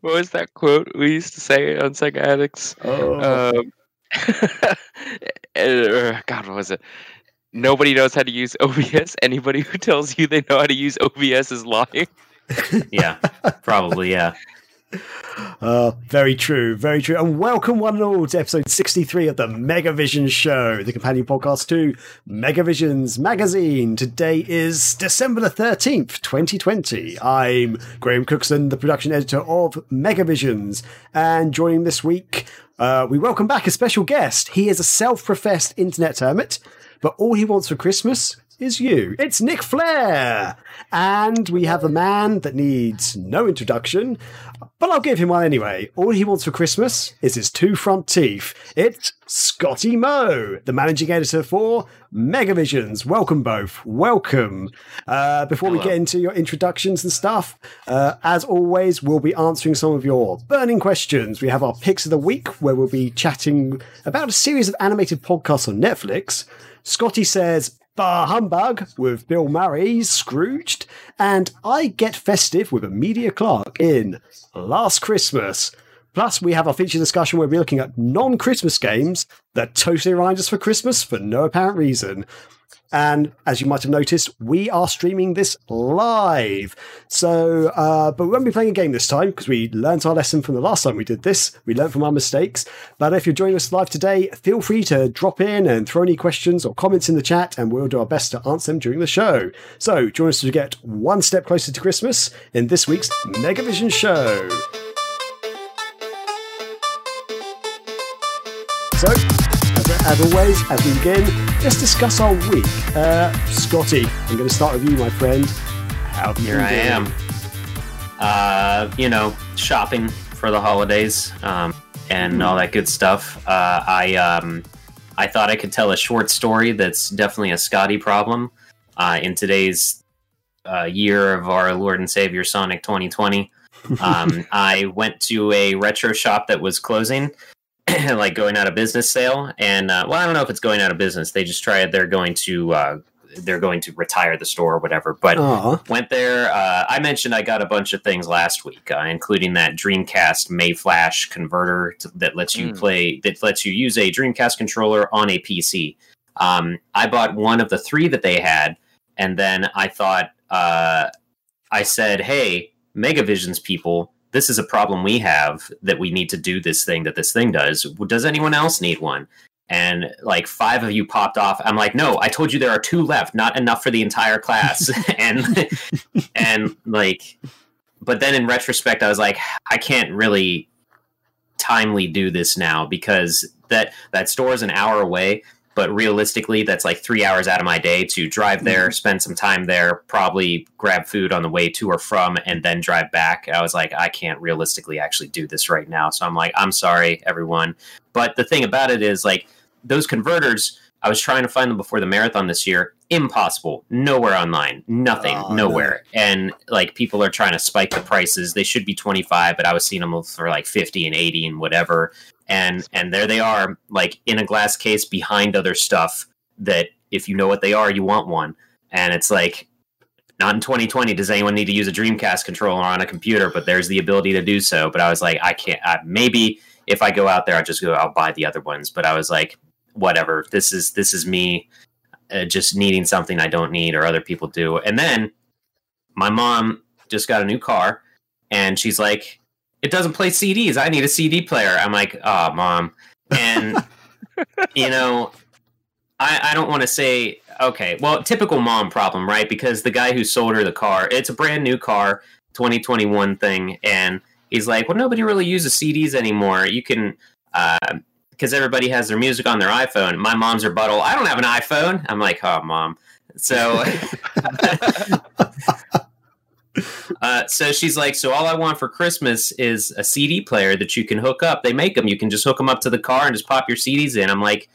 what was that quote we used to say on Sega Addicts? Oh. Um, uh, God, what was it? Nobody knows how to use OBS. Anybody who tells you they know how to use OBS is lying. Yeah, probably. Yeah. Uh, very true, very true. And welcome one and all to episode 63 of the Megavision Show, the companion podcast to Megavision's magazine. Today is December the 13th, 2020. I'm Graham Cookson, the production editor of Megavisions. And joining this week, uh, we welcome back a special guest. He is a self professed internet hermit, but all he wants for Christmas is you. It's Nick Flair. And we have a man that needs no introduction, but I'll give him one anyway. All he wants for Christmas is his two front teeth. It's Scotty Moe, the managing editor for Megavisions. Welcome both. Welcome. Uh, before we get into your introductions and stuff, uh, as always, we'll be answering some of your burning questions. We have our picks of the week where we'll be chatting about a series of animated podcasts on Netflix. Scotty says, Bah humbug with Bill Murray's Scrooged, and I get festive with Emilia Clarke in Last Christmas. Plus, we have our feature discussion where we're looking at non Christmas games that totally remind us for Christmas for no apparent reason. And as you might have noticed, we are streaming this live. So, uh, but we won't be playing a game this time because we learnt our lesson from the last time we did this. We learned from our mistakes. But if you're joining us live today, feel free to drop in and throw any questions or comments in the chat, and we'll do our best to answer them during the show. So, join us to get one step closer to Christmas in this week's Megavision show. So, as always, as we begin, let's discuss our week. Uh, Scotty, I'm going to start with you, my friend. How have you Here been I am. Uh, you know, shopping for the holidays um, and all that good stuff. Uh, I um, I thought I could tell a short story that's definitely a Scotty problem uh, in today's uh, year of our Lord and Savior Sonic 2020. Um, I went to a retro shop that was closing. like going out of business sale and uh, well i don't know if it's going out of business they just tried they're going to uh, they're going to retire the store or whatever but Aw. went there. Uh, I mentioned I got a bunch of things last week, uh, including that Dreamcast Mayflash converter to, that lets you Mm. play that lets you use a Dreamcast controller on a PC. Um, I bought one of the three that they had, and then I thought uh, I said, "Hey, Megavisions people." This is a problem we have that we need to do this thing that this thing does. Does anyone else need one? and like five of you popped off. I'm like, no, I told you there are two left, not enough for the entire class. and and like, but then in retrospect, I was like, I can't really timely do this now because that that store is an hour away. But realistically, that's like three hours out of my day to drive there, mm-hmm. spend some time there, probably grab food on the way to or from, and then drive back. I was like, I can't realistically actually do this right now. So I'm like, I'm sorry, everyone. But the thing about it is, like, those converters, I was trying to find them before the marathon this year. Impossible. Nowhere online. Nothing. Oh, nowhere. And like people are trying to spike the prices. They should be 25, but I was seeing them for like 50 and 80 and whatever. And and there they are, like in a glass case behind other stuff that if you know what they are, you want one. And it's like not in 2020 does anyone need to use a Dreamcast controller on a computer, but there's the ability to do so. But I was like, I can't. I, maybe if I go out there, I'll just go. I'll buy the other ones. But I was like, whatever. This is this is me uh, just needing something I don't need or other people do. And then my mom just got a new car, and she's like, "It doesn't play CDs. I need a CD player." I'm like, "Oh, mom," and you know. I, I don't want to say okay. Well, typical mom problem, right? Because the guy who sold her the car, it's a brand new car, 2021 thing, and he's like, "Well, nobody really uses CDs anymore. You can, uh, because everybody has their music on their iPhone." My mom's rebuttal: "I don't have an iPhone." I'm like, "Oh, mom." So, uh, so she's like, "So all I want for Christmas is a CD player that you can hook up. They make them. You can just hook them up to the car and just pop your CDs in." I'm like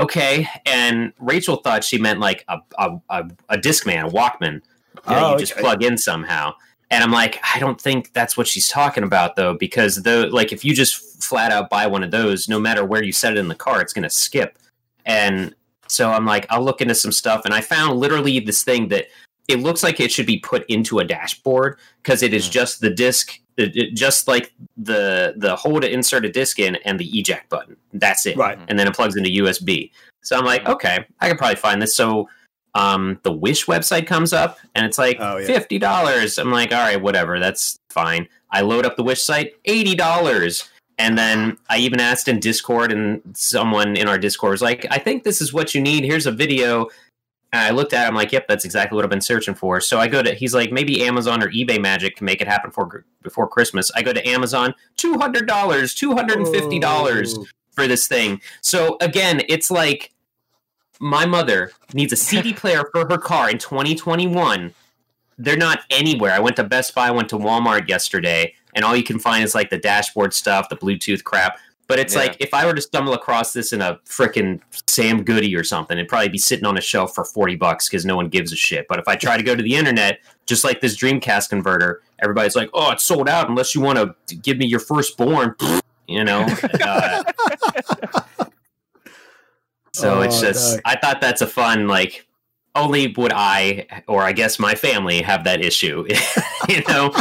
okay. And Rachel thought she meant like a a, a, a Discman, a Walkman that Oh, you just okay. plug in somehow. And I'm like, I don't think that's what she's talking about though, because though, like, if you just flat out buy one of those, no matter where you set it in the car, it's gonna skip. And so I'm like, I'll look into some stuff, and I found literally this thing that it looks like it should be put into a dashboard because it is Mm. just the disc, it, it- just like the the hole to insert a disc in and the eject button. That's it, Right. and then it plugs into USB. So I'm like, Mhm. okay, I could probably find this. So um, the Wish website comes up and it's like Oh, yeah. fifty dollars. I'm like, all right, whatever, that's fine. I load up the Wish site, eighty dollars. And then I even asked in Discord, and someone in our Discord was like, I think this is what you need. Here's a video. And I looked at it, I'm like, yep, that's exactly what I've been searching for. So I go to, he's like, maybe Amazon or eBay Magic can make it happen for before Christmas. I go to Amazon, $200, $250 Oh. for this thing. So again, it's like my mother needs a CD player for her car in 2021. They're not anywhere. I went to Best Buy, I went to Walmart yesterday, and all you can find is like the dashboard stuff, the Bluetooth crap. But it's Yeah. like if I were to stumble across this in a freaking Sam Goody or something, it'd probably be sitting on a shelf for 40 bucks because no one gives a shit. But if I try to go to the internet, just like this Dreamcast converter, everybody's like, oh, it's sold out unless you want to give me your firstborn. You know? Uh, so it's Oh, just, no. I thought that's a fun, like, only would I, or I guess my family, have that issue. you know?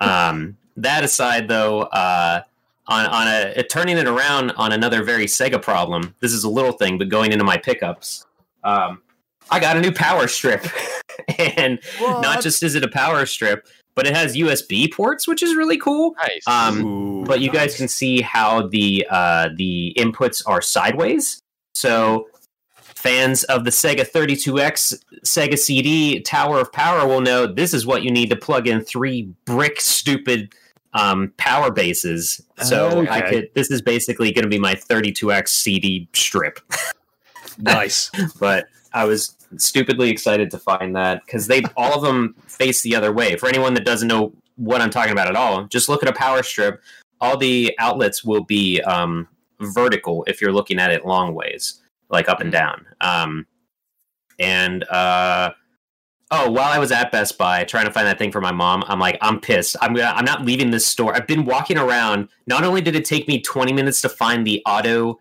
Um, that aside, though, uh, on on a uh, turning it around on another very Sega problem. This is a little thing, but going into my pickups, um, I got a new power strip, and not What? just is it a power strip, but it has USB ports, which is really cool. Nice. Um, Ooh, but you guys can see how the uh, the inputs are sideways. So fans of the Sega 32X Sega CD Tower of Power will know this is what you need to plug in three brick stupid um, power bases. So I could. This is basically going to be my 32X CD strip. nice. but I was stupidly excited to find that because they all of them face the other way. For anyone that doesn't know what I'm talking about at all, just look at a power strip. All the outlets will be um, vertical if you're looking at it long ways, like up and down. Um, and uh, oh, while I was at Best Buy trying to find that thing for my mom, I'm like, I'm pissed. I'm gonna, I'm not leaving this store. I've been walking around. Not only did it take me 20 minutes to find the auto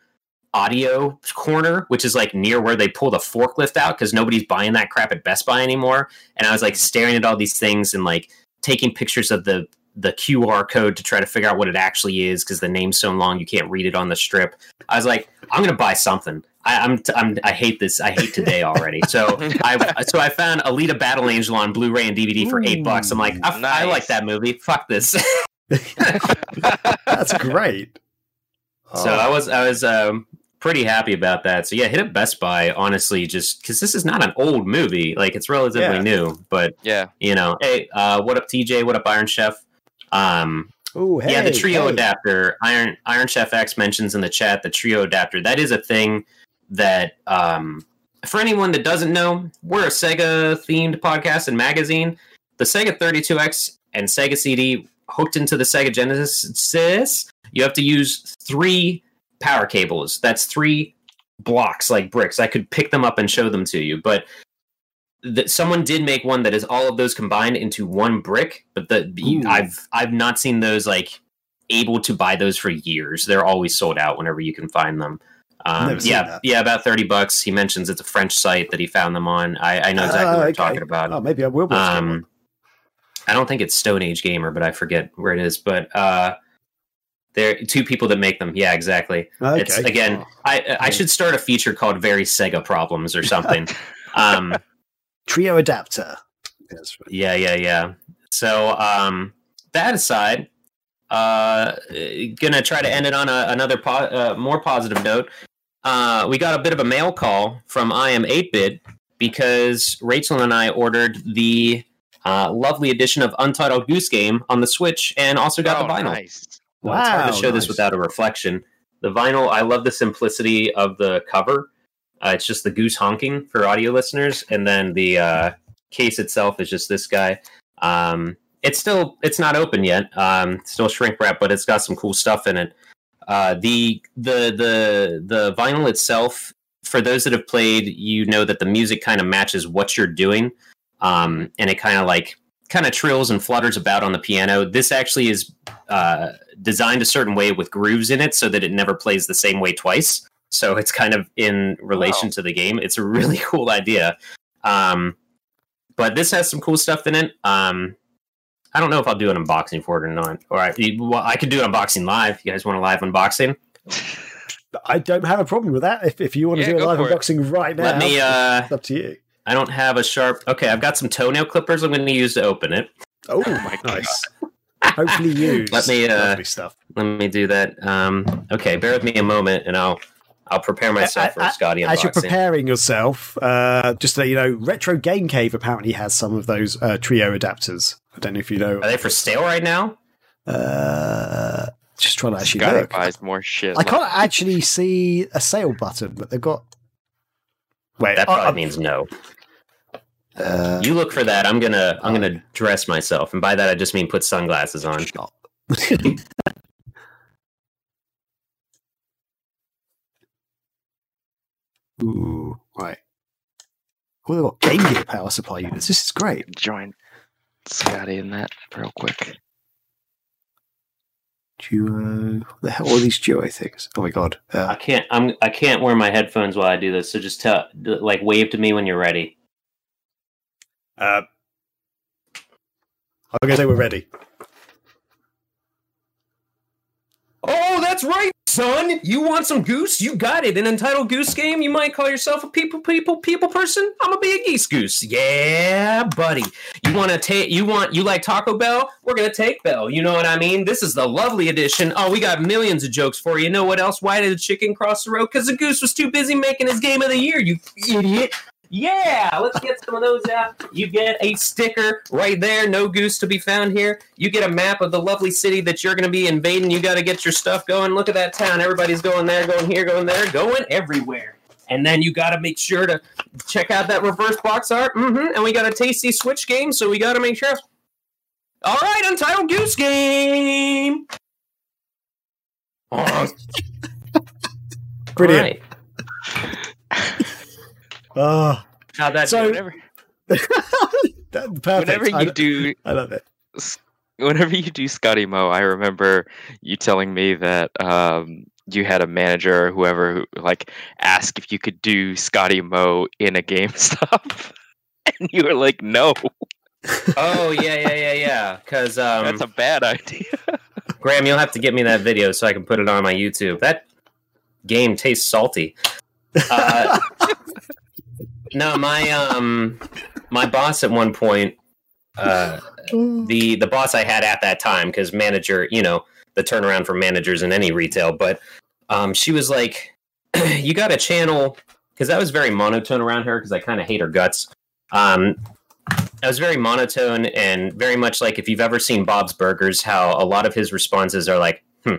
audio corner, which is like near where they pull the forklift out because nobody's buying that crap at Best Buy anymore. And I was like staring at all these things and like taking pictures of the the QR code to try to figure out what it actually is because the name's so long you can't read it on the strip. I was like, I'm gonna buy something. I, I'm, t- I'm I hate this. I hate today already. So I so I found Alita Battle Angel on Blu-ray and DVD for eight bucks. I'm like, I, I like that movie. Fuck this. That's great. So Oh, I was I was um, pretty happy about that. So yeah, hit up Best Buy honestly, just because this is not an old movie, like it's relatively Yeah. new. But yeah. you know, hey, uh, what up, TJ? What up, Iron Chef? Um, Ooh, hey, yeah, the Trio hey. adapter. Iron Iron Chef X mentions in the chat the Trio adapter. That is a thing that um, for anyone that doesn't know, we're a Sega themed podcast and magazine. The Sega 32X and Sega CD hooked into the Sega Genesis. You have to use three power cables. That's three blocks like bricks. I could pick them up and show them to you, but that someone did make one that is all of those combined into one brick. But the Ooh. I've I've not seen those like able to buy those for years. They're always sold out whenever you can find them. Um, yeah, yeah, about thirty bucks. He mentions it's a French site that he found them on. I, I know exactly Ah, what okay. I'm talking about. Oh, maybe I will. Um, I don't think it's Stone Age Gamer, but I forget where it is. But uh, there are two people that make them. Yeah, exactly. Okay. It's again. I I should start a feature called "Very Sega Problems" or something. um, Trio adapter. Yes. yeah, yeah, yeah. So um, that aside, uh, gonna try to end it on a, another po- uh, more positive note. Uh, we got a bit of a mail call from I am 8-bit because Rachel and I ordered the uh, lovely edition of Untitled Goose Game on the Switch and also got Oh, the vinyl. Nice. Well, it's hard to Wow, show this without a reflection. The vinyl, I love the simplicity of the cover. Uh, it's just the goose honking for audio listeners, and then the uh, case itself is just this guy. Um, it's still it's not open yet. Um, still shrink wrap, but it's got some cool stuff in it. Uh, the the the the vinyl itself, for those that have played, you know that the music kind of matches what you're doing, um, and it kind of like kind of trills and flutters about on the piano. This actually is uh, designed a certain way with grooves in it so that it never plays the same way twice. So it's kind of in relation Wow. to the game. It's a really cool idea. Um, but this has some cool stuff in it. Um, I don't know if I'll do an unboxing for it or not. Or I, well, I could do an unboxing live. You guys want a live unboxing? I don't have a problem with that. If, if you want to Yeah, do a live for it. unboxing right now, Let me. Uh, it's up to you. I don't have a sharp. Okay, I've got some toenail clippers. I'm going to use to open it. Oh, my God. Hopefully used. Let me, uh, stuff. Let me do that. Um, okay, bear with me a moment, and I'll I'll prepare myself for Scotty As you're preparing yourself, uh, just so you know, Retro Game Cave apparently has some of those uh, trio adapters. I don't know if you know. Are they for sale right now? Uh, just trying to actually Scotty look. buys more shit. I can't actually see a sale button, but they've got. Wait, That uh, probably uh, means no. uh, You look for that. I'm gonna I'm gonna dress myself, and by that I just mean put sunglasses on. Ooh, right. Well, they've got Game Gear power supply units. This is great. join Scotty in that real quick. Duo. What the hell are these Duo things? Oh my god. I Uh, can't I'm I can't wear my headphones while I do this. So just tell like wave to me when you're ready. uh, I'm going to say we're ready. Oh, that's right, son. You want some goose? You got it. An entitled goose game. You might call yourself a people, people, people person. I'm gonna be a geese goose. Yeah, buddy. You want to take? You want? You like Taco Bell? We're gonna take Bell. You know what I mean? This is the lovely edition. Oh, we got millions of jokes for you. You know what else? Why did the chicken cross the road? Because the goose was too busy making his game of the year. You idiot. Yeah, let's get some of those out. You get a sticker right there. No goose to be found here. You get a map of the lovely city that you're going to be invading. You got to get your stuff going. Look at that town. Everybody's going there, going here, going there, going everywhere. And then you got to make sure to check out that reverse box art. Mm-hmm. And we got a tasty Switch game, so we got to make sure. All right, Untitled Goose Game. Brilliant. right. Ah, How'd that So- do? Whenever, that- perfect. whenever I, you do, I love it. whenever you do Scotty Mo, I remember you telling me that um, you had a manager or whoever who like asked if you could do Scotty Mo in a GameStop, and you were like, "No, Oh yeah, yeah, yeah, yeah. Because um, that's a bad idea." Graham, you'll have to get me that video so I can put it on my YouTube. That game tastes salty. Uh, no, my um, my boss at one point, uh, the the boss I had at that time, because manager, you know, the turnaround for managers in any retail, but um, she was like, "You got to channel," because that was very monotone around her, because I kind of hate her guts. Um, I was very monotone and very much like if you've ever seen Bob's Burgers, how a lot of his responses are like, hmm,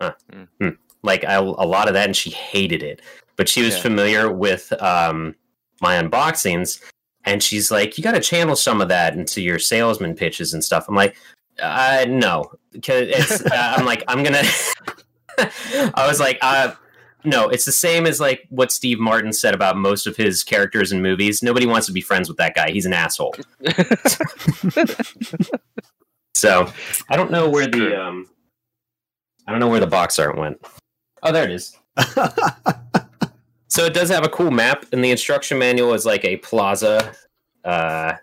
huh, Mm. hmm. like I, a lot of that, and she hated it. But she was Yeah. familiar with um, my unboxings, and she's like, "You got to channel some of that into your salesman pitches and stuff." I'm like, uh, "No," 'Cause it's, uh, I'm like, "I'm gonna." I was like, uh, "No, it's the same as like what Steve Martin said about most of his characters in movies. Nobody wants to be friends with that guy. He's an asshole." So I don't know where the um, I don't know where the box art went. Oh, there it is. So it does have a cool map, and the instruction manual is like a plaza, uh,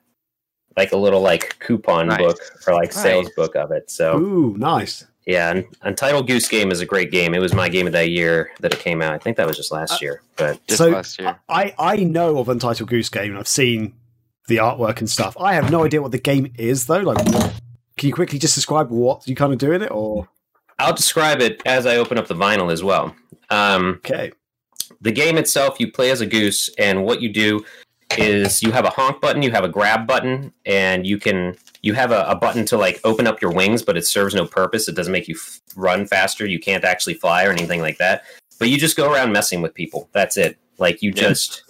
like a little like coupon Nice. book or like sales book of it. So Ooh, nice. yeah, and Untitled Goose Game is a great game. It was my game of that year that it came out. I think that was just last Uh, year, but Just So, last year. I, I know of Untitled Goose Game and I've seen the artwork and stuff. I have no idea what the game is though. Like, what, can you quickly just describe what you kind of do in it? Or I'll describe it as I open up the vinyl as well. Um, okay, the game itself you play as a goose and what you do is you have a honk button you have a grab button and you can you have a, a button to like open up your wings but it serves no purpose. It doesn't make you f- run faster. You can't actually fly or anything like that. But you just go around messing with people. That's it. Like you just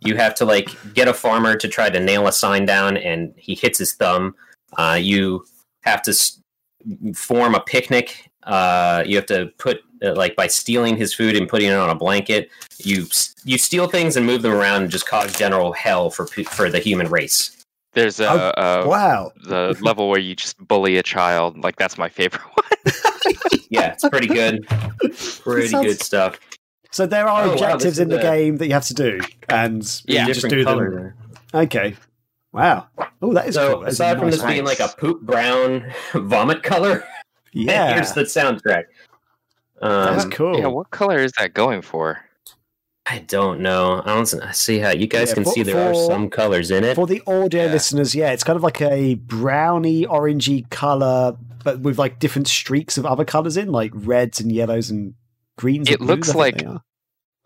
you have to like get a farmer to try to nail a sign down and he hits his thumb. Uh, you have to s- form a picnic. Uh, you have to put Uh, like by stealing his food and putting it on a blanket you you steal things and move them around and just cause general hell for for the human race There's a, Oh, a wow. the level where you just bully a child. Like that's my favorite one. yeah it's pretty good pretty Sounds- good stuff So there are Oh, objectives this in the is a- game that you have to do, and you Yeah. just do color them. there. Okay. Wow. Oh, that is So cool. That's aside from nice this being like a poop brown vomit color, yeah, here's the soundtrack. That's Um, cool. Yeah, what color is that going for? I don't know. I don't see how you guys Yeah, can see there are some colors in it. For the audio Yeah. listeners, yeah, it's kind of like a browny, orangey color, but with like different streaks of other colors in, like reds and yellows and greens. It and looks I think like-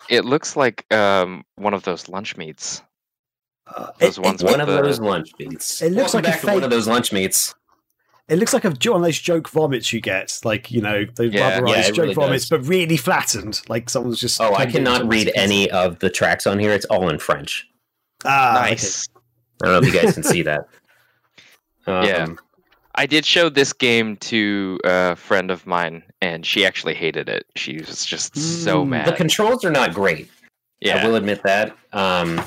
It looks like um, one of those lunch meats. Uh, those it, ones it, with one of the- those lunch meats. It looks Welcome like a back to one of those lunch meats. It looks like a one of those joke vomits you get, like you know, those Yeah. rubberized Yeah, it joke really vomits, does. but really flattened, like someone's just. Oh, I turned it into cannot read massive- any of the tracks on here. It's all in French. Ah, okay. nice. I don't know if you guys can see that. Um, Yeah. I did show this game to a friend of mine, and she actually hated it. She was just so Mm. mad. The controls are not great. Yeah, I will admit that. Um,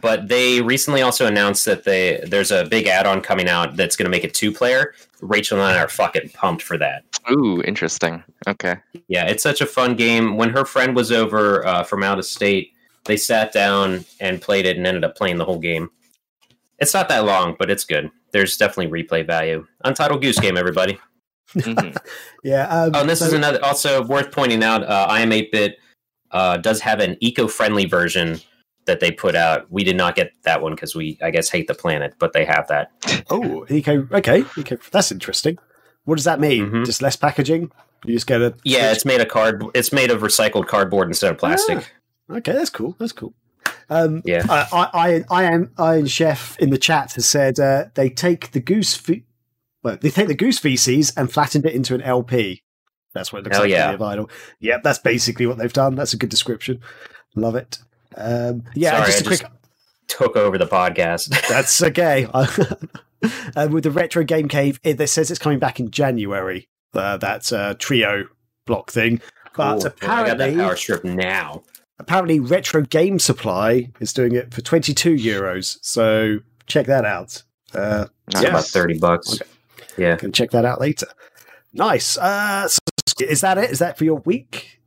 but they recently also announced that they there's a big add-on coming out that's going to make it two-player. Rachel and I are fucking pumped for that. ooh, interesting. Okay, Yeah, it's such a fun game. When her friend was over uh, from out of state, they sat down and played it and ended up playing the whole game. It's not that long, but it's good. There's definitely replay value. Untitled Goose Game, everybody. Mhm. Yeah. Um, Oh, and this so- is another also worth pointing out. Uh, I am 8-bit uh, does have an eco-friendly version that they put out. We did not get that one because we, I guess, hate the planet, but they have that. Oh, eco. Okay, eco. That's interesting. What does that mean? Mhm. Just less packaging? You just get a Yeah, it's made of card. It's made of recycled cardboard instead of plastic. Okay, that's cool. That's cool. Um, Yeah. I, I, I, am Iron Chef in the chat has said uh, they take the goose, fe- well, they take the goose feces and flattened it into an LP. That's what it looks Hell like yeah. vinyl. Yep, that's basically what they've done. That's a good description. Love it. Um, yeah, Sorry, just a quick. just- Took over the podcast. That's okay. uh, with the retro game cave, it, it says it's coming back in January. Uh, that uh, trio block thing, but Cool. Well, I got that apparently, power strip now. apparently, Retro Game Supply is doing it for twenty two euros. So check that out. Uh, Yeah. about thirty bucks. Yeah. can check that out later. Nice. Uh, so is that it? Is that for your week?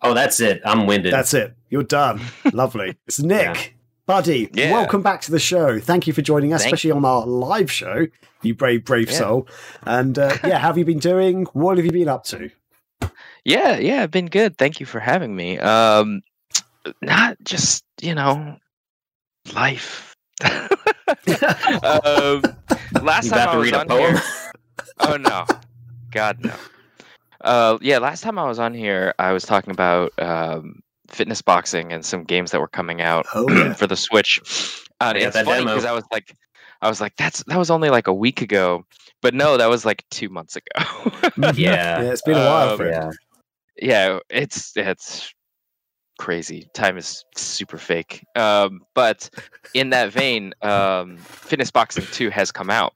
Oh, that's it. I'm winded. That's it. You're done. Lovely. It's Nick. Buddy, Yeah. welcome back to the show. Thank you for joining us, Thank- especially on our live show, you brave, brave Yeah. soul. And uh, yeah, how have you been doing? What have you been up to? yeah, yeah. I've been good. Thank you for having me. Um, not just you know, life. um, last you time about I to was read a on poem? here. Oh no, God no. Uh, yeah, last time I was on here, I was talking about um, fitness boxing and some games that were coming out Oh, yeah. for the Switch. Uh, I it's funny because I was like, I was like, that's that was only like a week ago, but no, that was like two months ago. Yeah. yeah, it's been a while Um, for it. yeah. yeah, it's it's crazy. Time is super fake. Um, but in that vein, um, Fitness Boxing Two has come out,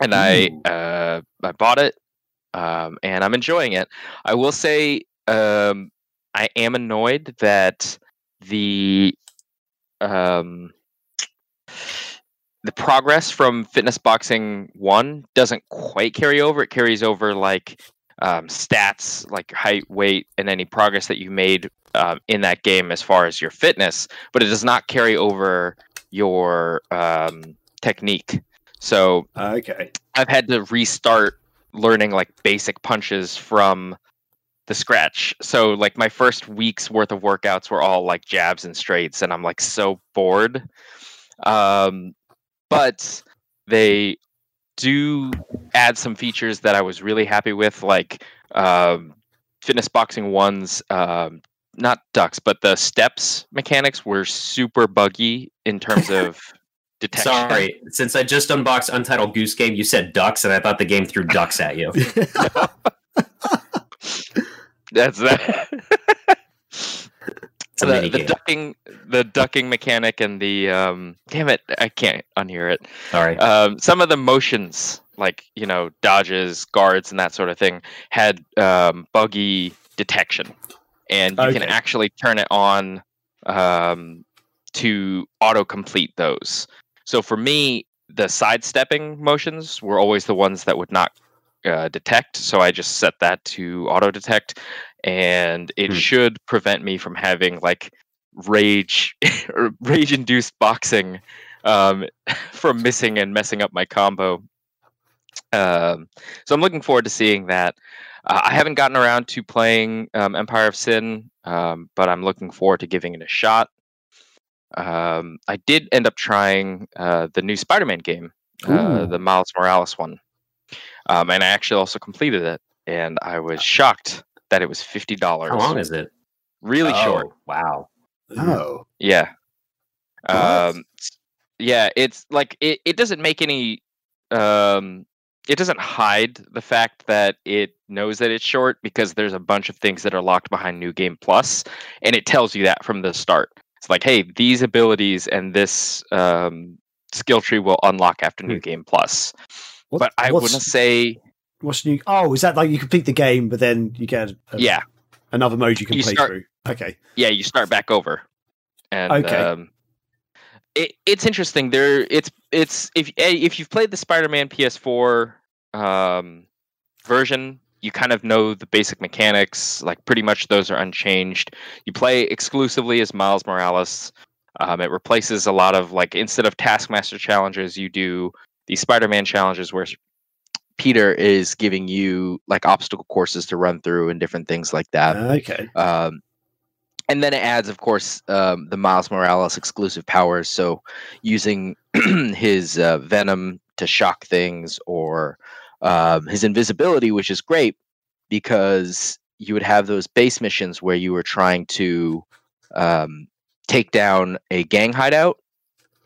and I uh, I bought it, um, and I'm enjoying it. I will say, um, I am annoyed that the um, the progress from Fitness Boxing One doesn't quite carry over. It carries over like um, stats, like height, weight, and any progress that you made um, in that game as far as your fitness, but it does not carry over your um, technique. So Okay. I've had to restart learning like basic punches from the scratch. So like my first week's worth of workouts were all like jabs and straights and I'm like so bored. Um but they do add some features that I was really happy with like um fitness boxing ones um not ducks but the steps mechanics were super buggy in terms of detection. Sorry, since I just unboxed Untitled Goose Game, you said ducks, and I thought the game threw ducks at you. That's that. It's a the, the ducking, the ducking mechanic, and the um, damn it, I can't unhear it. Sorry. Um, some of the motions, like you know, dodges, guards, and that sort of thing, had um, buggy detection, and you can actually turn it on um, to auto complete those. So for me, the sidestepping motions were always the ones that would not uh, detect. So I just set that to auto detect, and it Hmm. should prevent me from having like rage or rage induced boxing um, from missing and messing up my combo. Um, so I'm looking forward to seeing that. Uh, I haven't gotten around to playing um, Empire of Sin, um, but I'm looking forward to giving it a shot. Um, I did end up trying uh, the new Spider-Man game, uh, the Miles Morales one, um, and I actually also completed it, and I was shocked that it was fifty dollars. How long is it? Really Oh, short. Wow. Oh. Yeah. What? Um yeah, it's like it, it doesn't make any um it doesn't hide the fact that it knows that it's short because there's a bunch of things that are locked behind new game plus and it tells you that from the start. It's like, hey, these abilities and this um skill tree will unlock after new Hmm. game plus. What- But I wouldn't say what's new? Oh, is that like you complete the game, but then you get a, yeah, another mode you can You play start- through? Okay. yeah, you start back over. And Okay. um, it, it's interesting. There, it's it's if if you've played the Spider-Man PS4 um, version, you kind of know the basic mechanics. Like pretty much those are unchanged. You play exclusively as Miles Morales. Um, it replaces a lot of like instead of Taskmaster challenges, you do the Spider-Man challenges where Peter is giving you like obstacle courses to run through and different things like that. Okay. Um, and then it adds, of course, um, the Miles Morales exclusive powers. So using his uh, venom to shock things, or um, his invisibility, which is great because you would have those base missions where you were trying to um, take down a gang hideout,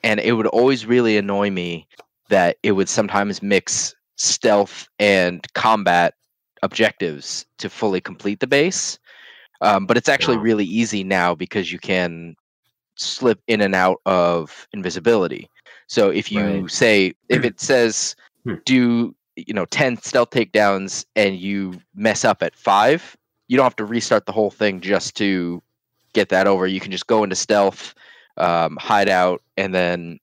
and it would always really annoy me that it would sometimes mix stealth and combat objectives to fully complete the base. Um, but it's actually really easy now because you can slip in and out of invisibility. So if you Right. say if it says Hmm. do you know 10 stealth takedowns and you mess up at 5, you don't have to restart the whole thing just to get that over. You can just go into stealth, um, hide out and then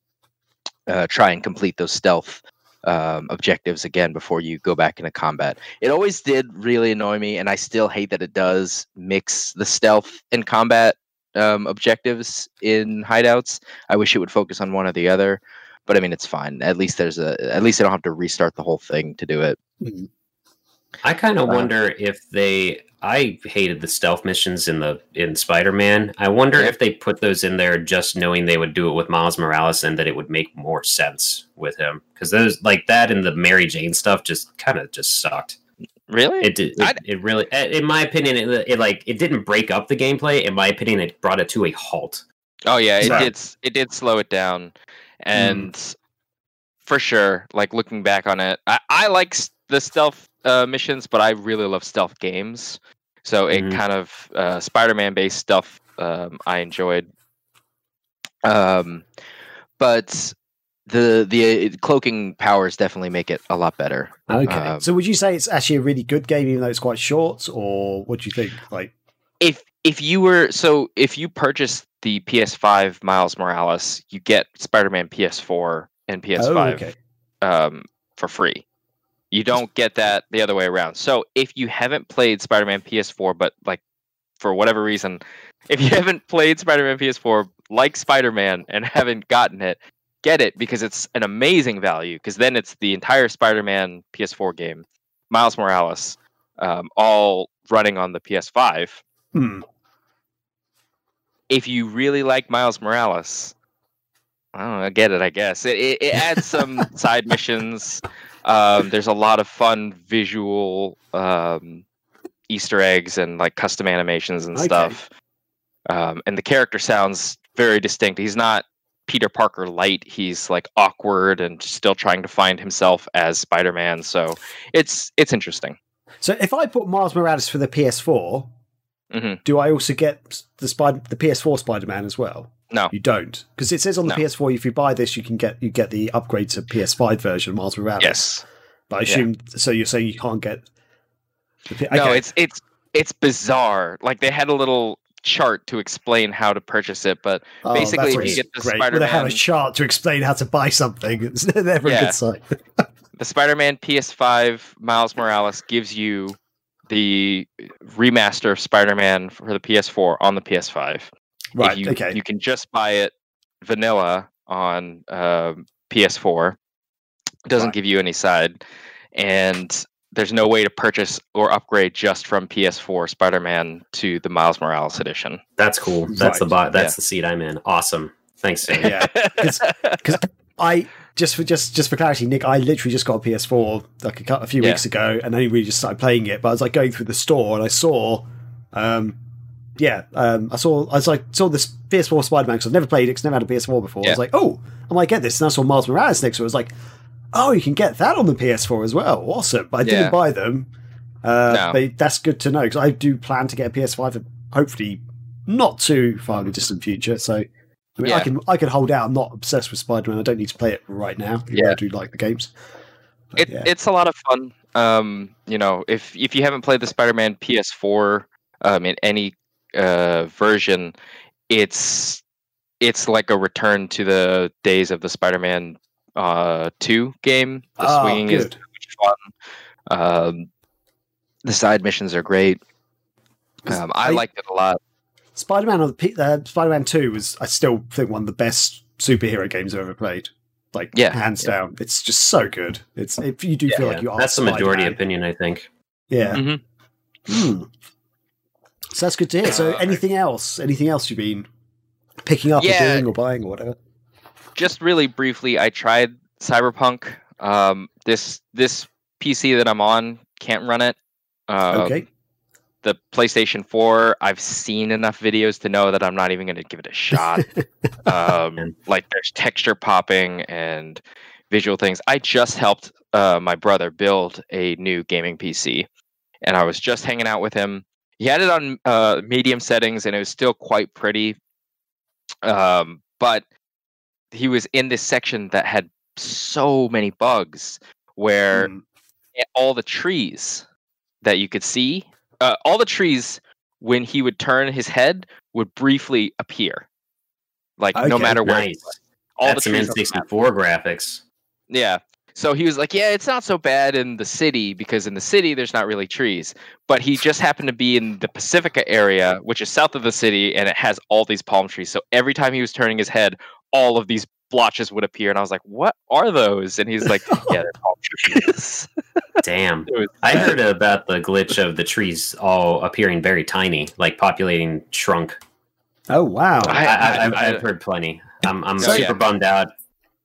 uh, try and complete those stealth um, objectives again before you go back into combat. It always did really annoy me, and I still hate that it does mix the stealth and combat um, objectives in hideouts. I wish it would focus on one or the other, but I mean it's fine. At least there's a. At least I don't have to restart the whole thing to do it. I kind of Uh, wonder if they. I hated the stealth missions in the in Spider Man. I wonder Yeah. if they put those in there just knowing they would do it with Miles Morales and that it would make more sense with him because those like that and the Mary Jane stuff just kind of just sucked. Really? It did. It, it really, in my opinion, it, it like it didn't break up the gameplay. In my opinion, it brought it to a halt. Oh yeah, it Right. did. It did slow it down, and for sure, like looking back on it, I, I like the stealth uh, missions, but I really love stealth games. So it Mhm. kind of uh, Spider-Man based stuff um, I enjoyed. Um, but the the uh, cloaking powers definitely make it a lot better. Okay. Um, so would you say it's actually a really good game, even though it's quite short, or what do you think? Like, if if you were so if you purchase the PS5 Miles Morales, you get Spider-Man PS4 and PS5 oh, okay. um, for free. You don't get that the other way around. So if you haven't played Spider-Man PS4, but like for whatever reason, if you haven't played Spider-Man PS4 like Spider-Man and haven't gotten it, get it because it's an amazing value. Because then it's the entire Spider-Man PS4 game, Miles Morales, um, all running on the PS5 Hmm. if you really like Miles Morales, I don't know, I get it. I guess it, it, it adds some side missions. Um, there's a lot of fun visual um, Easter eggs and like custom animations and Okay. stuff. Um, and the character sounds very distinct. He's not Peter Parker light. He's like awkward and still trying to find himself as Spider-Man. So it's it's interesting. So if I put Miles Morales for the PS4, Mhm. do I also get the Spider the PS4 Spider Man as well? No. you don't, because it says on the No. PS4 if you buy this, you can get you get the upgrade to PS5 version of Miles Morales. Yes. but I Yeah. assume so. You're saying you can't get. The, No, it's it's it's bizarre. Like they had a little chart to explain how to purchase it, but Oh, basically, if you get the Spider Man, they have a chart to explain how to buy something? It's never a good sign. the Spider-Man PS5 Miles Morales gives you the remaster of Spider-Man for the PS4 on the PS5. Right. You, okay. You can just buy it vanilla on um, PS4. It doesn't Right. give you any side, and there's no way to purchase or upgrade just from PS4 Spider-Man to the Miles Morales edition. That's cool. That's the Right. bot. That's Yeah. the seat I'm in. Awesome. Thanks, Sam. Yeah. Because I just for just just for clarity, Nick, I literally just got a PS4 like a, a few Yeah. weeks ago, and only really just started playing it. But I was like going through the store, and I saw, um, yeah, um, I saw I was like saw this PS4 Spider Man because I've never played it, 'cause I've never had a PS4 before. I was like, oh, I might get this, and I saw Miles Morales next to it. I was like, oh, you can get that on the PS4 as well. Awesome! But I didn't Yeah. buy them. Uh, No. But that's good to know because I do plan to get a PS5, hopefully not too far in the distant future. So. I mean, I can I can hold out. I'm not obsessed with Spider Man. I don't need to play it right now. Yeah. I do like the games. But it, yeah. it's a lot of fun. Um, you know, if if you haven't played the Spider-Man PS4 um, in any uh, version, it's it's like a return to the days of the Spider-Man uh, 2 game. The Oh, swinging is fun. Um, the side missions are great. Um, I I- liked it a lot. Spider Man on the P- uh, Spider Man Two was I still think one of the best superhero games I've ever played. Like Yeah. hands down, it's just so good. It's if you do feel Yeah, like you are that's the majority Spider-Man. opinion, I think. Yeah. Mhm. Hmm. So that's good to hear. So Uh, anything else? Anything else you've been picking up Yeah. or doing or buying or whatever? just really briefly, I tried Cyberpunk. Um, this this PC that I'm on can't run it. Um, okay. The PlayStation 4, I've seen enough videos to know that I'm not even going to give it a shot. um, like there's texture popping and visual things. I just helped uh, my brother build a new gaming PC, and I was just hanging out with him. He had it on uh, medium settings, and it was still quite pretty. Um, but he was in this section that had so many bugs where Hmm. all the trees that you could see, uh, all the trees when he would turn his head would briefly appear, like no Okay, matter where. he was. All That's the trees. happen. N64 graphics. Yeah. So he was like, "Yeah, it's not so bad in the city because in the city there's not really trees." But he just happened to be in the Pacifica area, which is south of the city, and it has all these palm trees. So every time he was turning his head, all of these blotches would appear, and I was like, "What are those?" And he's like, "Yeah, they're palm trees." Damn. I heard about the glitch of the trees all appearing very tiny, like populating shrunk. Oh wow. I, I- I, I've, I've heard plenty. I'm, I'm So, super yeah. bummed out,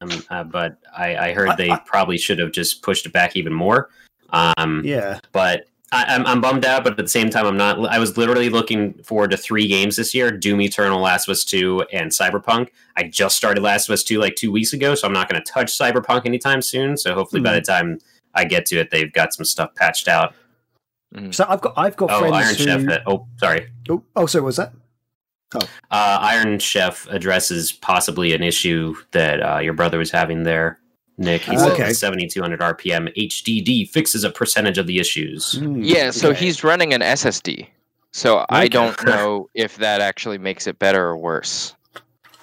um, uh, but I, I heard I- they I- probably should have just pushed it back even more. Um, yeah. but I, I'm, I'm bummed out, but at the same time, I'm not. I was literally looking forward to three games this year: Doom Eternal, Last of Us Two, and Cyberpunk. I just started Last of Us Two like two weeks ago, so I'm not going to touch Cyberpunk anytime soon. So hopefully, by Hmm. the time I get to it, they've got some stuff patched out. So I've got I've got Oh, friends Iron who. Chef. uh, Oh, sorry. Oh, oh, so what was that? Oh. Uh, Iron Chef addresses possibly an issue that uh, your brother was having there. Nick, He's said Okay. the 7200 RPM HDD fixes a percentage of the issues. Hmm, Yeah, so okay. he's running an SSD. So I don't know if that actually makes it better or worse.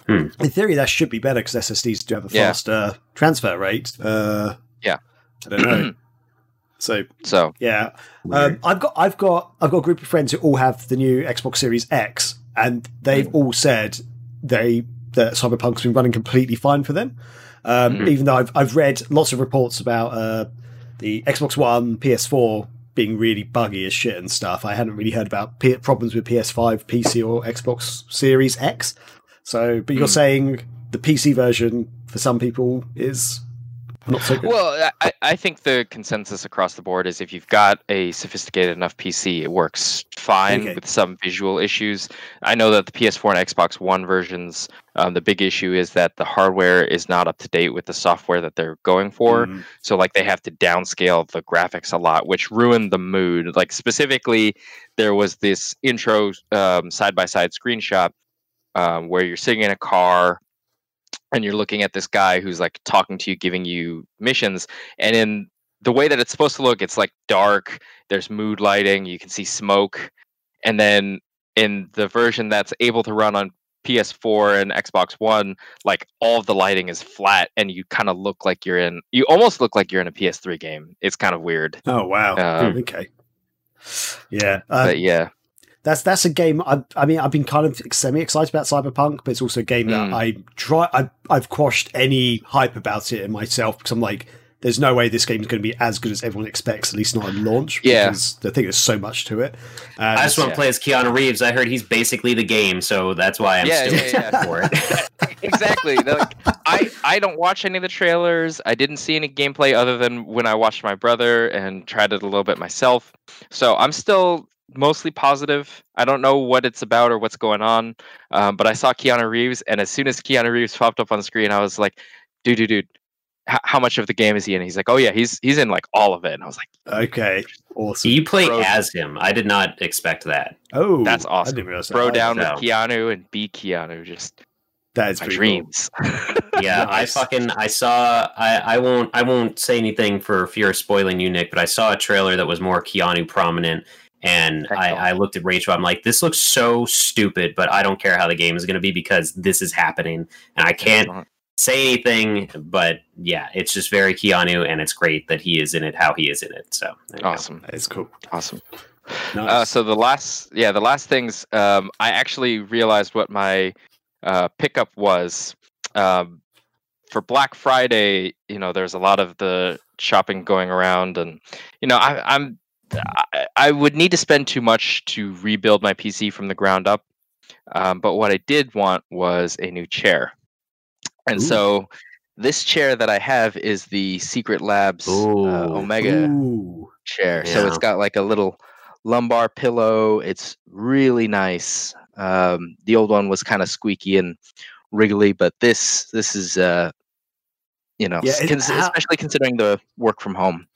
In theory, that should be better because SSDs do have a Yeah. faster transfer rate. Uh, Yeah. I don't know. so So yeah, um, I've got I've got I've got a group of friends who all have the new Xbox Series X, and they've all said they that Cyberpunk's been running completely fine for them. Um, Mhm. Even though I've I've read lots of reports about uh, the Xbox One, PS4 being really buggy as shit and stuff. I hadn't really heard about P- problems with PS5, PC, or Xbox Series X. So, but you're Hmm. saying the PC version for some people is not so good. Well, I, I think the consensus across the board is if you've got a sophisticated enough PC, it works fine Okay. with some visual issues. I know that the PS4 and Xbox One versions, um, the big issue is that the hardware is not up to date with the software that they're going for. Mm. So, like, they have to downscale the graphics a lot, which ruined the mood. Like, specifically, there was this intro side by side screenshot um, where you're sitting in a car and you're looking at this guy who's like talking to you, giving you missions, and in the way that it's supposed to look, it's like dark. There's mood lighting. You can see smoke, and then in the version that's able to run on PS4 and Xbox One, like all of the lighting is flat, and you kind of look like you're in. You almost look like you're in a PS3 game. It's kind of weird. Oh wow. Um, okay. Yeah. Uh, but yeah, That's that's a game. I, I mean, I've been kind of semi excited about Cyberpunk, but it's also a game that Mm. I try. I, I've quashed any hype about it in myself because I'm like, there's no way this game is going to be as good as everyone expects. At least not at launch. Yeah. because I think there's so much to it. And I just want to Yeah. play as Keanu Reeves. I heard he's basically the game, so that's why I'm Yeah, still yeah, yeah. for it. exactly. Like, I I don't watch any of the trailers. I didn't see any gameplay other than when I watched my brother and tried it a little bit myself. So I'm still mostly positive. I don't know what it's about or what's going on, um, but I saw Keanu Reeves, and as soon as Keanu Reeves popped up on the screen, I was like, "Dude, dude, dude." h- How much of the game is he in? He's like, oh yeah, he's he's in like all of it. And I was like, okay, awesome. you play Bro- as him. I did not expect that. Oh, That's awesome. didn't that. throw down so. with Keanu and be Keanu, just That is my pretty dreams. Yeah, Nice. I fucking I saw I I won't I won't say anything for fear of spoiling you, Nick, but I saw a trailer that was more Keanu prominent. And I. I looked at Rachel. I'm like, this looks so stupid, but I don't care how the game is going to be because this is happening, and I can't say anything. But yeah, it's just very Keanu, and it's great that he is in it, how he is in it. So there you go. Awesome, Cool. That is cool. awesome. Nice. Uh, so the last, yeah, the last things, um, I actually realized what my uh, pickup was. Um, for Black Friday, you know, there's a lot of the shopping going around, and you know, I, I'm, I, I would need to spend too much to rebuild my PC from the ground up. Um, but what I did want was a new chair, and Ooh. so this chair that I have is the Secret Labs uh, Omega Ooh. chair. So it's got like a little lumbar pillow. It's really nice. Um, the old one was kind of squeaky and wriggly, but this this is uh, you know, Yeah, cons- how- especially considering the work from home.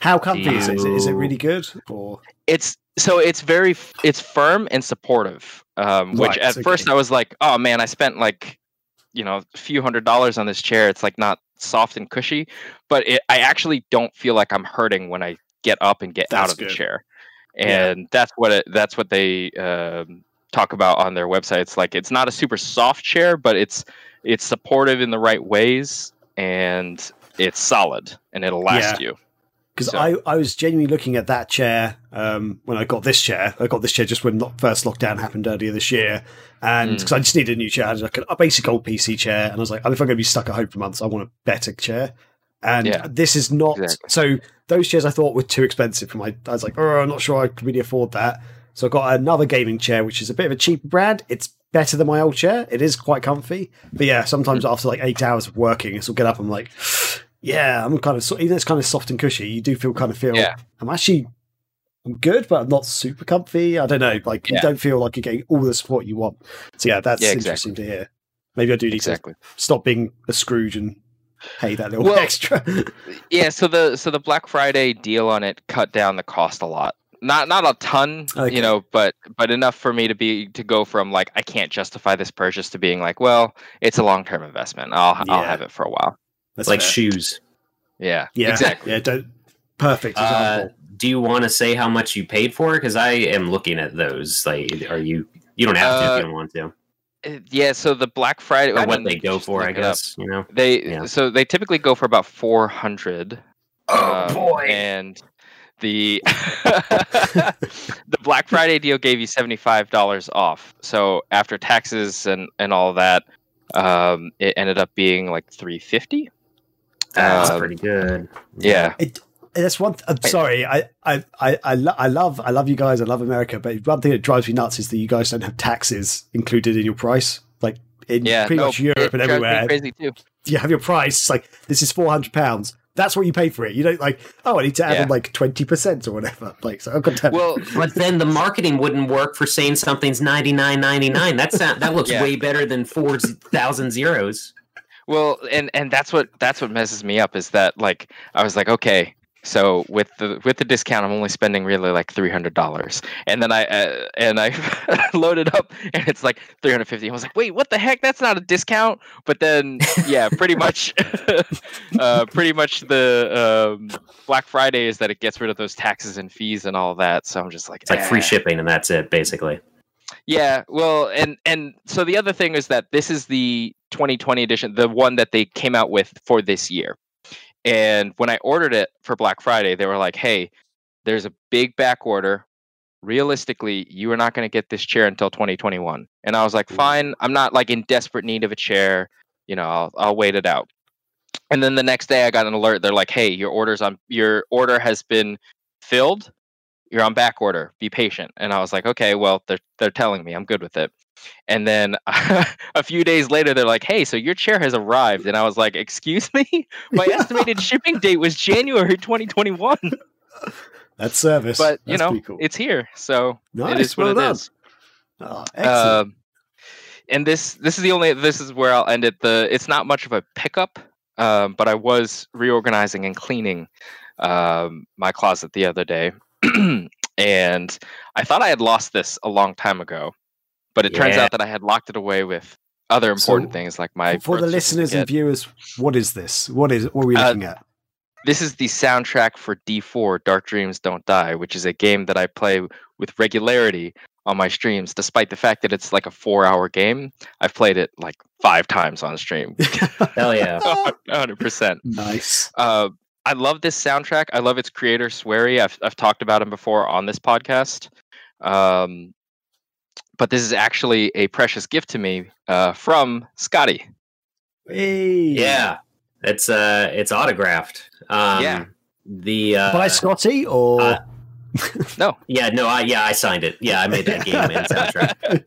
How comfy is it? Is it? Is it really good? Or It's so it's very it's firm and supportive. Um, which Right, at okay. first I was like, oh man, I spent like you know a few hundred dollars on this chair. It's like not soft and cushy, but it, I actually don't feel like I'm hurting when I get up and get out That's of the good. chair. Yeah. And that's what it, that's what they um, talk about on their website. It's like it's not a super soft chair, but it's it's supportive in the right ways and it's solid and it'll last you. Because So- I, I was genuinely looking at that chair um, when I got this chair. I got this chair just when the first lockdown happened earlier this year, and Mm. because I just needed a new chair, I had like a, basic old PC chair, and I was like, if I'm going to be stuck at home for months, I want a better chair. And Yeah, this is not exactly. so. Those chairs I thought were too expensive for my. I was like, oh, I'm not sure I could really afford that. So I got another gaming chair, which is a bit of a cheaper brand. It's better than my old chair. It is quite comfy, but yeah, sometimes Mm. after like eight hours of working, so I'll get up. I'm like, yeah, I'm kind of so- even though it's kind of soft and cushy. You do feel kind of feel. Yeah. I'm actually I'm good, but I'm not super comfy. I don't know. Like you don't feel like you're getting all the support you want. So yeah, that's Yeah, interesting to hear. Maybe I do need Exactly. to stop being a Scrooge and pay that little Well, extra. Yeah, so the so the Black Friday deal on it cut down the cost a lot. Not not a ton, Okay. you know, but but enough for me to be to go from like I can't justify this purchase to being like, well, it's a long term investment. I'll I'll have it for a while. That's like fair. shoes. Yeah, Yeah, exactly. Yeah, don't. Perfect Uh, example. do you want to say how much you paid for? Because I am looking at those. Like, are you? You don't have to if Uh, you don't want to. Uh, Yeah, so the Black Friday Or what they go for, I look it up. guess. You know. They Yeah. so they typically go for about four hundred. Oh boy. And the the Black Friday deal gave you seventy five dollars off. So after taxes and and all that, um, it ended up being like three fifty. That's um, pretty good. Yeah, It, that's one. Th- I'm sorry. I, I, I, I, lo- I love, I love you guys. I love America. But one thing that drives me nuts is that you guys don't have taxes included in your price. Like in yeah. pretty no, much Europe it and drives me everywhere, Crazy too. you have your price. It's like this is four hundred pounds. That's what you pay for it. You don't like. Oh, I need to add Yeah. on like twenty percent or whatever. Like, so I've got to. Well, But then the marketing wouldn't work for saying something's ninety nine ninety nine. That's not, that looks Yeah. way better than four thousand zeros. Well, and and that's what that's what messes me up is that like I was like, okay, so with the with the discount, I'm only spending really like three hundred dollars, and then I uh, and I loaded up, and it's like three hundred fifty. I was like, wait, what the heck? That's not a discount. But then, yeah, pretty much, uh, pretty much the um, Black Friday is that it gets rid of those taxes and fees and all that. So I'm just like, It's like free "Eh." shipping, and that's it, basically. Yeah, well, and and so the other thing is that this is the 2020 edition, the one that they came out with for this year. And when I ordered it for Black Friday, they were like, "Hey, there's a big back order. realistically, you are not going to get this chair until 2021. And I was like, mm. fine, I'm not like in desperate need of a chair. You know, I'll, I'll wait it out. And then the next day I got an alert. They're like, hey, your orders on your order has been filled. You're on back order. Be patient. And I was like, okay, well, they're they're telling me I'm good with it. And then a few days later, they're like, hey, so your chair has arrived. And I was like, excuse me? My estimated shipping date was January 2021. That's service. But you That's know, cool. it's here. So nice. it is what well it done. is. Oh, excellent. Um, and this this is the only this is where I'll end it. The it's not much of a pickup, um, but I was reorganizing and cleaning um, my closet the other day, and I thought I had lost this a long time ago, but it turns out that I had locked it away with other important So, things like my For the listeners and viewers, what is this? What is what are we Uh, looking at? This is the soundtrack for D4 Dark Dreams Don't Die, which is a game that I play with regularity on my streams, despite the fact that it's like a four hour game. I've played it like five times on stream. Hell yeah. 100%. nice. Uh, I love this soundtrack. I love its creator, Swery. I've, I've talked about him before on this podcast. Um, but this is actually a precious gift to me uh, from Scotty. Hey. Yeah. It's uh it's autographed. Um Yeah. the uh By Scotty or uh, No, yeah, no, I yeah, I signed it. Yeah, I made that game and soundtrack.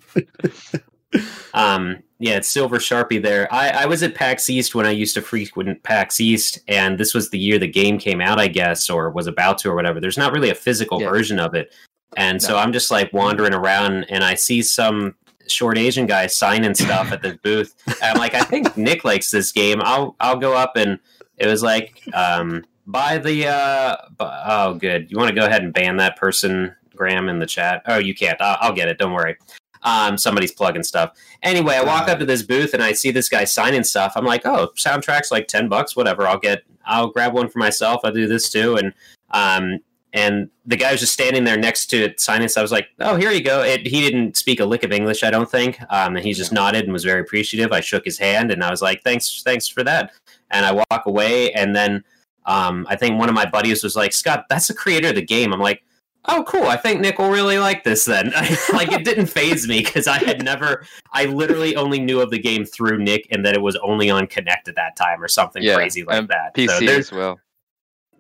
Um, yeah, it's Silver Sharpie there. I, I was at PAX East when I used to frequent PAX East, and this was the year the game came out, I guess, or was about to, or whatever. There's not really a physical Yeah. version of it. And so I'm just like wandering around, and I see some short Asian guy signing stuff at the booth. And I'm like, I think Nick likes this game. I'll I'll go up and it was like, um, buy the uh, bu- oh, good. You want to go ahead and ban that person, Graham, in the chat? Oh, you can't. I'll, I'll get it. Don't worry. Um, somebody's plugging stuff. Anyway, I walk up to this booth and I see this guy signing stuff. I'm like, oh, soundtrack's like ten bucks, whatever. I'll get. I'll grab one for myself. I'll do this too. And um, and the guy was just standing there next to it signing stuff. I was like, oh, here you go. It, he didn't speak a lick of English, I don't think. Um, and he just nodded and was very appreciative. I shook his hand and I was like, thanks, thanks for that. And I walk away and then um, I think one of my buddies was like, Scott, that's the creator of the game. I'm like, oh, cool. I think Nick will really like this then. like, it didn't phase me because I had never, I literally only knew of the game through Nick and that it was only on Kinect at that time or something Yeah, crazy like that. PC So as well.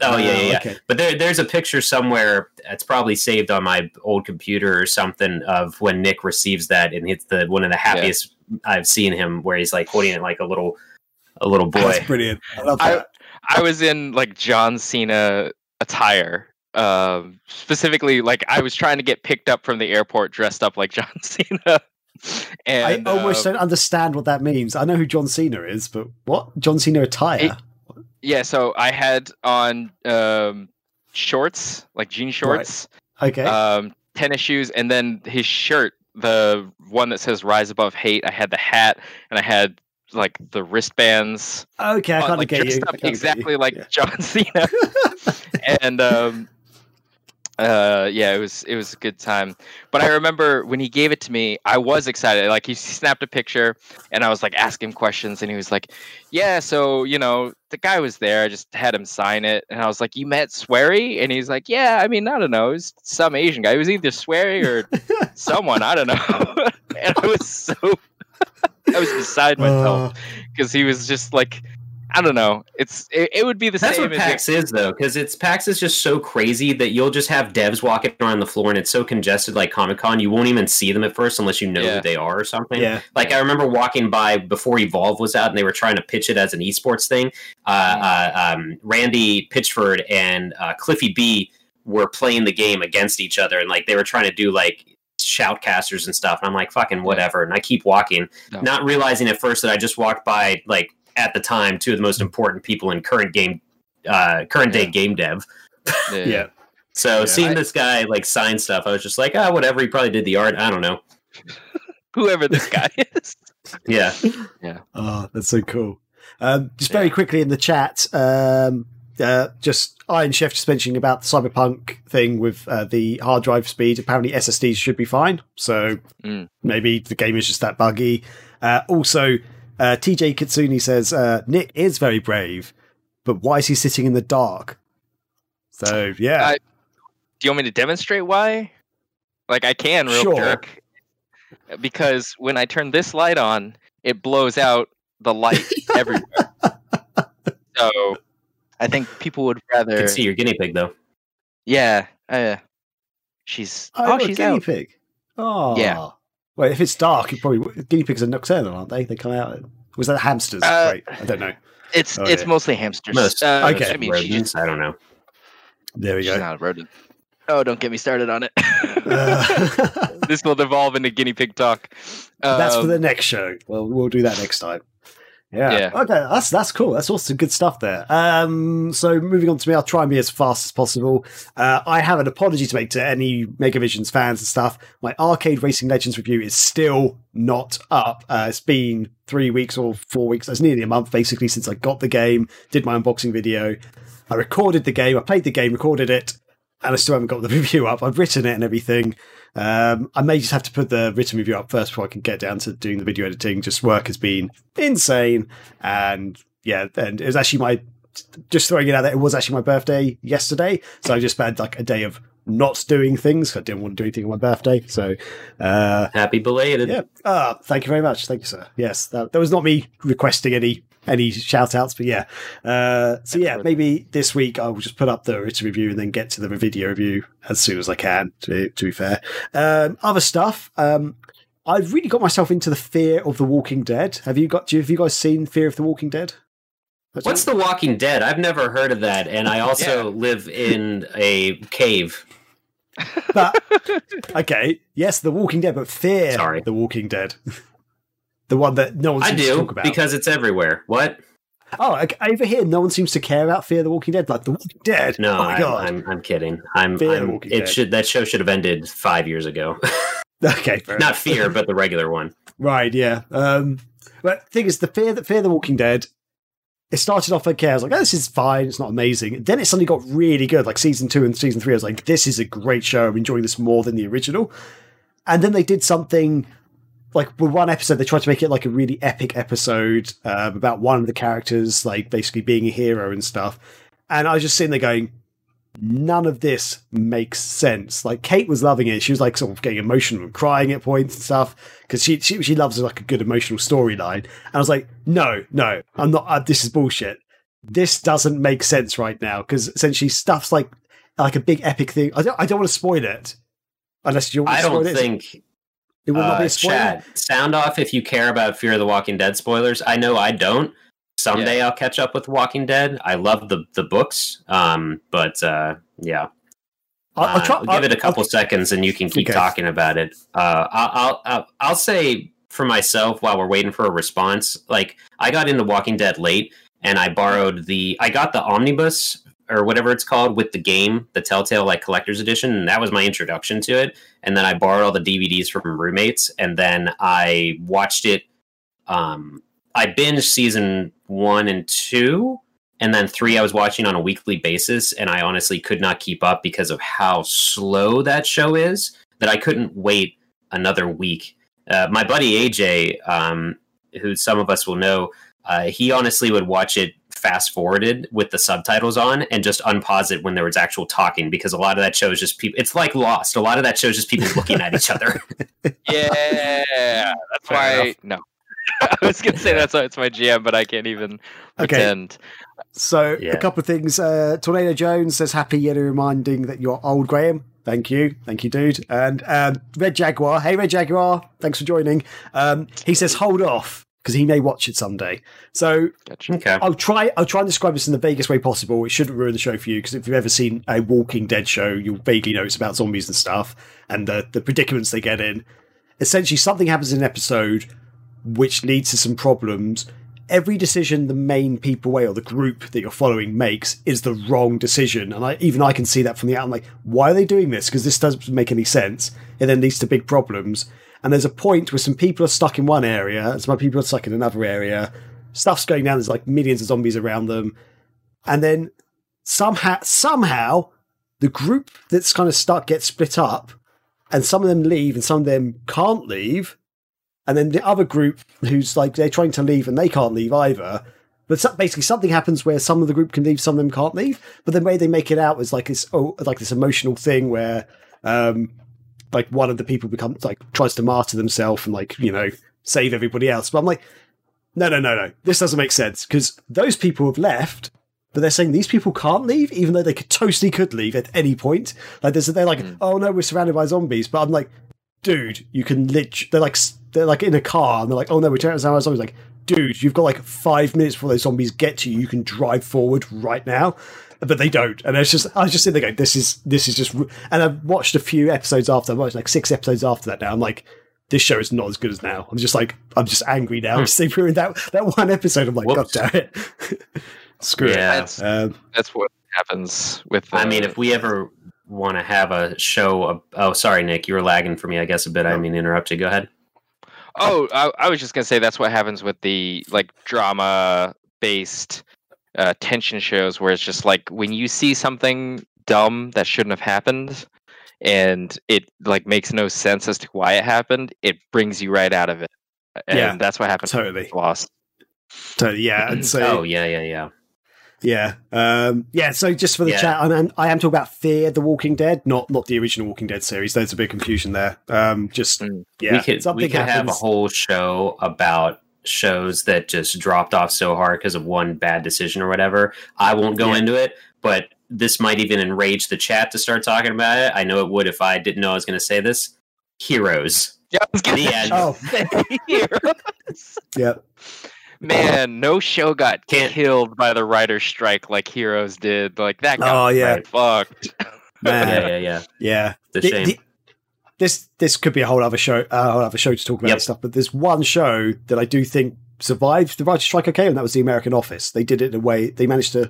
Oh, yeah, yeah, yeah. Okay. But there, there's a picture somewhere. that's probably saved on my old computer or something of when Nick receives that, and it's the one of the happiest I've seen him, where he's like holding it like a little, a little boy. That's brilliant. I love I- that. I was in like John Cena attire. Um, specifically, like I was trying to get picked up from the airport dressed up like John Cena. and I almost um, don't understand what that means. I know who John Cena is, but what John Cena attire? Yeah, so I had on um, shorts, like jean shorts, okay, um, tennis shoes, and then his shirt, the one that says "Rise Above Hate." I had the hat, and I had like the wristbands. okay, I uh, kind of like get you. Up kinda get exactly you. like Yeah. John Cena. and um uh yeah it was it was a good time. But i remember when he gave it to me i was excited. Like he snapped a picture and i was like asking him questions and he was like yeah so you know the guy was there. I just had him sign it. And i was like you met swery? And he's like yeah i mean i don't know. It was some asian guy. It was either swery or someone. I don't know. And i was so i was beside myself Uh, because he was just like I don't know. It's it, it would be the That's same what as PAX is, though, because it's PAX is just so crazy that you'll just have devs walking around the floor, and it's so congested, like Comic Con, you won't even see them at first unless you know Yeah. who they are or something. yeah, Like I remember walking by before Evolve was out, and they were trying to pitch it as an esports thing. Uh, uh, um, Randy Pitchford and uh, Cliffy B were playing the game against each other, and like they were trying to do like shoutcasters and stuff. And I'm like, fucking whatever. And I keep walking, No. not realizing at first that I just walked by like at the time two of the most important people in current game, uh, current day Yeah. game dev. yeah. yeah. So Yeah. seeing I- this guy like sign stuff, I was just like, oh, whatever. He probably did the art. I don't know. whoever this guy is. Yeah. Yeah. Oh, that's so cool. Um, just very quickly in the chat, um, uh, just Iron Chef just mentioning about the Cyberpunk thing with uh, the hard drive speed. Apparently, SSDs should be fine. So Mm. maybe the game is just that buggy. Uh, also, uh, TJ Kitsune says uh, Nick is very brave, but why is he sitting in the dark? So yeah, I- Do you want me to demonstrate why? Like I can real Sure. jerk because when I turn this light on, it blows out the light everywhere. So I think people would I rather. can see your guinea pig though. Yeah. Uh, she's Oh, oh, look, she's guinea out. pig. Oh, Yeah. Well, if it's dark, you probably guinea pigs are nocturnal, aren't they? They come out. Was that hamsters? Uh, Wait, I don't know. It's Oh, it's yeah. mostly hamsters. Most Uh, Okay. I mean, she just, I don't know. There we she's go. not a rodent. Oh, don't get me started on it. Uh, this will devolve into guinea pig talk. that's for Um, the next show. Well, we'll do that next time. Yeah. Yeah. Okay, that's that's cool. That's also good stuff there. Um, so moving on to me, I'll try and be as fast as possible. Uh, I have an apology to make to any Megavisions fans and stuff. My Arcade Racing Legends review is still not up. Uh, it's been three weeks or four weeks. It's nearly a month basically since I got the game, did my unboxing video. I recorded the game. I played the game, recorded it, and I still haven't got the review up. I've written it and everything. Um, I may just have to put the written review up first before I can get down to doing the video editing. Just work has been insane, and yeah, and it was actually my just throwing it out there. It was actually my birthday yesterday, so I just had like a day of not doing things. I didn't want to do anything on my birthday, so uh, Happy belated. yeah. Ah, thank you very much. Thank you, sir. Yes, that, that was not me requesting any any shout outs, but yeah. Uh, so yeah, maybe this week I will just put up the review and then get to the video review as soon as I can. To, to be fair, um, other stuff. Um, I've really got myself into the fear of the Walking Dead. Have you got? Do have you guys seen Fear of the Walking Dead? What's The Walking Dead? I've never heard of that, and I also live in a cave. But okay, yes, The Walking Dead, but Fear Sorry. the Walking Dead. the one that no one I seems to do talk about. because it's everywhere. What? Oh, like, over here, no one seems to care about Fear the Walking Dead. Like The Walking Dead. No, oh my I'm, god. I'm I'm kidding. I'm, Fear the I'm Walking it Dead. should that show should have ended five years ago. okay, Not enough. Fear, but the regular one. right? Yeah. Um, but the thing is, the Fear that Fear the Walking Dead. It started off okay. I was like, oh, this is fine. It's not amazing. Then it suddenly got really good. Like season two and season three, I was like, this is a great show. I'm enjoying this more than the original. And then they did something like with one episode, they tried to make it like a really epic episode um, about one of the characters, like basically being a hero and stuff. And I was just sitting there going, none of this makes sense. Like Kate was loving it. She was like sort of getting emotional and crying at points and stuff because she, she she loves like a good emotional storyline. And I was like, no, no, I'm not. Uh, this is bullshit. This doesn't make sense right now because essentially stuff's like like a big epic thing. I don't I don't want to spoil it unless you want I to spoil don't think. it will not be Uh, a spoiler. Chad, sound off if you care about Fear of the Walking Dead spoilers. I know I don't. Someday I'll catch up with Walking Dead. I love the the books, um, but uh, yeah, I'll, I'll Uh, try. give I'll- it a couple seconds and you can keep Okay. talking about it. Uh, I'll, I'll, I'll, I'll say for myself while we're waiting for a response, like I got into Walking Dead late and I borrowed the, I got the omnibus or whatever it's called with the game, the Telltale like collector's edition, and that was my introduction to it. And then I borrowed all the DVDs from roommates, and then I watched it. Um, I binged season one and two, and then three I was watching on a weekly basis, and I honestly could not keep up because of how slow that show is. That I couldn't wait another week. Uh, my buddy AJ, um, who some of us will know, uh, he honestly would watch it fast forwarded with the subtitles on and just unpause it when there was actual talking because a lot of that show is just people. It's like Lost. A lot of that show is just people looking at each other. Yeah, that's Fair why. enough. No, I was gonna say that's why it's my GM, but I can't even Okay. pretend. So Yeah. a couple of things. Uh, Tornado Jones says happy year reminding that you're old, Graham. Thank you, thank you, dude. And um, Red Jaguar, hey Red Jaguar, thanks for joining. Um, he says hold off because he may watch it someday. So Gotcha. okay. I'll try. I'll try and describe this in the vaguest way possible. It shouldn't ruin the show for you because if you've ever seen a Walking Dead show, you'll vaguely know it's about zombies and stuff and the the predicaments they get in. Essentially, something happens in an episode which leads to some problems. Every decision the main people way or the group that you're following makes is the wrong decision, and I, even I can see that from the out. I'm like, why are they doing this? Because this doesn't make any sense. It then leads to big problems. And there's a point where some people are stuck in one area, and some people are stuck in another area. Stuff's going down. There's like millions of zombies around them, and then somehow, somehow, the group that's kind of stuck gets split up, and some of them leave, and some of them can't leave, and then the other group who's like they're trying to leave and they can't leave either. But basically, something happens where some of the group can leave, some of them can't leave. But the way they make it out is like this, oh, like this emotional thing where um, like one of the people becomes like tries to martyr themselves and like you know save everybody else. But I'm like, no, no, no, no. This doesn't make sense because those people have left. But they're saying these people can't leave, even though they could totally could leave at any point. Like there's, they're like, hmm. oh no, we're surrounded by zombies. But I'm like, dude, you can lit. They're like, they're like in a car, and they're like, oh no, we're surrounded by zombies. Like, dude, you've got like five minutes before those zombies get to you. You can drive forward right now. But they don't, and it's just I was just sitting there going, "This is this is just." And I've watched a few episodes after. I've watched like six episodes after that. Now I'm like, this show is not as good as now. I'm just like, I'm just angry now. Just they ruined that that one episode. I'm like, Whoops. God damn it! Screw Yeah. it. That's Um, that's what happens with. I mean, uh, if we ever want to have a show, of, oh, sorry, Nick, you were lagging for me, I guess a bit. I mean to interrupt you. Go ahead. Oh, I, I was just gonna say that's what happens with the like drama based uh, tension shows, where it's just like when you see something dumb that shouldn't have happened, and it like makes no sense as to why it happened, it brings you right out of it. And Yeah, that's what happened. totally. with Lost. totally. Yeah. And so oh, yeah, yeah, yeah. Yeah, um, yeah. So just for the Yeah. chat, I'm, I am talking about Fear the Walking Dead, not not the original Walking Dead series. There's a bit of confusion there. Um, just Mm. yeah, we could something we could have a whole show about shows that just dropped off so hard because of one bad decision or whatever. I won't go Yeah. into it, but this might even enrage the chat to start talking about it. I know it would if I didn't know I was going to say this. Heroes. Yeah, I was gonna The end. Oh, Heroes. yeah, Man, no show got Can't- killed by the writer's strike like Heroes did. Like that oh, got Oh, yeah. Fucked. man, Yeah, yeah, yeah. yeah. The The- shame. the- this this could be a whole other show, uh, a whole other show to talk about Yep. stuff. But there's one show that I do think survived the writer's strike okay, and that was the American Office. They did it in a way they managed to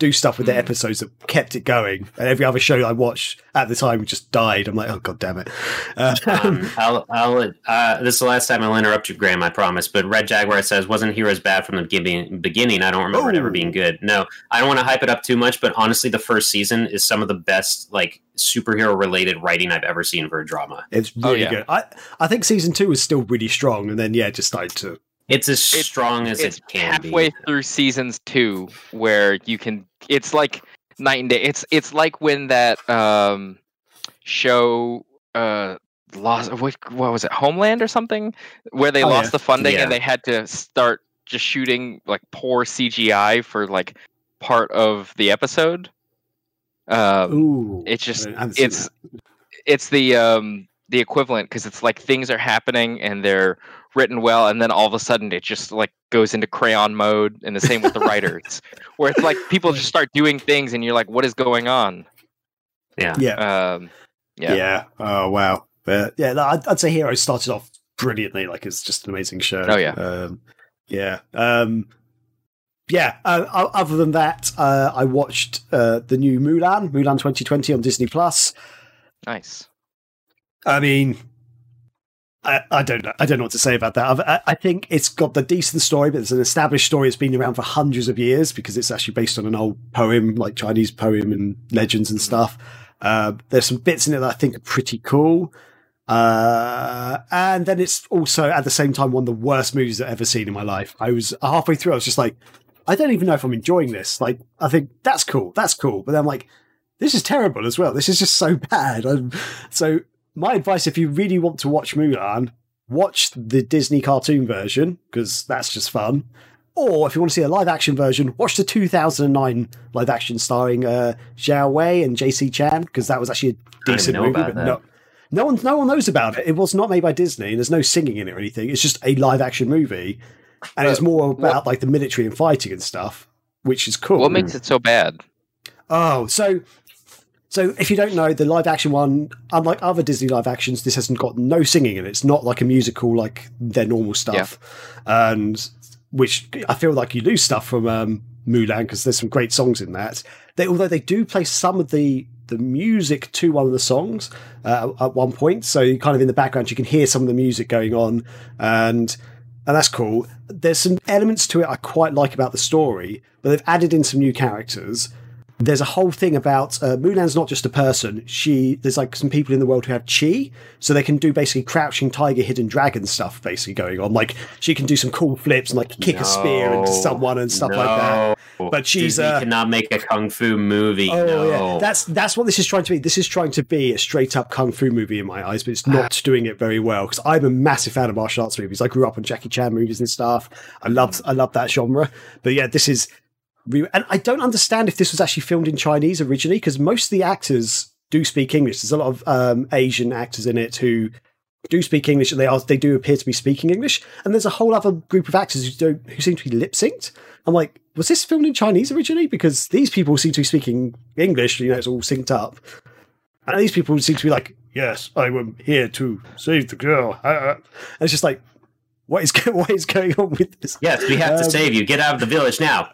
do stuff with their Hmm. episodes that kept it going, and every other show I watched at the time just died. I'm like, oh god damn it. Uh, um, I'll, I'll, uh, this is the last time I'll interrupt you, Graham. I promise. But Red Jaguar says, "Wasn't Heroes bad from the beginning? Beginning, I don't remember it ever Oh. being good. No, I don't want to hype it up too much, but honestly, the first season is some of the best like superhero related writing I've ever seen for a drama. It's Oh, really yeah. good. I, I think season two was still really strong, and then yeah, it just started to. It's as It's- strong as it's it can halfway be. through seasons two where you can it's like night and day it's it's like when that um show uh lost what, what was it homeland or something where they Oh, lost yeah. the funding Yeah. and they had to start just shooting like poor cgi for like part of the episode um Ooh, it's just I haven't seen it's that. it's the um the equivalent because it's like things are happening and they're written well and then all of a sudden it just like goes into crayon mode and the same with the writers where it's like people just start doing things and you're like what is going on Yeah. yeah, um yeah, yeah, Oh wow, but yeah, I'd, I'd say Heroes started off brilliantly. Like it's just an amazing show. Oh, yeah. um, yeah, um, yeah. Uh, other than that, uh, I watched uh, the new Mulan, Mulan 2020 on Disney Plus. nice I mean, I, I don't know. I don't know what to say about that. I, I think it's got the decent story, but it's an established story. It's been around for hundreds of years because it's actually based on an old poem, like Chinese poem and legends and stuff. Uh, there's some bits in it that I think are pretty cool. Uh, and then it's also at the same time one of the worst movies I've ever seen in my life. I was halfway through, I was just like, I don't even know if I'm enjoying this. Like, I think that's cool, that's cool. But then I'm like, this is terrible as well. This is just so bad. I'm, so my advice, if you really want to watch Mulan, watch the Disney cartoon version because that's just fun. Or if you want to see a live action version, watch the 2009 live action starring uh, Zhao Wei and Jaycee Chan because that was actually a decent movie. But that. no, no one, no one knows about it. It was not made by Disney, and there's no singing in it or anything. It's just a live action movie, and it's more about what- like the military and fighting and stuff, which is cool. what makes it so bad Oh, so so if you don't know, the live action one, unlike other Disney live actions, this hasn't got no singing in it. It's not like a musical like their normal stuff, and which I feel like you lose stuff from um, Mulan because there's some great songs in that. They although they do play some of the the music to one of the songs uh, at one point, so you kind of in the background you can hear some of the music going on, and and that's cool. There's some elements to it I quite like about the story, but they've added in some new characters there's a whole thing about uh, Mulan's not just a person. She there's like some people in the world who have chi, so they can do basically crouching tiger, hidden dragon stuff, basically going on. Like she can do some cool flips and like kick a spear into someone and stuff like that. But she's, Disney uh, cannot make a kung fu movie. Oh no. yeah, that's that's what this is trying to be. This is trying to be a straight up kung fu movie in my eyes, but it's not doing it very well because I'm a massive fan of martial arts movies. I grew up on Jackie Chan movies and stuff. I love I loved that genre. But yeah, this is re- and I don't understand if this was actually filmed in Chinese originally because most of the actors do speak English. There's a lot of um, Asian actors in it who do speak English, and they are they do appear to be speaking English. And there's a whole other group of actors who don't who seem to be lip synced. I'm like, was this filmed in Chinese originally? Because these people seem to be speaking English. You know, it's all synced up, and these people seem to be like, "Yes, I am here to save the girl." And it's just like, what is what is going on with this? Yes, we have to Um, save you. Get out of the village now.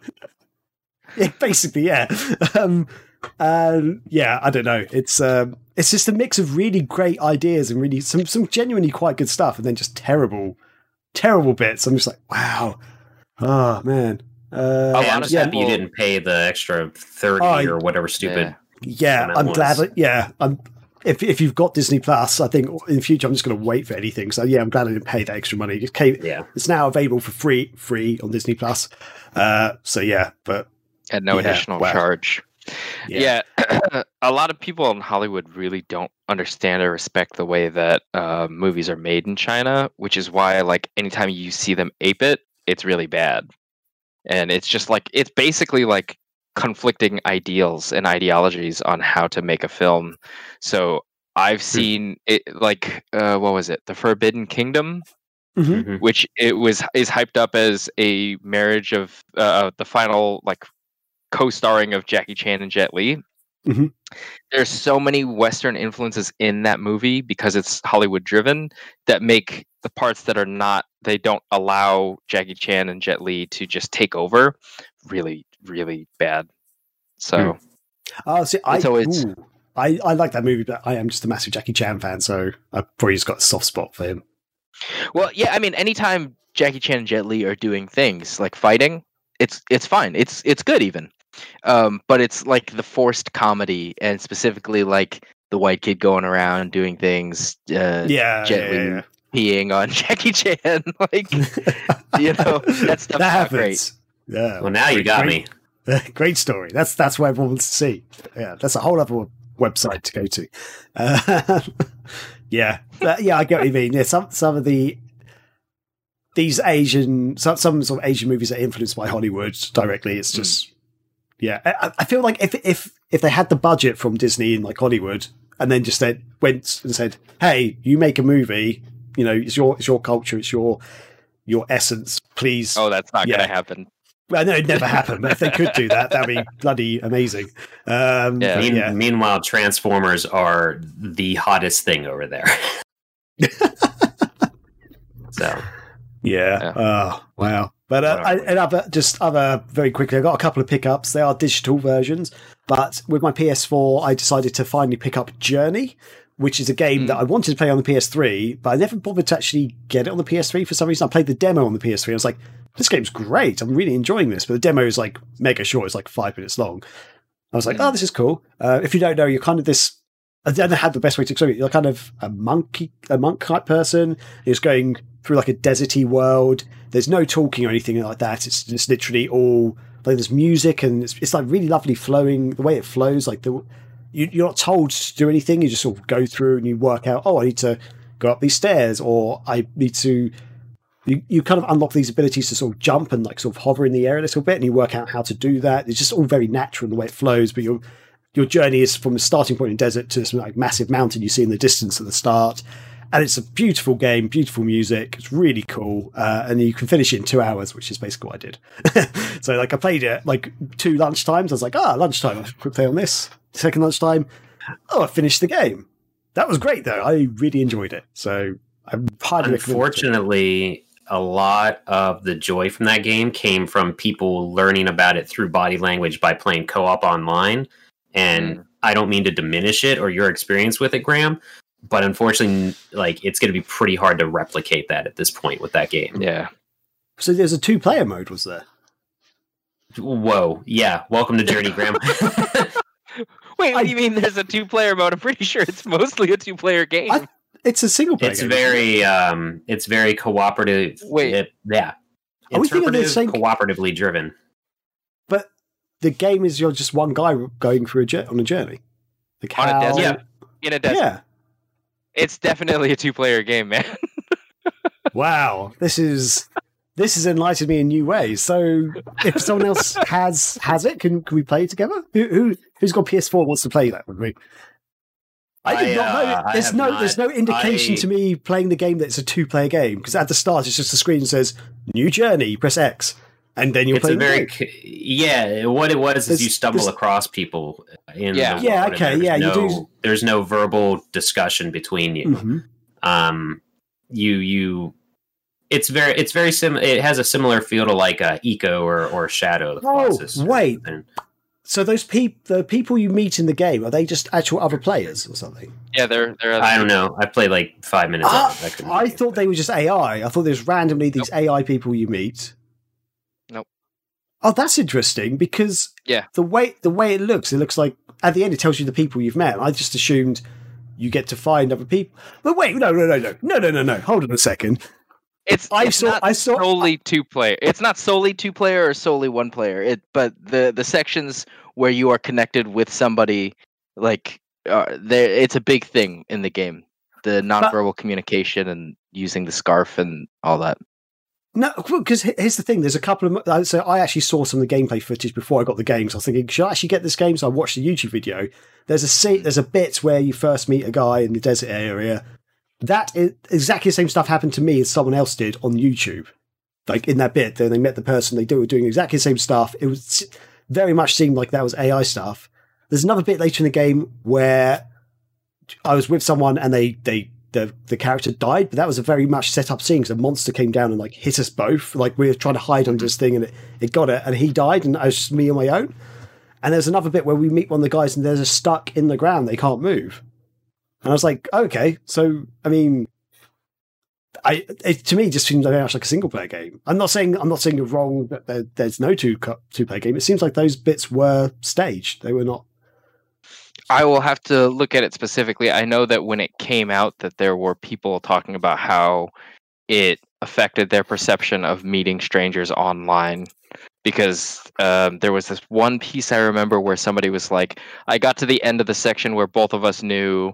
Yeah, basically, yeah. Um, and yeah, I don't know. It's um, it's just a mix of really great ideas and really some some genuinely quite good stuff, and then just terrible, terrible bits. I'm just like, wow, oh man. Uh, Hey, I'm just happy you didn't pay the extra thirty Oh, or whatever stupid. Yeah. yeah, I'm was- glad. Yeah, I'm. If if you've got Disney Plus, I think in the future I'm just going to wait for anything. So yeah, I'm glad I didn't pay that extra money. It came. Yeah. It's now available for free, free on Disney Plus. Uh, so yeah, but At no Yeah, additional wow. charge. Yeah. Yeah, a lot of people in Hollywood really don't understand or respect the way that uh, movies are made in China, which is why, like, anytime you see them ape it, it's really bad. And it's just like it's basically like conflicting ideals and ideologies on how to make a film. So I've seen it like uh, what was it, The Forbidden Kingdom, Mhm. Mhm. which it was is hyped up as a marriage of uh, the final like co-starring of Jackie Chan and Jet Li. Mhm. There's so many Western influences in that movie because it's Hollywood driven that make the parts that are not they don't allow Jackie Chan and Jet Li to just take over really really bad. So Oh, see, I, It's ooh, I I like that movie, but I am just a massive Jackie Chan fan, so I've probably just got a soft spot for him. Well, yeah, I mean, anytime Jackie Chan and Jet Li are doing things like fighting, it's it's fine. It's it's good even. Um, but it's like the forced comedy, and specifically like the white kid going around doing things, uh, Yeah, Jet yeah, yeah, peeing on Jackie Chan, like you know, that stuff's that not great. happens. Yeah. Well, now you got me. me. Great story. That's that's what everyone wants to see. Yeah, that's a whole other website to go to. Uh, yeah, But, yeah, I get what you mean. Yeah, some some of the these Asian some some sort of Asian movies are influenced by Hollywood directly. It's just yeah. I, I feel like if if if they had the budget from Disney and like Hollywood, and then just said went and said, "Hey, you make a movie. You know, it's your it's your culture. It's your your essence. Please Oh, that's not Yeah. gonna happen. well, no, it'd never happen. But if they could do that, that'd be bloody amazing. Um, Yeah. Mean- yeah. Meanwhile, Transformers are the hottest thing over there. so Yeah. Yeah. Oh, wow. But uh, I, and other, just other, very quickly, I got a couple of pickups. They are digital versions, but with my PS4, I decided to finally pick up Journey, which is a game Mm. that I wanted to play on the PS3, but I never bothered to actually get it on the PS3 for some reason. I played the demo on the PS3. I was like, this game's great. I'm really enjoying this. But the demo is like mega short. It's like five minutes long. I was like, Mm. oh, this is cool. Uh, if you don't know, you're kind of this. I don't know the best way to explain it. You're kind of a monkey, a monk type person. You're going through like a deserty world. There's no talking or anything like that. It's just literally all like there's music and it's, it's like really lovely flowing. The way it flows, like the you, you're not told to do anything. You just sort of go through and you work out. Oh, I need to go up these stairs, or I need to. You, you kind of unlock these abilities to sort of jump and like sort of hover in the air a little bit, and you work out how to do that. It's just all very natural in the way it flows. But your your journey is from the starting point in desert to this like massive mountain you see in the distance at the start. And it's a beautiful game, beautiful music. It's really cool, uh, and you can finish it in two hours, which is basically what I did. so, like, I played it like two lunchtimes. I was like, ah, lunchtime, I could play on this. Second lunchtime, oh, I finished the game. That was great, though. I really enjoyed it. So, I'm highly unfortunately, a lot of the joy from that game came from people learning about it through body language by playing co-op online. And I don't mean to diminish it or your experience with it, Graham, but unfortunately, like it's going to be pretty hard to replicate that at this point with that game. Yeah. So, there's a two player mode, was there? Whoa, yeah. Welcome to Journey, Graham. Wait, what I- do you mean there's a two player mode? I'm pretty sure it's mostly a two player game. I- It's a single player it's game. very, um, it's very cooperative. Wait. it- yeah. Are we thinking of the same- cooperatively driven. But the game is you're just one guy going through a jour- on a journey. Like On a desert. Yeah. In a desert. Yeah. It's definitely a two player game, man. Wow. This is this has enlightened me in new ways. So if someone else has has it, can can we play it together? Who who who's got PS4 wants to play that with me? I did I, not know. uh, There's no not. there's no indication I- to me playing the game that it's a two player game because at the start it's just the screen that says new journey, press X, and then you're It's a playing. the very, game. yeah. What it was is you stumble across people in Yeah. the Yeah, okay, there's yeah, you do- There's no verbal discussion between you. Mhm. um you you it's very it's very sim it has a similar feel to like uh, Ico or or shadow of the Oh, Colossus or wait. something. So those people, the people you meet in the game, are they just actual other players or something? yeah, they're they're. i don't know i played like five minutes of it. I, couldn't I thought they were just AI. I thought there's randomly these AI people you meet. Oh, that's interesting because Yeah. the way the way it looks, it looks like at the end it tells you the people you've met. I just assumed you get to find other people. But wait, no, no, no, no, no, no, no, no. Hold on a second. It's I it's saw- not I saw- solely two player. It's not solely two player or solely one player. It but the the sections where you are connected with somebody like uh, there it's a big thing in the game. The nonverbal communication and using the scarf and all that. No, because here's the thing. There's a couple of uh, so I actually saw some of the gameplay footage before I got the game. So I was thinking, should I actually get this game? So I watched the YouTube video. There's a se- there's a bit where you first meet a guy in the desert area. That is exactly the same stuff happened to me as someone else did on YouTube. Like in that bit, then they met the person. They do were doing exactly the same stuff. It was very much seemed like that was AI stuff. There's another bit later in the game where I was with someone and they they the the character died, but that was a very much set up scene because a monster came down and like hit us both. Like we were trying to hide under this thing and it, it got it, and he died, and I was just me on my own. And there's another bit where we meet one of the guys and there's a stuck in the ground, they can't move. And I was like, okay, so I mean, I it, to me it just seems very much like a single player game. I'm not saying I'm not saying you're wrong that there, there's no two two player game. It seems like those bits were staged; they were not. I will have to look at it specifically. I know that when it came out that there were people talking about how it affected their perception of meeting strangers online because um, there was this one piece I remember where somebody was like, I got to the end of the section where both of us knew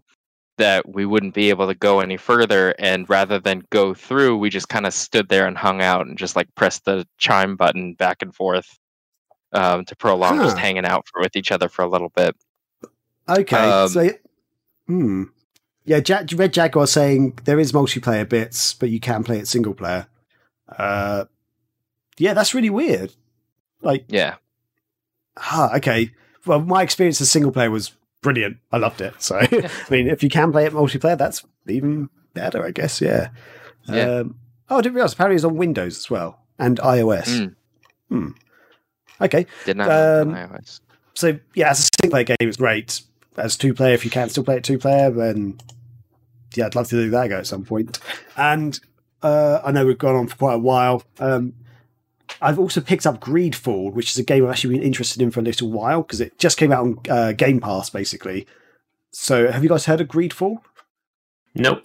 that we wouldn't be able to go any further and rather than go through we just kind of stood there and hung out and just like pressed the chime button back and forth um, to prolong just hanging out for, with each other for a little bit Okay, Um, so hmm, yeah, Jack, Red Jaguar saying there is multiplayer bits, but you can play it single player. Uh, yeah, that's really weird. Like, yeah ah, okay. Well, my experience as single player was brilliant. I loved it. So, I mean, if you can play it multiplayer, that's even better, I guess. Yeah. Yeah. Um, oh, I didn't realize apparently it's on Windows as well and iOS. Mm. Hmm. Okay. Did not know Um, on iOS. So yeah, as a single player game, it's great. As two player, if you can still play it two player, then yeah, I'd love to do that go at some. And uh, I know we've gone on for quite a while. Um, I've also picked up Greedfall, which is a game I've actually been interested in for a little while because it just came out on uh, Game Pass, basically. So, have you guys heard of Greedfall? nope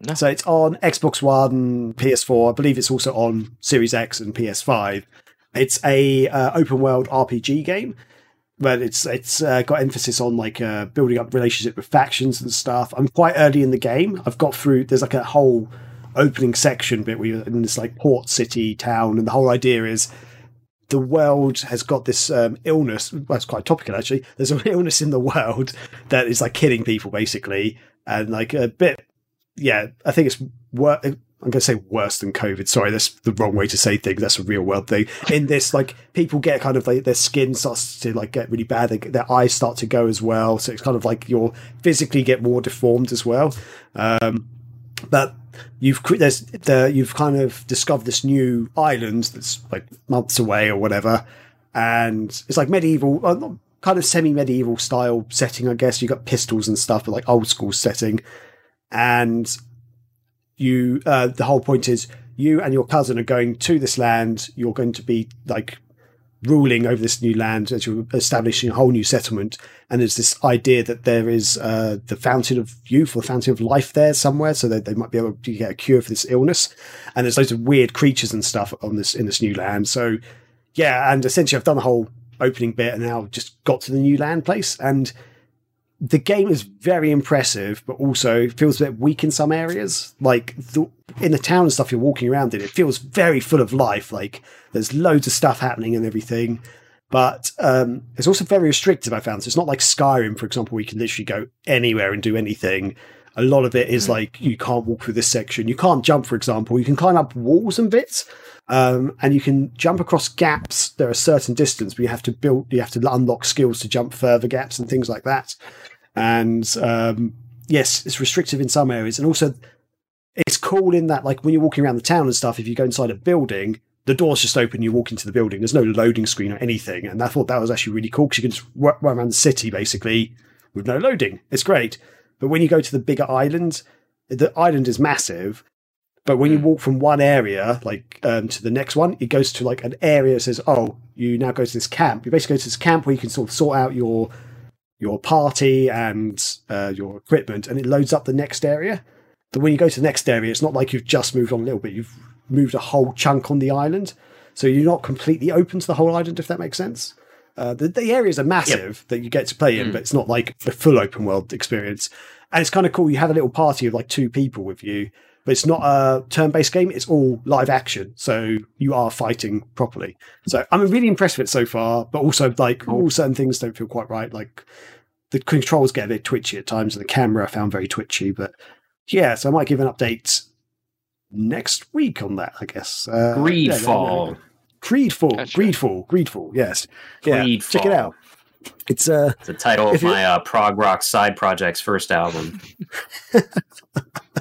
No. So it's on Xbox One, PS4. I believe it's also on Series X and PS5. It's a uh, open world RPG game, but it's it's uh, got emphasis on like uh, building up relationship with factions and stuff. I'm quite early in the game. I've got through. There's like a whole opening section bit where you're in this like port city town, and the whole idea is the world has got this um, illness. Well, it's quite topical actually. There's an illness in the world that is like killing people basically, and like a bit yeah, I think it's wor- I'm going to say worse than COVID. Sorry, that's the wrong way to say things. That's a real world thing. In this, like people get kind of like their skin starts to like get really bad. They, their eyes start to go as well. So it's kind of like you're physically get more deformed as well. Um, but you've there's the you've kind of discovered this new island that's like months away or whatever, and it's like medieval, uh, not- kind of semi-medieval style setting, I guess. You've got pistols and stuff, but like old school setting and you uh, the whole point is you and your cousin are going to this land you're going to be like ruling over this new land as you're establishing a whole new settlement. And there's this idea that there is uh, the fountain of youth or the fountain of life there somewhere, so that they might be able to get a cure for this illness. And there's loads of weird creatures and stuff on this in this new land. So yeah, and essentially I've done the whole opening bit and now just got to the new land place and the game is very impressive, but also feels a bit weak in some areas. Like the, in the town and stuff you're walking around in, it feels very full of life. Like there's loads of stuff happening and everything. But um, it's also very restrictive, I found. So it's not like Skyrim, for example, where you can literally go anywhere and do anything. A lot of it is mm. like you can't walk through this section. You can't jump, for example. You can climb up walls and bits, um, and you can jump across gaps. There are a certain distance, but you have to build, you have to unlock skills to jump further gaps and things like that. And um, yes, it's restrictive in some areas, and also it's cool in that like when you're walking around the town and stuff, if you go inside a building, the doors just open, you walk into the building. There's no loading screen or anything, and I thought that was actually really cool because you can just run around the city basically with no loading. It's great. But when you go to the bigger island, the island is massive. But when you hmm. walk from one area, like um, to the next one, it goes to like an area that says, "Oh, you now go to this camp." You basically go to this camp where you can sort of sort out your your party and uh, your equipment, and it loads up the next area. But when you go to the next area, it's not like you've just moved on a little bit; you've moved a whole chunk on the island, so you're not completely open to the whole island. If that makes sense, uh, the, the areas are massive yep. that you get to play in, mm. but it's not like a full open world experience. And it's kind of cool. You have a little party of like two people with you, but it's not a turn-based game. It's all live action, so you are fighting properly. So I'm really impressed with it so far, but also like all certain things don't feel quite right. Like the controls get a bit twitchy at times, and the camera I found very twitchy. But yeah, so I might give an update next week on that. I guess. Uh, Greedfall. Yeah, Greedfall. Gotcha. Greedfall. Greedfall. Yes. Yeah. Greedfall. Check it out. It's uh, the title of my uh, prog rock side project's first album.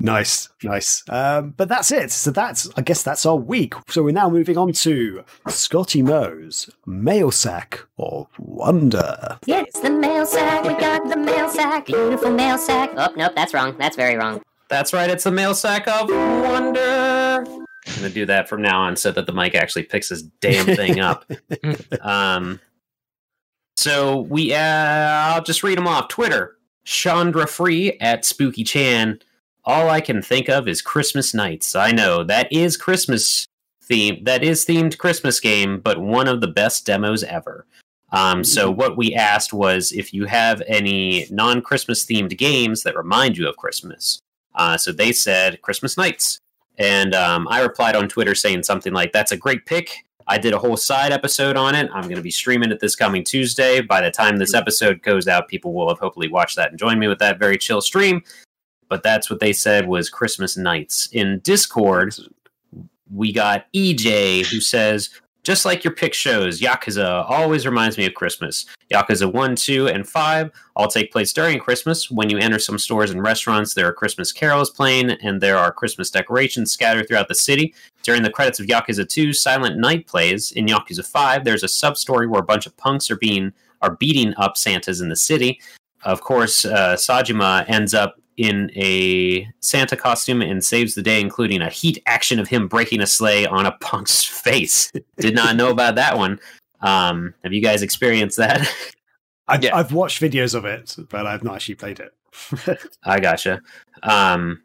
nice, nice. Um, but that's it. So that's, I guess, that's our week. So we're now moving on to Scotty Mo's mail sack of wonder. Yeah, it's the mail sack. We got the mail sack. Beautiful mail sack. Oh nope, that's wrong. That's very wrong. That's right. It's the mail sack of wonder. I'm gonna do that from now on so that the mic actually picks this damn thing up. um, so we, uh, I'll just read them off. Twitter, Chandra Free at Spooky Chan. All I can think of is Christmas NiGHTS. I know that is Christmas theme. That is themed Christmas game, but one of the best demos ever. Um, so mm-hmm. what we asked was if you have any non-Christmas themed games that remind you of Christmas. Uh, so they said Christmas NiGHTS, and um, I replied on Twitter saying something like, "That's a great pick. I did a whole side episode on it. I'm going to be streaming it this coming Tuesday. By the time this hmm. episode goes out, people will have hopefully watched that and joined me with that very chill stream. But that's what they said was Christmas NiGHTS. In Discord, we got EJ who says, just like your pick shows, Yakuza always reminds me of Christmas. Yakuza 1, 2, and 5 all take place during Christmas. When you enter some stores and restaurants, there are Christmas carols playing, and there are Christmas decorations scattered throughout the city. During the credits of Yakuza 2, Silent Night plays. In Yakuza 5, there's a sub story where a bunch of punks are being are beating up Santas in the city. Of course, uh, Saejima ends up in a Santa costume and saves the day, including a heat action of him breaking a sleigh on a punk's face. Did not know about that one. Um, have you guys experienced that? I've, yeah. I've watched videos of it, but I've not actually played it. I gotcha. Um,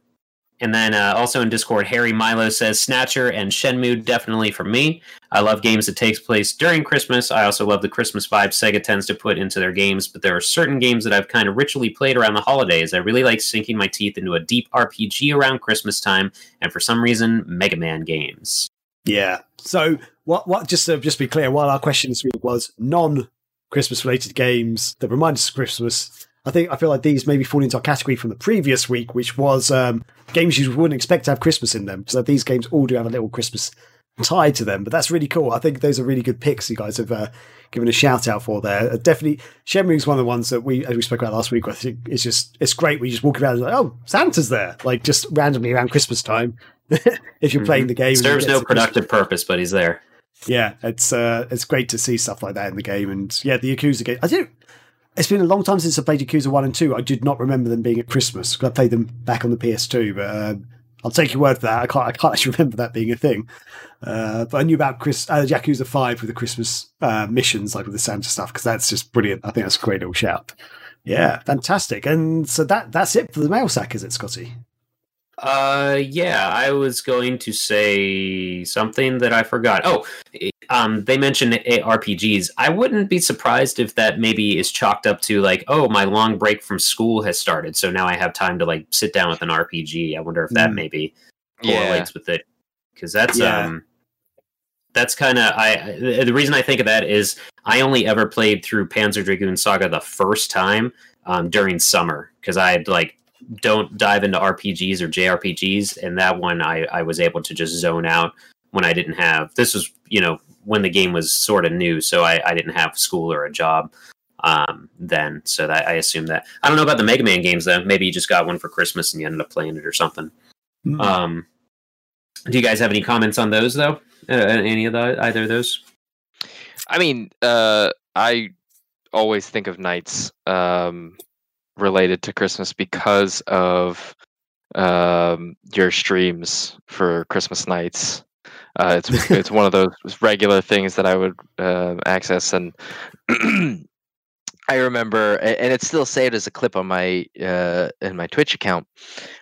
and then uh, also in Discord, Harry Milo says Snatcher and Shenmue definitely for me. I love games that takes place during Christmas. I also love the Christmas vibe Sega tends to put into their games, but there are certain games that I've kind of ritually played around the holidays. I really like sinking my teeth into a deep RPG around Christmas time, and for some reason, Mega Man games. Yeah. So what? What? Just to just be clear, while our question this week was non Christmas related games that remind us of Christmas. I think I feel like these maybe fall into our category from the previous week, which was um, games you wouldn't expect to have Christmas in them. So these games all do have a little Christmas tied to them. But that's really cool. I think those are really good picks. You guys have uh, given a shout out for there. Uh, definitely, Shenmue is one of the ones that we, as we spoke about last week. I think it's just it's great. We just walk around and like, oh, Santa's there, like just randomly around Christmas time. if you're mm-hmm. playing the game, serves no productive purpose, but he's there. Yeah, it's uh, it's great to see stuff like that in the game, and yeah, the Yakuza game. I do it's been a long time since I played Yakuza 1 and 2. I did not remember them being at Christmas because I played them back on the PS2. But um, I'll take your word for that. I can't, I can't actually remember that being a thing. Uh, but I knew about Chris, uh, Yakuza 5 with the Christmas uh, missions, like with the Santa stuff, because that's just brilliant. I think that's a great little shout. Yeah, fantastic. And so that that's it for the mail sack, is it, Scotty? Uh, yeah, I was going to say something that I forgot. Oh, um, they mentioned RPGs. I wouldn't be surprised if that maybe is chalked up to like, oh, my long break from school has started, so now I have time to like sit down with an RPG. I wonder if that Mm. maybe Yeah. correlates with it because that's Yeah. um, that's kind of I. The the reason I think of that is I only ever played through Panzer Dragoon Saga the first time um, during summer because I had like don't dive into RPGs or JRPGs, and that one I, I was able to just zone out when I didn't have. This was you know when the game was sort of new, so I, I didn't have school or a job um, then. So that I assume that I don't know about the Mega Man games though. Maybe you just got one for Christmas and you ended up playing it or something. Mm. Um, do you guys have any comments on those though? Uh, any of the either of those? I mean, uh, I always think of NiGHTS. um, related to Christmas because of um, your streams for Christmas NiGHTS. Uh, it's it's one of those regular things that I would uh, access, and I remember, and it's still saved as a clip on my uh, in my Twitch account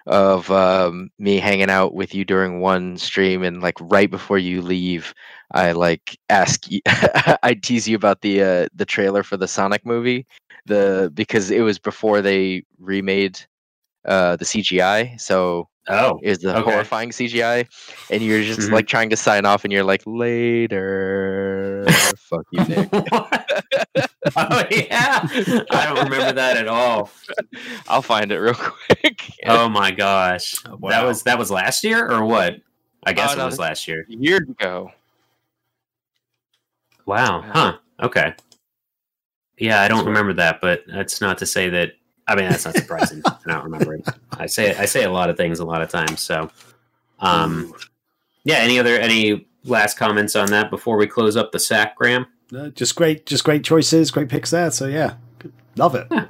of um, me hanging out with you during one stream, and like right before you leave, I like ask you, I tease you about the uh, the trailer for the Sonic movie, the because it was before they remade uh, the CGI, so Oh, is the Okay. horrifying CGI, and you're just Mhm. like trying to sign off, and you're like later, fuck you, Nick. oh yeah, I don't remember that at all. I'll find it real quick. Oh my gosh, that was that was last year or what? I guess Oh, it was last year. years ago. Wow. Huh. Okay. Yeah, I don't remember that, but that's not to say that. I mean, that's not surprising. I don't remember it. I say I say a lot of things a lot of times. So, um, yeah. Any other any last comments on that before we close up the sack, Graham? Uh, just great, just great choices, great picks there. So yeah, love it. Yeah.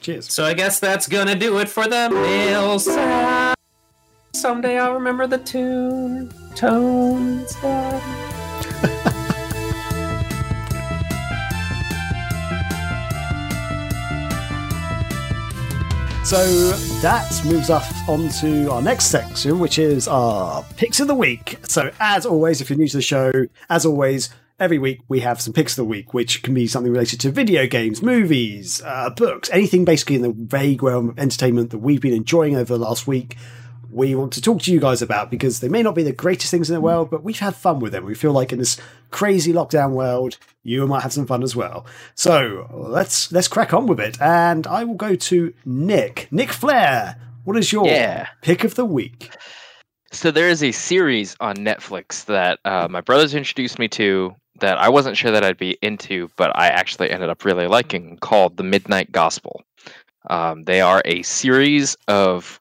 Cheers. So I guess that's gonna do it for the mail sack. Someday I'll remember the tune, tone So that moves us on to our next section, which is our picks of the week. So, as always, if you're new to the show, as always, every week we have some picks of the week, which can be something related to video games, movies, uh, books, anything basically in the vague realm of entertainment that we've been enjoying over the last week. We want to talk to you guys about because they may not be the greatest things in the world, but we've had fun with them. We feel like in this crazy lockdown world, you might have some fun as well. So let's let's crack on with it, and I will go to Nick. Nick Flair, what is your Yeah. pick of the week? So there is a series on Netflix that uh, my brothers introduced me to that I wasn't sure that I'd be into, but I actually ended up really liking called The Midnight Gospel. Um, they are a series of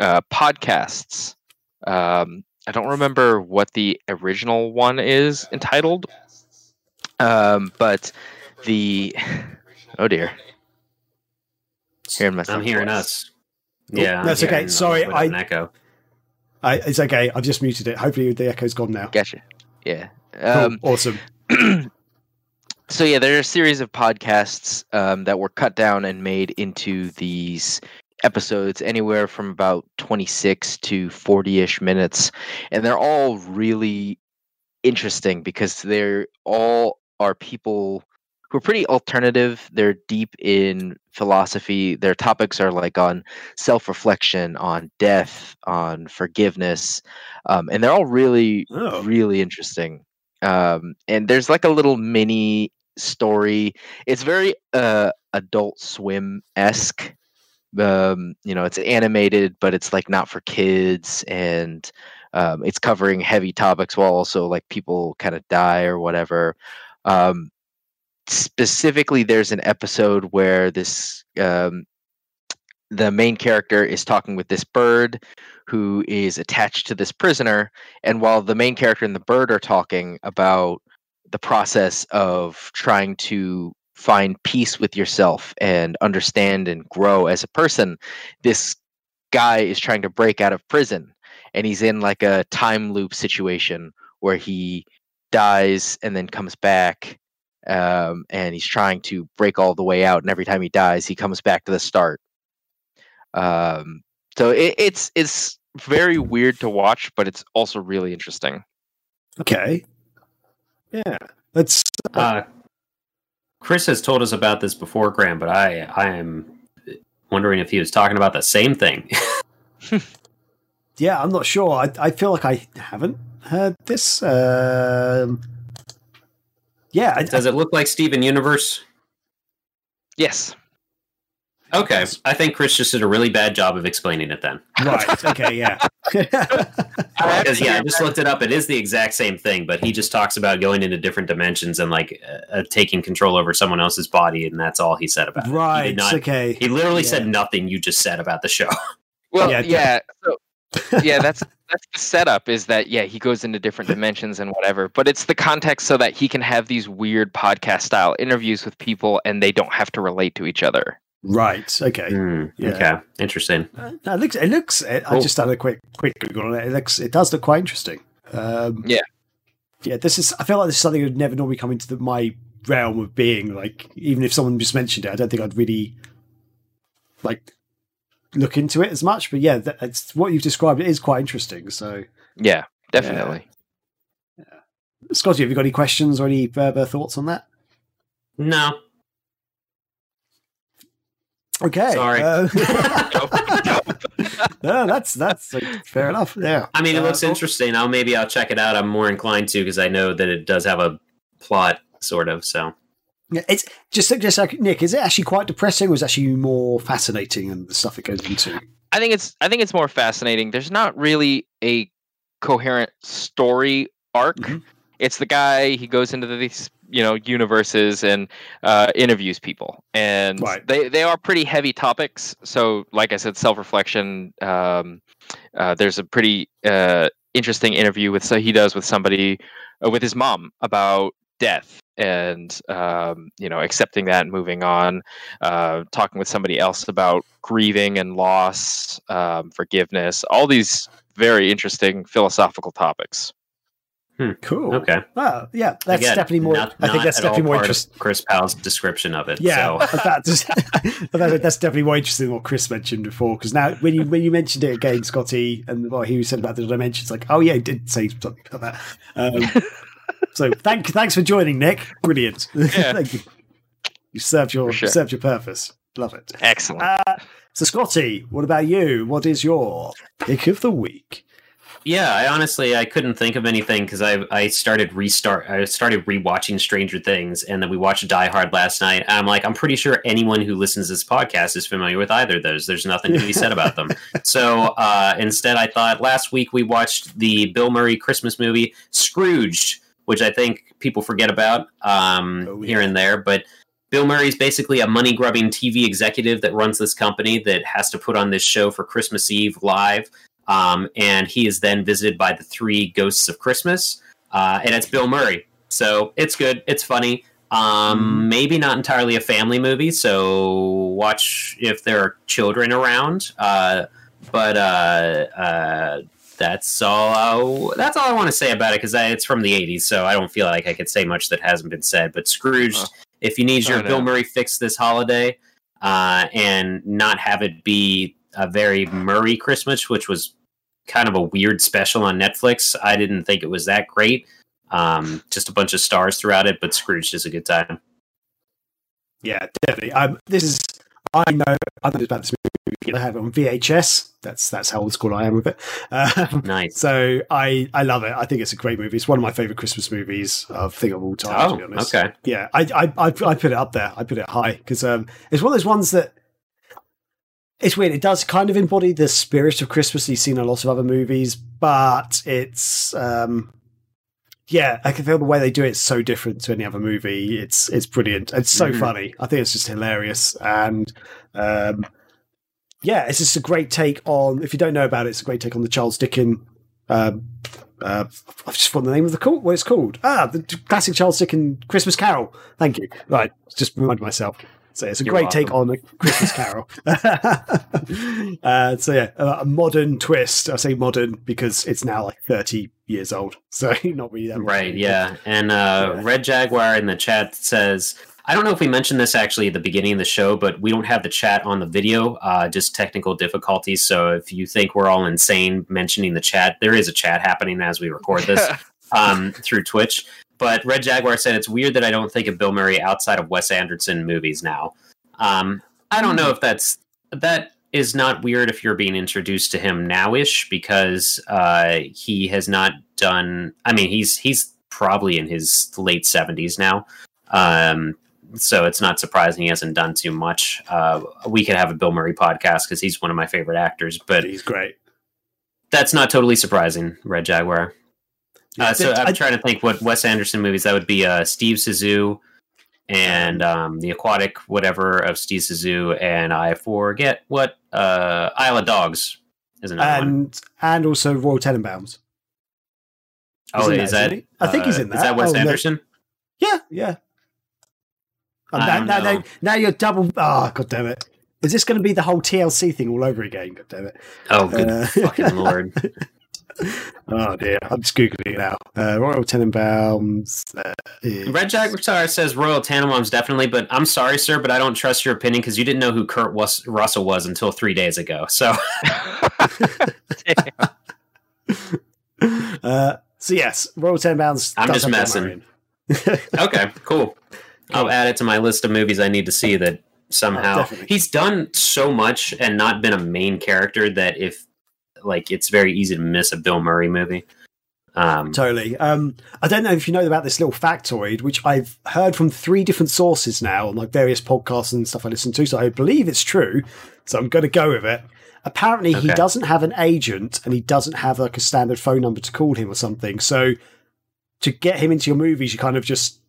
uh, podcasts. Um, I don't remember what the original one is entitled, um, but the oh dear, hearing myself. I'm hearing twice. us. Yeah, I'm that's okay. Sorry, a little bit of I- an echo. I, it's okay. I've just muted it. Hopefully the echo's gone now. Gotcha. Yeah. Cool. Um, awesome. so yeah, there are a series of podcasts um, that were cut down and made into these episodes, anywhere from about twenty-six to forty-ish minutes, and they're all really interesting because they're all are people who are pretty alternative. They're deep in philosophy. Their topics are like on self-reflection, on death, on forgiveness, um, and they're all really Oh. really interesting. Um, and there's like a little mini story. It's very uh, Adult Swim esque. Um, you know, it's animated, but it's like not for kids, and um, it's covering heavy topics while also like people kind of die or whatever. Um, specifically, there's an episode where this um, the main character is talking with this bird who is attached to this prisoner and while the main character and the bird are talking about the process of trying to find peace with yourself and understand and grow as a person, this guy is trying to break out of prison. and he's in like a time loop situation where he dies and then comes back um, and he's trying to break all the way out and every time he dies he comes back to the start um, so it, it's it's very weird to watch but it's also really interesting Okay. Yeah. Let's. Uh, Chris has told us about this before, Graham, but I I am wondering if he was talking about the same thing. Yeah, I'm not sure. I, I feel like I haven't heard this. Um, yeah, I, Does it look like Steven Universe? yes Okay, I think Chris just did a really bad job of explaining it then. right. Okay. Yeah. Because yeah, I just looked it up. It is the exact same thing, but he just talks about going into different dimensions and like uh, taking control over someone else's body, and that's all he said about it. Right. did not. okay. He literally Yeah. said nothing you just said about the show. well Yeah, yeah, so yeah that's that's the setup is that yeah he goes into different dimensions and whatever but it's the context so that he can have these weird podcast style interviews with people and they don't have to relate to each other Right. Okay. Hmm, Yeah. Okay, interesting. Uh, no, it looks. It looks. I Cool. just had a quick, quick Google on it. It looks. It does look quite interesting. Um, Yeah. Yeah. This is. I feel like this is something that would never normally come into the, my realm of being. Like, even if someone just mentioned it, I don't think I'd really like look into it as much. But yeah, that, it's what you've described. It is quite interesting. So, yeah definitely Scotty, have you got any questions or any further thoughts on that? No, Okay. Sorry. uh, no, that's that's like, fair enough. Yeah. I mean it Uh, looks interesting. I'll maybe I'll check it out. I'm more inclined to because I know that it does have a plot, sort of. So Yeah, it's just just like Nick. Is it actually quite depressing, or is it actually more fascinating and the stuff it goes into? I think it's I think it's more fascinating. There's not really a coherent story arc. Mhm. It's the guy he goes into these you know universes and uh, interviews people, and Right. they they are pretty heavy topics. So like I said, self reflection. Um, uh, there's a pretty uh, interesting interview with so he does with somebody uh, with his mom about death and um, you know accepting that and moving on uh, talking with somebody else about grieving and loss, um, forgiveness, all these very interesting philosophical topics. Cool. okay, Well, yeah, that's Again, definitely more. not- I think that's at all definitely more interesting. Chris Powell's description of it. Yeah, so. that just, that's definitely more interesting than what Chris mentioned before. Because now, when you when you mentioned it again, Scotty, and what he said about the dimensions, like, oh yeah, he did say something about that. Um, so thank thanks for joining, Nick. Brilliant. Yeah. Thank you. You served your For sure. served your purpose. Love it. Excellent. Uh, so, Scotty, what about you? What is your pick of the week? Yeah, I honestly I couldn't think of anything because I I started restart I started rewatching Stranger Things and then we watched Die Hard last night. And I'm like I'm pretty sure anyone who listens to this podcast is familiar with either of those. There's nothing to be said about them. So uh, instead, I thought last week we watched the Bill Murray Christmas movie Scrooged, which I think people forget about um, Oh, yeah. here and there, but. Bill Murray is basically a money grubbing TV executive that runs this company that has to put on this show for Christmas Eve live um, and he is then visited by the three ghosts of Christmas, uh, and it's Bill Murray. So it's good, it's funny. Um, maybe not entirely a family movie, so watch if there are children around. Uh, but uh, uh, that's all. I, that's all I want to say about it because it's from the '80s, so I don't feel like I could say much that hasn't been said. But Scrooge, if you need your Oh, no. Bill Murray fix this holiday, uh, and not have it be a very Murray Christmas, which was kind of a weird special on Netflix. I didn't think it was that great. Um, just a bunch of stars throughout it, but Scrooge is a good time. Yeah, definitely. Um, this is I know I know about this movie. I have it on VHS. That's that's how old school I am with it. Um, Nice. so I I love it. I think it's a great movie. It's one of my favorite Christmas movies. I think of all time. to be Oh, honest. okay. Yeah, I I I, I put it up there. I put it high because um, it's one of those ones that it's weird. It does kind of embody the spirit of Christmas you've seen in a lot of other movies, but it's um, yeah, I can feel the way they do it is so different to any other movie. It's it's brilliant. It's so Mhm. funny. I think it's just hilarious and um, yeah, it's just a great take on. If you don't know about it, it's a great take on the Charles Dickens. Um, uh, I've just forgotten the name of the call. What it's called? Ah, the classic Charles Dickens Christmas Carol. Thank you. Right, just reminded myself. So it's a You're great take on a Christmas Carol. uh, so yeah, a, a modern twist. I say modern because it's now like 30 years old. So not really that Right, yeah. And uh, Yeah. Red Jaguar in the chat says, I don't know if we mentioned this actually at the beginning of the show, but we don't have the chat on the video, uh, just technical difficulties. So if you think we're all insane mentioning the chat, there is a chat happening as we record this um, through Twitch. But Red Jaguar said it's weird that I don't think of Bill Murray outside of Wes Anderson movies now. Um, I don't know if that's that is not weird if you're being introduced to him nowish because uh, he has not done. I mean, he's he's probably in his late seventies now, um, so it's not surprising he hasn't done too much. Uh, we could have a Bill Murray podcast because he's one of my favorite actors, but He's great. that's not totally surprising. Red Jaguar. Uh, so I'm trying to think what Wes Anderson movies that would be. Uh, Steve Zissou and um, the Aquatic whatever of Steve Zissou, and I forget what uh, Isle of Dogs is another one. and and also Royal Tenenbaums. Oh, is that, that? isn't he? I think he's in uh, that. Is that Wes Oh, no. Anderson? Yeah, yeah. Oh, I now, now, now, now you're double. Oh, god damn it! Is this going to be the whole TLC thing all over again? God damn it! Oh, good Uh, fucking lord! Oh dear, I'm just googling it now. Uh, Royal Tenenbaums. Uh, is- Red Jaguar says Royal Tenenbaums definitely, but I'm sorry, sir, but I don't trust your opinion because you didn't know who Kurt was- Russell was until three days ago. So uh, so yes, Royal Tenenbaums. I'm just messing. Okay, cool. I'll add it to my list of movies I need to see that somehow Oh, he's done so much and not been a main character that if like it's very easy to miss a Bill Murray movie. Um, Totally. Um, I don't know if you know about this little factoid, which I've heard from three different sources now on like various podcasts and stuff I listen to. So I believe it's true. So I'm going to go with it. Apparently, he doesn't have an agent and he doesn't have like a standard phone number to call him or something. So to get him into your movies, you kind of just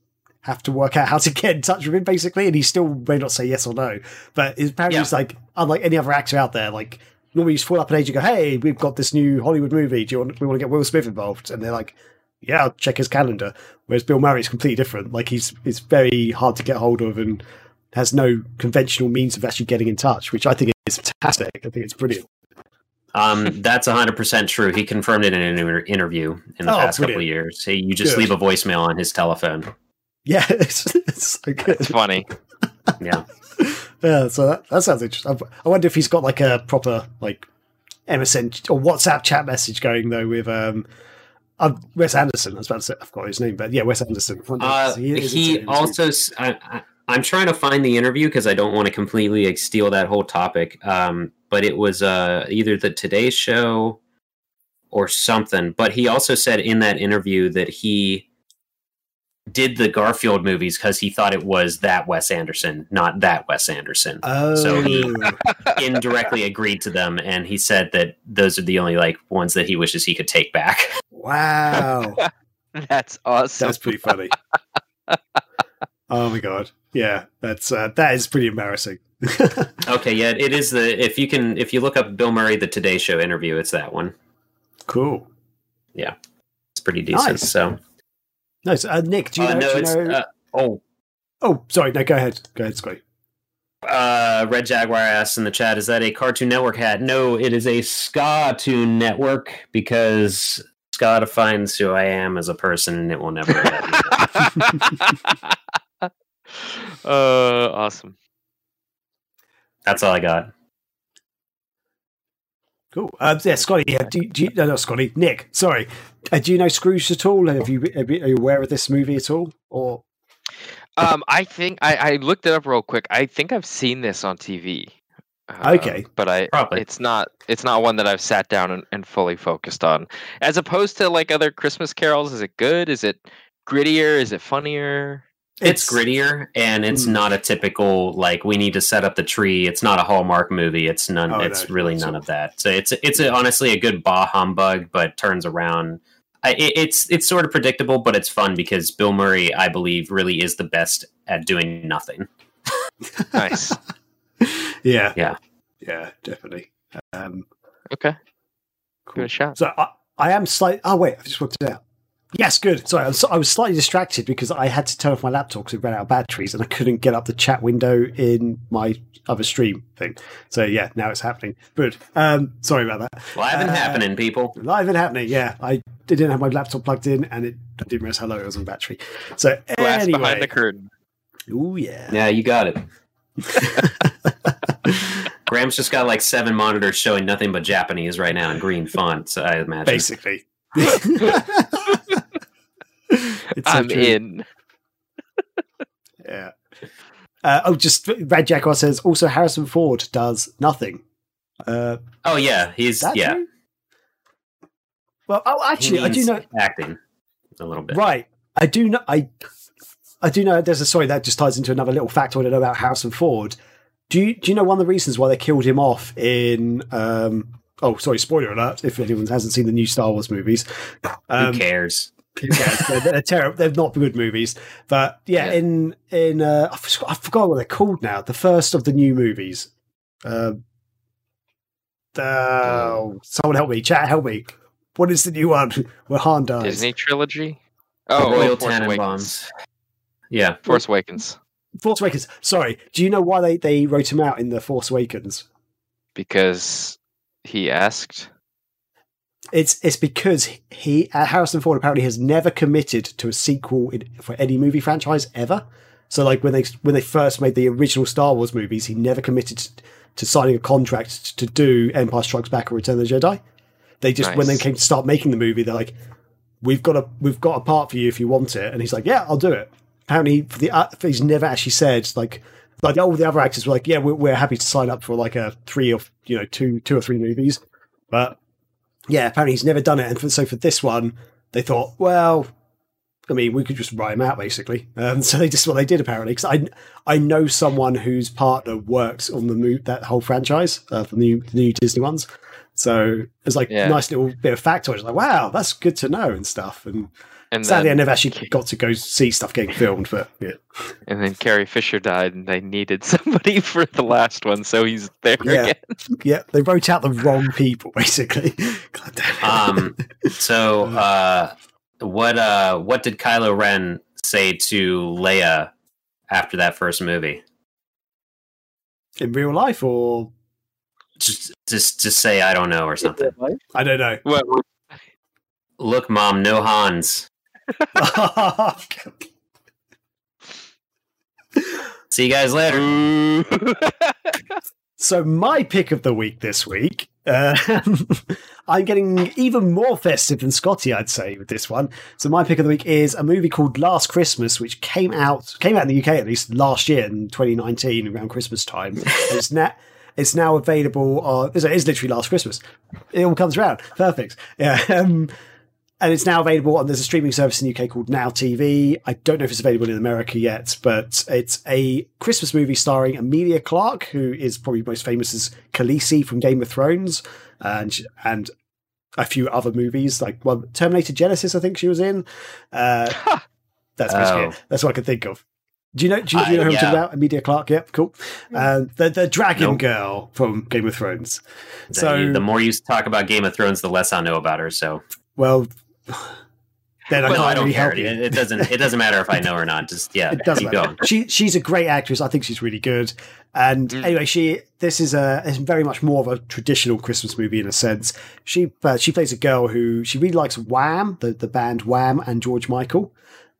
have to work out how to get in touch with him, basically. And he still may not say yes or no. But it's- apparently, Yeah. it's like unlike any other actor out there, like normally you just call up an agent and go, "Hey, we've got this new Hollywood movie. Do you want we want to get Will Smith involved?" And they're like, "Yeah, I'll check his calendar." Whereas Bill Murray's completely different. Like he's he's very hard to get hold of and has no conventional means of actually getting in touch, which I think is fantastic. I think it's brilliant. um, that's 100% true. He confirmed it in an inter- interview in the Oh, past couple of years. He, you just Good. leave a voicemail on his telephone. Yeah, it's, it's so good. It's funny. Yeah. Yeah, so that, that sounds interesting. I- wonder if he's got like a proper like MSN or WhatsApp chat message going though with um uh, Wes Anderson. I was about to say I forgot his name, but yeah, Wes Anderson. Uh, is he also, I, am trying to find the interview because I don't want to completely like, steal that whole topic. Um, but it was uh, either the Today Show or something. But he also said in that interview that he did the Garfield movies because he thought it was that Wes Anderson, not that Wes Anderson. Oh, so he- Indirectly agreed to them, and he said that those are the only like ones that he wishes he could take back. wow, That's awesome. that's pretty funny. oh my god, yeah, that's uh, that is pretty embarrassing. Okay, yeah, it is the if you can if you look up Bill Murray the Today Show interview, it's that one. cool. Yeah, it's pretty decent. Nice. So No, so, uh, Nick, do you Uh, know? no, do you it's know- uh, oh oh, sorry, no, go ahead, go ahead, Scotty. uh, Red Jaguar asks in the chat, is that a Cartoon Network hat? No, it is a Ska-toon Network because Ska defines who I am as a person, and it will never let me. uh, awesome. That's all I got. Cool. Um, yeah, Scotty. Yeah, do, do you, no, not Scotty. Nick. Sorry. Uh, do you know Scrooge at all? Have you, are you aware of this movie at all? Or Um, I think I, I looked it up real quick. I think I've seen this on TV. Uh, Okay. but I Probably. it's not it's not one that I've sat down and, and fully focused on. As opposed to like other Christmas carols, is it good? Is it grittier? Is it funnier? It's, grittier, and it's Hmm. not a typical like we need to set up the tree. It's not a Hallmark movie. It's none. Oh, it's no, really none all. of that. So it's it's a, honestly a good bah humbug, but turns around. I, it, it's it's sort of predictable, but it's fun because Bill Murray, I believe, really is the best at doing nothing. Nice. yeah, Yeah. yeah, definitely. Um, okay. Give cool. it a shot. So I, I am slightly. Oh wait, I just worked it out. Yes, good. Sorry, I was, I was slightly distracted because I had to turn off my laptop because it ran out of batteries and I couldn't get up the chat window in my other stream thing. So yeah, now it's happening. Good. Um, sorry about that. Live and Uh, happening, people. Live and happening. Yeah, I didn't have my laptop plugged in and it I didn't realize how low it was on battery. So Glass anyway, behind the curtain. oh yeah. Yeah, you got it. Graham's just got like seven monitors showing nothing but Japanese right now in green fonts. I imagine. basically. it's so I'm true. in. Yeah. Uh, oh, just Red Jaguar says also Harrison Ford does nothing. Uh, Oh yeah, he's yeah. true? Well, oh, actually, I do know. acting a little bit. Right, I do know. I I do know. There's a sorry that just ties into another little fact I want to know about Harrison Ford. Do you do you know one of the reasons why they killed him off in? Um, oh, sorry, spoiler alert! If anyone hasn't seen the new Star Wars movies, um, Who cares? Yeah, they're, they're terrible. They're not good movies, but yeah, Yeah. in in uh, I forgot, I forgot what they're called now. The first of the new movies. Um, oh, someone help me! Chat, help me! What is the new one where Han dies? Disney trilogy. Oh, Oh, Royal Force Tenenbaums. Yeah. Force Awakens. Force Awakens. Sorry, do you know why they they wrote him out in the Force Awakens? Because he asked. It's it's because he uh, Harrison Ford apparently has never committed to a sequel in, for any movie franchise ever. So like when they when they first made the original Star Wars movies, he never committed to, to signing a contract to do Empire Strikes Back or Return of the Jedi. They just when they Nice. came to start making the movie, they're like, "We've got a we've got a part for you if you want it," and he's like, "Yeah, I'll do it." Apparently, for the uh, he's never actually said like like all the other actors were like, "Yeah, we're, we're happy to sign up for like a three or you know two two or three movies," but yeah, apparently he's never done it. And for, so for this one, they thought, well, I mean, we could just write him out basically. Um, so they just what they did apparently. Because I I know someone whose partner works on the mo- that whole franchise uh, for the new the new Disney ones. So it's like Yeah. nice little bit of factoid. It's like, wow, that's good to know and stuff. And, And sadly, I never actually got to go see stuff getting filmed. But yeah, and then Carrie Fisher died, and they needed somebody for the last one, so he's there Yeah. again. yeah, they wrote out the wrong people basically. God damn it. Um. So, uh, what uh, what did Kylo Ren say to Leia after that first movie? in real life, or Just, just, just say I don't know or something. I don't know. What? Look, mom, no Hans. See you guys later. So my pick of the week this week, uh, I'm getting even more festive than Scotty, I'd say, with this one. So my pick of the week is a movie called Last Christmas, which came out came out in the UK at least last year in 2019 around Christmas time. It's now it's now available. Uh, it is literally Last Christmas. It all comes around. Perfect. Yeah. Um, and it's now available on there's a streaming service in the UK called Now TV. I don't know if it's available in America yet, but it's a Christmas movie starring Emilia Clarke, who is probably most famous as Khaleesi from Game of Thrones, and and a few other movies like well, Terminator Genisys. I think she was in. Uh, that's basically Oh. it. That's what I can think of. Do you know? Do you, do you know Uh, who I'm talking about? Emilia Clarke. Yep, cool. Uh, the the Dragon Nope. Girl from Game of Thrones. So, So the more you talk about Game of Thrones, the less I know about her. So, well, then I well, can't I don't really care. help It, you. it doesn't. It doesn't matter if I know or not. Just yeah, it doesn't keep matter. going. She she's a great actress. I think she's really good. And Mm. anyway, she this is a is very much more of a traditional Christmas movie in a sense. She uh, she plays a girl who she really likes Wham, the the band Wham, and George Michael.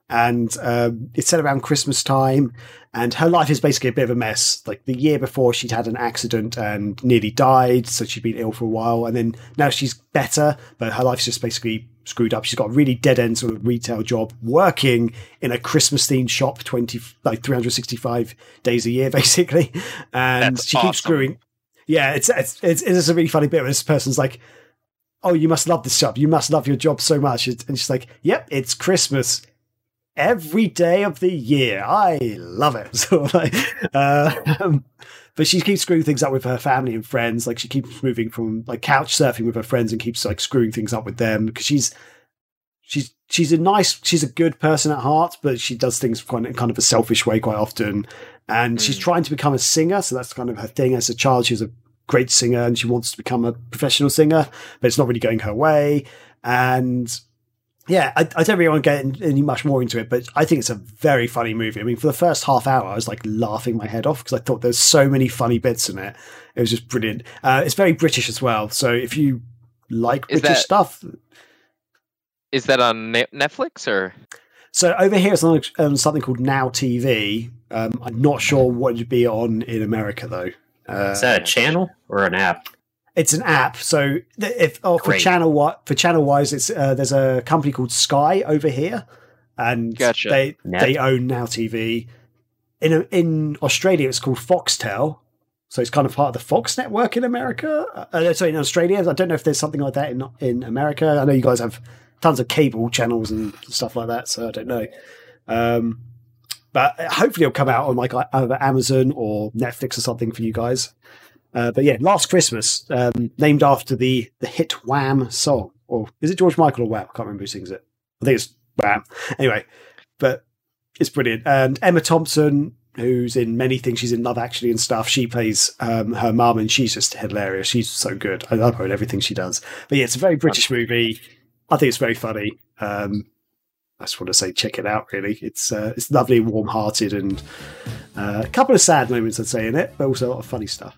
And um, it's set around Christmas time, and her life is basically a bit of a mess. Like the year before, she'd had an accident and nearly died, so she'd been ill for a while. And then now she's better, but her life's just basically screwed up. She's got a really dead end sort of retail job, working in a Christmas themed shop, twenty like three hundred sixty five days a year, basically. And That's she awesome. keeps screwing. Yeah, it's it's it's, it's a really funny bit where this person's like, "Oh, you must love this job. You must love your job so much." And she's like, "Yep, it's Christmas." every day of the year. I love it. So like, uh, um, but she keeps screwing things up with her family and friends. Like she keeps moving from like couch surfing with her friends and keeps like screwing things up with them because she's she's she's a nice she's a good person at heart, but she does things quite in kind of a selfish way quite often. And she's Mm. trying to become a singer, so that's kind of her thing. As a child, she was a great singer and she wants to become a professional singer, but it's not really going her way. And yeah, I, I don't really want to get any much more into it, but I think it's a very funny movie. I mean, for the first half hour, I was like laughing my head off because I thought there's so many funny bits in it. It was just brilliant. Uh, it's very British as well, so if you like Is British that- stuff, Is that on Netflix or? so over here it's on um, something called Now TV. Um, I'm not sure what it'd be on in America though. Uh, Is that a channel or an app? It's an app. So if oh, for Great. channel for channel wise, it's uh, there's a company called Sky over here, and Gotcha. they Net. they own Now TV. In in Australia, it's called Foxtel. So it's kind of part of the Fox network in America. Uh, sorry, in Australia. I don't know if there's something like that in in America. I know you guys have tons of cable channels and stuff like that. So I don't know. Um, but hopefully it'll come out on like either Amazon or Netflix or something for you guys. Uh, but yeah, Last Christmas, um, named after the the hit Wham song, or is it George Michael or Wham? I can't remember who sings it. I think it's Wham. Anyway, but it's brilliant. And Emma Thompson, who's in many things, she's in Love Actually and stuff. She plays um, her mum, and she's just hilarious. She's so good. I love her in everything she does. But yeah, it's a very British movie. I think it's very funny. Um, I just want to say, check it out. Really, it's uh, it's lovely, and warm hearted, and uh, a couple of sad moments, I'd say, in it, but also a lot of funny stuff.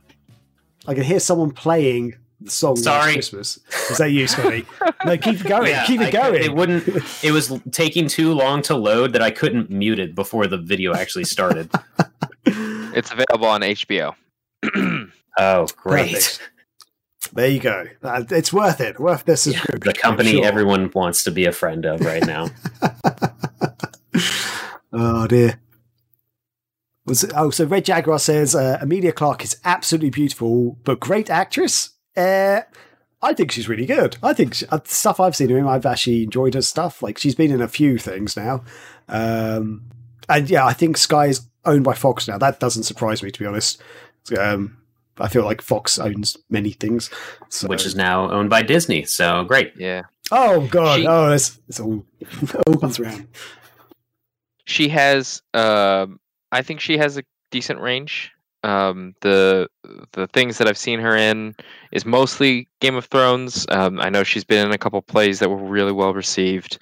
I can hear someone playing the song Last Sorry. Christmas. Is that you, Scotty? no, keep it going. Yeah, keep it I- going. It wouldn't. It was taking too long to load that I couldn't mute it before the video actually started. It's available on HBO. oh, great! Perfect. There you go. Uh, it's worth it. Worth the subscription. The company sure. everyone wants to be a friend of right now. Oh dear. Was it- oh, so Red Jaguar says uh, Emilia Clarke is absolutely beautiful, but great actress. Uh, I think she's really good. I think she, uh, stuff I've seen her in, I've actually enjoyed her stuff. Like she's been in a few things now, um, and yeah, I think Sky is owned by Fox now. That doesn't surprise me, to be honest. Um, I feel like Fox owns many things, so. which is now owned by Disney. So great. Yeah. oh god, She- oh, it's, it's all all comes around. She has um I think she has a decent range. Um the the things that I've seen her in is mostly Game of Thrones. Um I know she's been in a couple plays that were really well received.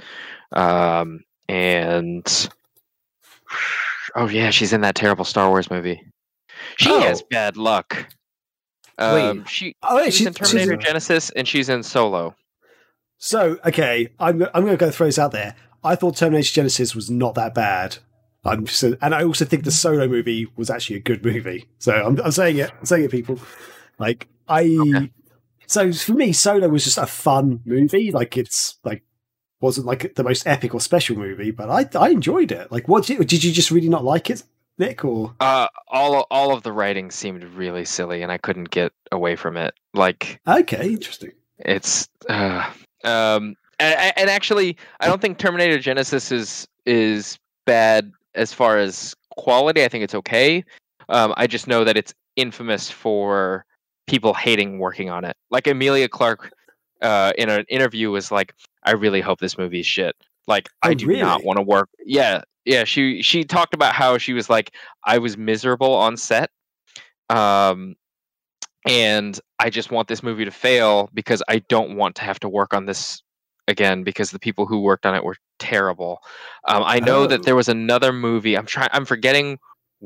Um and Oh yeah, she's in that terrible Star Wars movie. She Oh. has bad luck. Um, Wait. she Oh, wait, she's she- in she's Terminator in- Genisys and she's in Solo. So, okay, I'm, I'm going to go throw this out there. I thought Terminator Genisys was not that bad. I'm just, and I also think the Solo movie was actually a good movie. So I'm, I'm saying it. I'm saying it, people. Like I, Okay. so for me, Solo was just a fun movie. Like it's like wasn't like the most epic or special movie, but I I enjoyed it. Like, what did, did you just really not like it, Nick? Or Uh, all all of the writing seemed really silly, and I couldn't get away from it. Like okay, interesting. it's uh, um, and, and actually, I don't think Terminator Genisys is is bad as far as quality. I think it's okay. Um, I just know that it's infamous for people hating working on it. Like Emilia Clarke, uh, in an interview was like, "I really hope this movie is shit." Like, Oh, I do not want to work. Yeah, yeah. She she talked about how she was like, I was miserable on set. Um, and I just want this movie to fail because I don't want to have to work on this again because the people who worked on it were terrible. Um, I know Oh. that there was another movie. I'm trying. I'm forgetting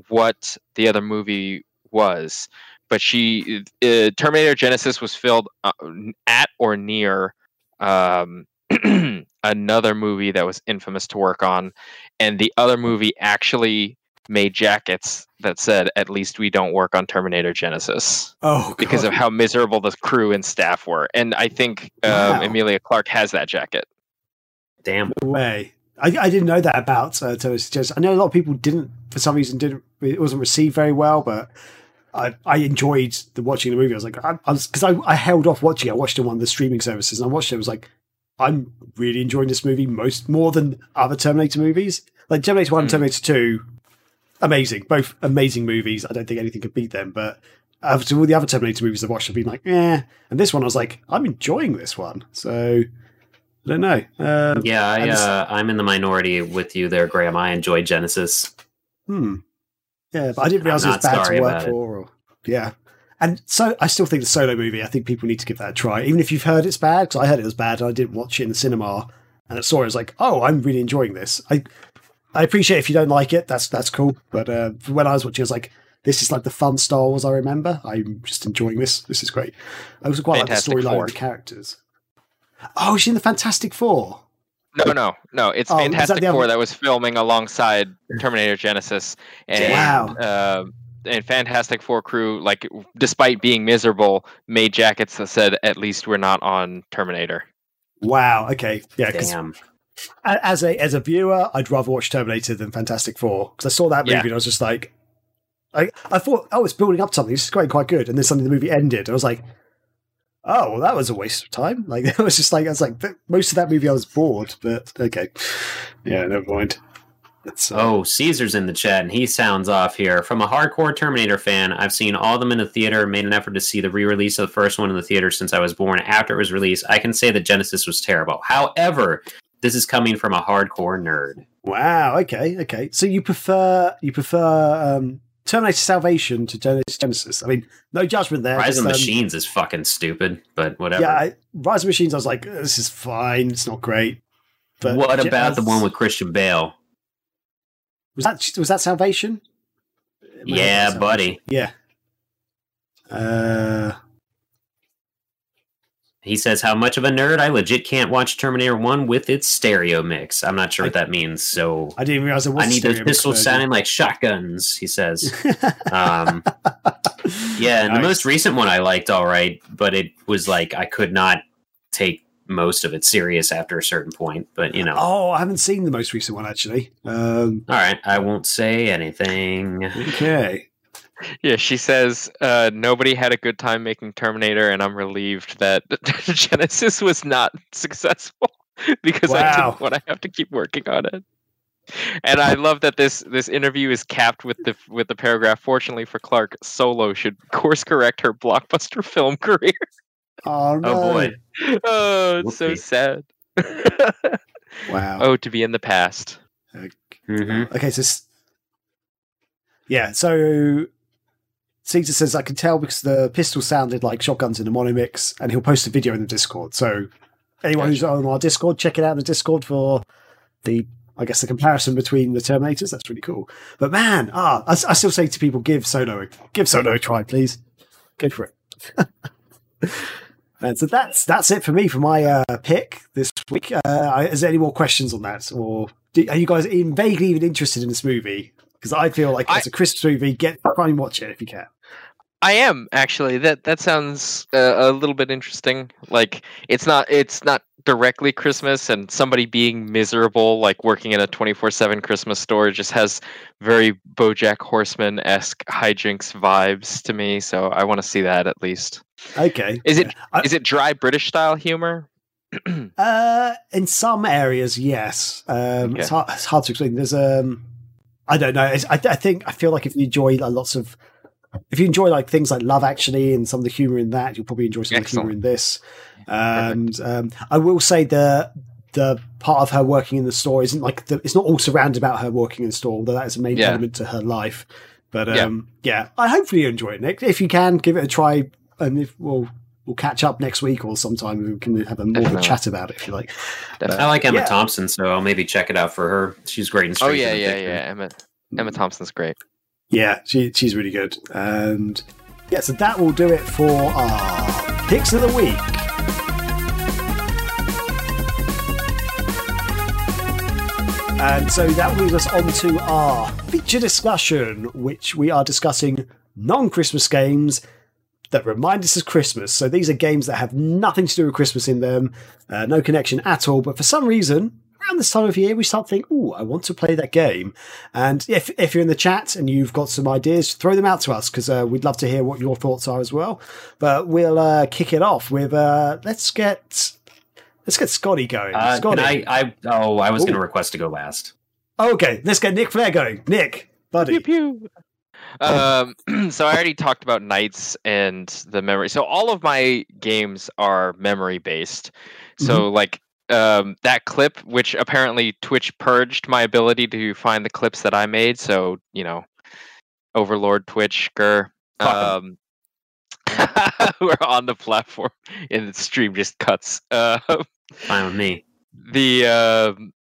what the other movie was, but she uh, Terminator Genisys was filmed uh, at or near um, another movie that was infamous to work on, and the other movie actually made jackets that said "At least we don't work on Terminator Genisys." Oh, because of how miserable the crew and staff were. And I think um, Wow. Emilia Clarke has that jacket. Damn. No way. I, I didn't know that about uh, Terminator Genisys. I know a lot of people didn't, for some reason, didn't. It wasn't received very well, but I, I enjoyed the watching the movie. I was like, I, I was because I, I held off watching. it. I watched it on one of the streaming services, and I watched it. I was like, I'm really enjoying this movie most more than other Terminator movies. Like Terminator One, and Mm. Terminator Two, amazing, both amazing movies. I don't think anything could beat them, but. After all the other Terminator movies I've watched, I've been like, eh. And this one, I was like, I'm enjoying this one. So, I don't know. Um, Yeah, I, uh, I'm in the minority with you there, Graham. I enjoy Genisys. Hmm. Yeah, but I didn't realize it was bad to work for. Or, yeah. And so I still think the solo movie, I think people need to give that a try. Even if you've heard it's bad, because I heard it was bad and I didn't watch it in the cinema. and I saw it, I was like, oh, I'm really enjoying this. I I appreciate if you don't like it, that's that's cool. But uh, when I was watching, I was like, this is like the fun Star Wars I remember. I'm just enjoying this. This is great. I also quite Fantastic like the storyline Four. of the characters. Oh, she's in the Fantastic Four. No, no, no. It's Oh, is that Fantastic other- Four that was filming alongside Terminator Genisys, and Wow. uh, and Fantastic Four crew, like despite being miserable, made jackets that said, "At least we're not on Terminator." Wow. Okay. Yeah. Damn. As a as a viewer, I'd rather watch Terminator than Fantastic Four because I saw that movie Yeah. and I was just like, I I thought, oh, it's building up to something. This is quite quite good, and then suddenly the movie ended. I was like, oh, well, that was a waste of time. Like it was just like I was like, most of that movie I was bored, but okay, yeah, never mind. It's, uh, Oh, Caesar's in the chat, and he sounds off here. From a hardcore Terminator fan, I've seen all of them in the theater made an effort to see the re release of the first one in the theater since I was born. After it was released, I can say that Genisys was terrible. However, this is coming from a hardcore nerd. wow. Okay. Okay. So you prefer you prefer um, Terminator Salvation to Gen- Genisys? I mean, no judgment there. Rise of um, Machines is fucking stupid, but whatever. Yeah, I, Rise of Machines. I was like, this is fine. It's not great. But what about the one with Christian Bale? Was that was that Salvation? It might have Yeah, buddy. Yeah. Uh, He says, How much of a nerd? I legit can't watch Terminator 1 with its stereo mix. I'm not sure what that means, so I didn't realize it was. I need those pistols sounding like shotguns, he says. Um, yeah, and the most recent one I liked all right, but it was like I could not take most of it serious after a certain point. But, you know, Oh, I haven't seen the most recent one actually. Um, all right, I won't say anything. okay. Yeah, she says uh, nobody had a good time making Terminator, and I'm relieved that Genisys was not successful because I Wow. didn't want to have to keep working on it. And I love that this this interview is capped with the with the paragraph. Fortunately for Clarke, Solo should course correct her blockbuster film career. Oh! Oh boy. oh, it's so sad. Wow. oh, to be in the past. hmm Okay, so yeah, so Caesar says I can tell because the pistol sounded like shotguns in a mono mix, and he'll post a video in the Discord. So anyone who's on our Discord, check it out in the Discord for the I guess the comparison between the Terminators. That's really cool. But man, ah, I, I still say to people, give Solo, give Solo a try, please. Go for it. And so that's that's it for me for my uh, pick this week. Uh, is there any more questions on that, or do, are you guys even vaguely even interested in this movie? Because I feel like I- it's a Christmas movie. Get try and watch it if you can. I am actually. That that sounds uh, a little bit interesting. Like it's not it's not directly Christmas, and somebody being miserable, like working in a twenty four seven Christmas store, just has very BoJack Horseman esque hijinks vibes to me. So I want to see that at least. Okay, Is it I- is it dry British style humor? Uh, in some areas, yes. Um, It's hard. It's hard to explain. There's um, I don't know. It's, I, I think I feel like if you enjoy like, lots of, if you enjoy like things like Love Actually and some of the humor in that, you'll probably enjoy some of the humor in this. And um, I will say the the part of her working in the store isn't like the, it's not all surrounded about her working in the store, although that is a main Yeah. element to her life. But Yeah. um, yeah, I hopefully you enjoy it, Nick. If you can, give it a try, and if we'll we'll catch up next week or sometime, and we can have a more of a Definitely. chat about it if you like. I like Emma Yeah. Thompson, so I'll maybe check it out for her. She's great in Oh Stranger yeah, Than yeah, yeah. Emma Emma Thompson's great. Yeah, she, she's really good. And yeah, so that will do it for our picks of the week. And so that moves us on to our feature discussion, which we are discussing non Christmas games that remind us of Christmas. So these are games that have nothing to do with Christmas in them, uh, no connection at all, but for some reason, around this time of year, we start thinking, oh, I want to play that game. And if, if you're in the chat and you've got some ideas, throw them out to us because uh, we'd love to hear what your thoughts are as well. But we'll uh, kick it off with uh, let's get let's get Scotty going. Uh, Scotty. I, I? Oh, I was going to request to go last. Okay, let's get Nick Flair going. Nick, buddy. Pew pew. Um, so I already talked about NiGHTS and the memory. So all of my games are memory based. So like um, that clip, which apparently Twitch purged my ability to find the clips that I made. So you know, Overlord Twitch, grr. Um, we're on the platform, and the stream just cuts. Uh, Fine with me. the um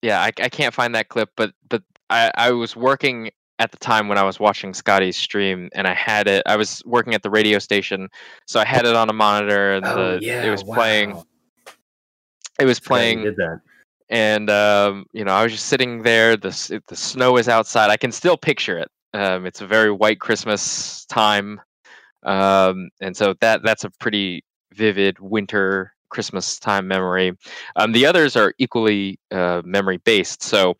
yeah, I, I can't find that clip, but but I, I was working at the time when I was watching Scotty's stream, and I had it. I was working at the radio station, so I had it on a monitor, and Oh, the, yeah, it was wow. playing. It was playing, Did that? and um, you know, I was just sitting there. The the snow is outside. I can still picture it. Um, it's a very white Christmas time, um, and so that that's a pretty vivid winter Christmas time memory. Um, the others are equally uh, memory based. So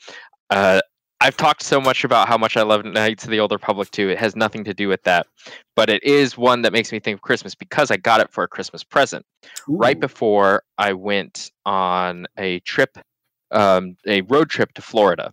uh, I've talked so much about how much I love Knights of the Old Republic too. It has nothing to do with that, but it is one that makes me think of Christmas because I got it for a Christmas present right before I went on a trip, um, a road trip to Florida.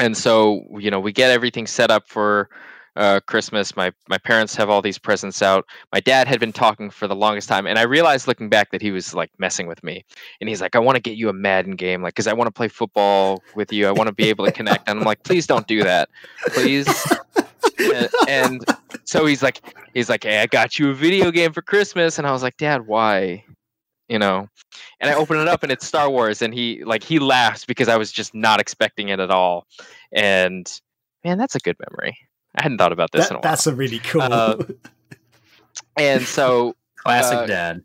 And so, you know, we get everything set up for uh, Christmas. My my parents have all these presents out. My dad had been talking for the longest time, and I realized looking back that he was like messing with me. And he's like, "I want to get you a Madden game, like, because I want to play football with you. I want to be able to connect." And I'm like, "Please don't do that, please." and, and so he's like, he's like, "Hey, I got you a video game for Christmas," and I was like, "Dad, why?" You know, and I open it up and it's Star Wars, and he like he laughs because I was just not expecting it at all, and man, that's a good memory. I hadn't thought about this That- in a while. that's a really cool. Uh, And so Classic uh, dad.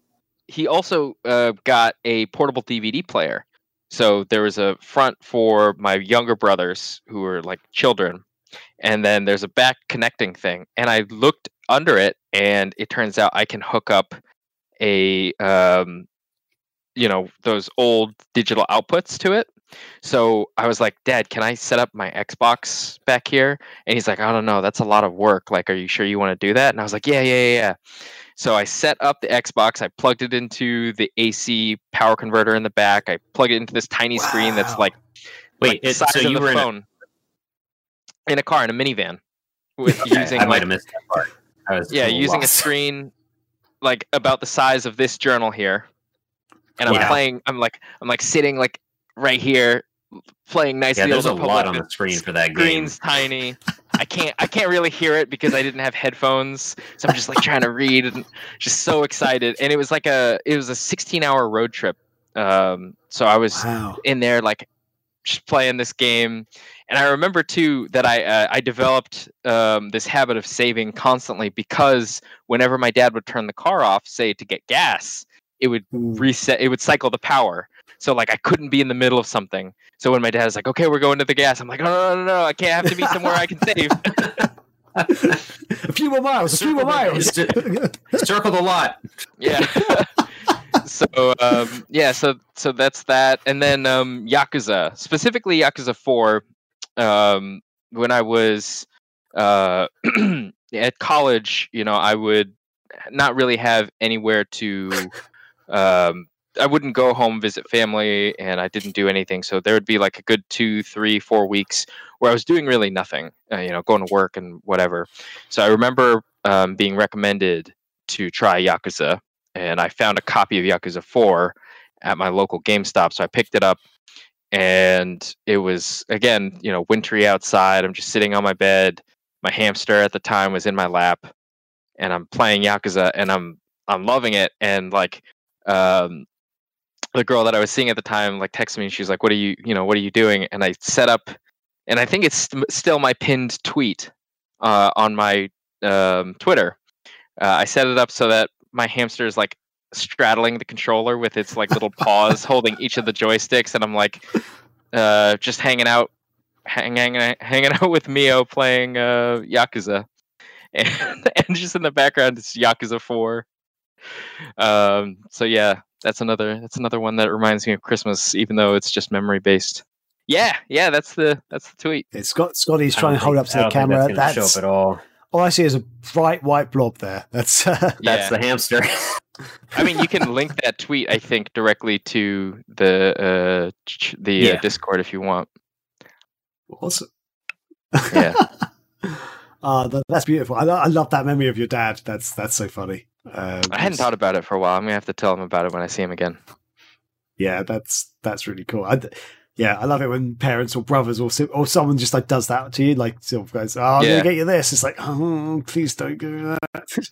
he also uh, got a portable DVD player. So there was a front for my younger brothers who were like children, and then there's a back connecting thing. And I looked under it, and it turns out I can hook up a, um, you know, those old digital outputs to it. So I was like, Dad, can I set up my Xbox back here? And he's like, I don't know, that's a lot of work. Like, are you sure you want to do that? And I was like, Yeah, yeah, yeah, yeah. So I set up the Xbox. I plugged it into the AC power converter in the back. I plug it into this tiny screen that's like Wait, like the size so of you were in a, phone in a car in a minivan with okay, using I might like have missed that part. I was yeah using a screen like about the size of this journal here, and I'm Wow. playing. I'm like I'm like sitting like right here playing Knights Yeah, there's a lot on The screen for that game. screen's tiny. I can't I can't really hear it because I didn't have headphones. So I'm just like trying to read and just so excited. And it was like a it was a 16 hour road trip. Um, so I was wow. in there like just playing this game and i remember too that i uh, i developed um, this habit of saving constantly because whenever my dad would turn the car off say to get gas it would reset it would cycle the power so like i couldn't be in the middle of something so when my dad was like okay we're going to the gas i'm like oh no no no, no i can't have to be somewhere i can save a few more miles. A few more miles. Circle the lot. yeah so um yeah so so that's that and then um yakuza specifically yakuza 4 um when i was uh at college you know i would not really have anywhere to um i wouldn't go home visit family and i didn't do anything so there would be like a good two three four weeks where i was doing really nothing uh, you know going to work and whatever so i remember um, being recommended to try yakuza and I found a copy of Yakuza 4 at my local GameStop. So I picked it up, and it was again, you know, wintry outside. I'm just sitting on my bed. My hamster at the time was in my lap, and I'm playing Yakuza, and I'm I'm loving it. And like, um, the girl that I was seeing at the time like texted me, and she's like, "What are you, you know, what are you doing?" And I set up, and I think it's st- still my pinned tweet uh, on my um, Twitter. Uh, I set it up so that my hamster is like straddling the controller with its like little paws holding each of the joysticks and i'm like uh just hanging out hang, hanging, hanging out with mio playing uh yakuza and, and just in the background it's yakuza 4 um so yeah that's another that's another one that reminds me of christmas even though it's just memory based yeah yeah that's the that's the tweet It's Scott, Scotty's trying to hold think- up to I the don't think camera. That's, gonna That's, show up at all. all I see is a bright white blob there. That's uh, That's Yeah. the hamster. I mean, you can link that tweet, I think, directly to the uh, ch- the Yeah. uh, Discord if you want. awesome. Yeah. Ah, that, that's beautiful. I, lo- I love that memory of your dad. That's that's so funny. Um, I hadn't thought about it for a while. I'm gonna have to tell him about it when I see him again. yeah, that's that's really cool. I, yeah, I love it when parents or brothers or or someone just like does that to you, like sort of goes, "Oh, I'm Yeah. gonna get you this." It's like, "Oh, please don't do that."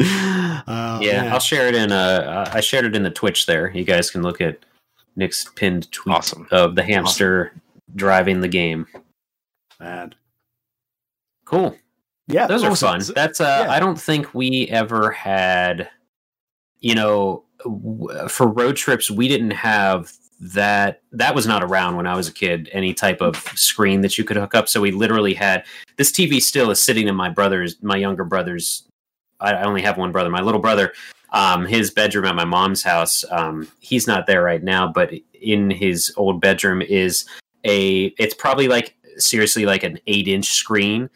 uh, yeah, I'll share it in. Uh, I shared it in the Twitch there. You guys can look at Nick's pinned tweet Awesome. of the hamster driving the game. Man. Cool. Yeah, Those are fun. So- That's uh yeah. I don't think we ever had you know w- for road trips we didn't have that that was not around when I was a kid any type of screen that you could hook up so we literally had this TV still is sitting in my brother's my younger brother's I I only have one brother my little brother um his bedroom at my mom's house um he's not there right now but in his old bedroom is a it's probably like seriously like an 8 inch screen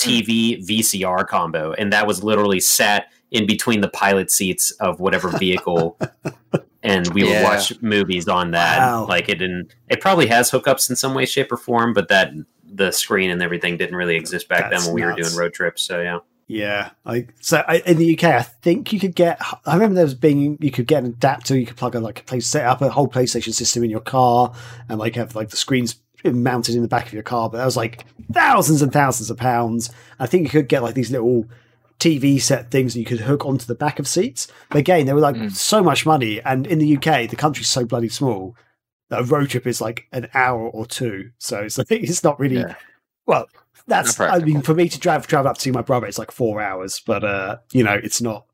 TV VCR combo, and that was literally sat in between the pilot seats of whatever vehicle, and we would watch movies on that. Wow. Like it didn't. It probably has hookups in some way, shape, or form, but that the screen and everything didn't really exist back That's then when we were doing road trips. So yeah, Yeah, I, so I, in the UK, I think you could get. I remember there was being you could get an adapter. You could plug a like a place, set up a whole PlayStation system in your car, and like have like the screens mounted in the back of your car. But that was like thousands and thousands of pounds. I think you could get like these little TV set things that you could hook onto the back of seats. But again, they were like Mm. so much money, and in the UK, the country's so bloody small. that A road trip is like an hour or two, so it's like it's not really Yeah. well. That's I mean, for me to drive travel up to see my brother, it's like four hours, but uh, you know, it's not.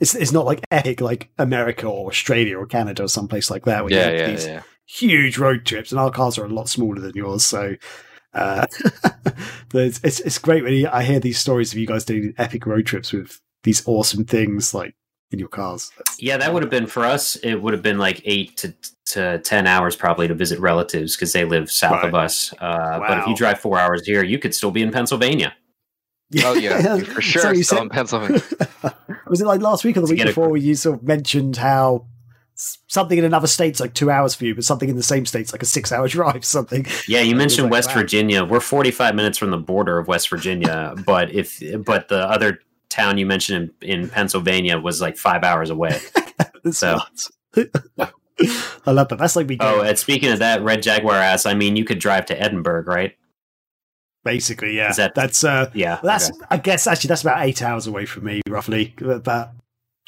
It's it's not like epic like America or Australia or Canada or someplace like that. Where you Yeah, yeah, these yeah. Huge road trips, and our cars are a lot smaller than yours. So, uh, but it's, it's it's great when you, I hear these stories of you guys doing epic road trips with these awesome things like in your cars. That's- yeah, that would have been for us. It would have been like eight to to ten hours probably to visit relatives because they live south of us. Uh, But if you drive four hours here, you could still be in Pennsylvania. Oh yeah, for sure. So you still said- in Pennsylvania. was it like last week or the To week get a- before where you sort of mentioned how s- something in another state's like two hours for you, but something in the same state's like a six hour drive, something. Yeah, you So it was mentioned like, West wow. Virginia. We're 45 minutes from the border of West Virginia, but if but the other town you mentioned in, in Pennsylvania was like five hours away. So- I love that. That's like me oh, and speaking of that, Red Jaguar ass. I mean, you could drive to Edinburgh, right? basically, yeah. Is that- that's uh Yeah, that's okay. I guess actually that's about eight hours away from me, roughly. But, but,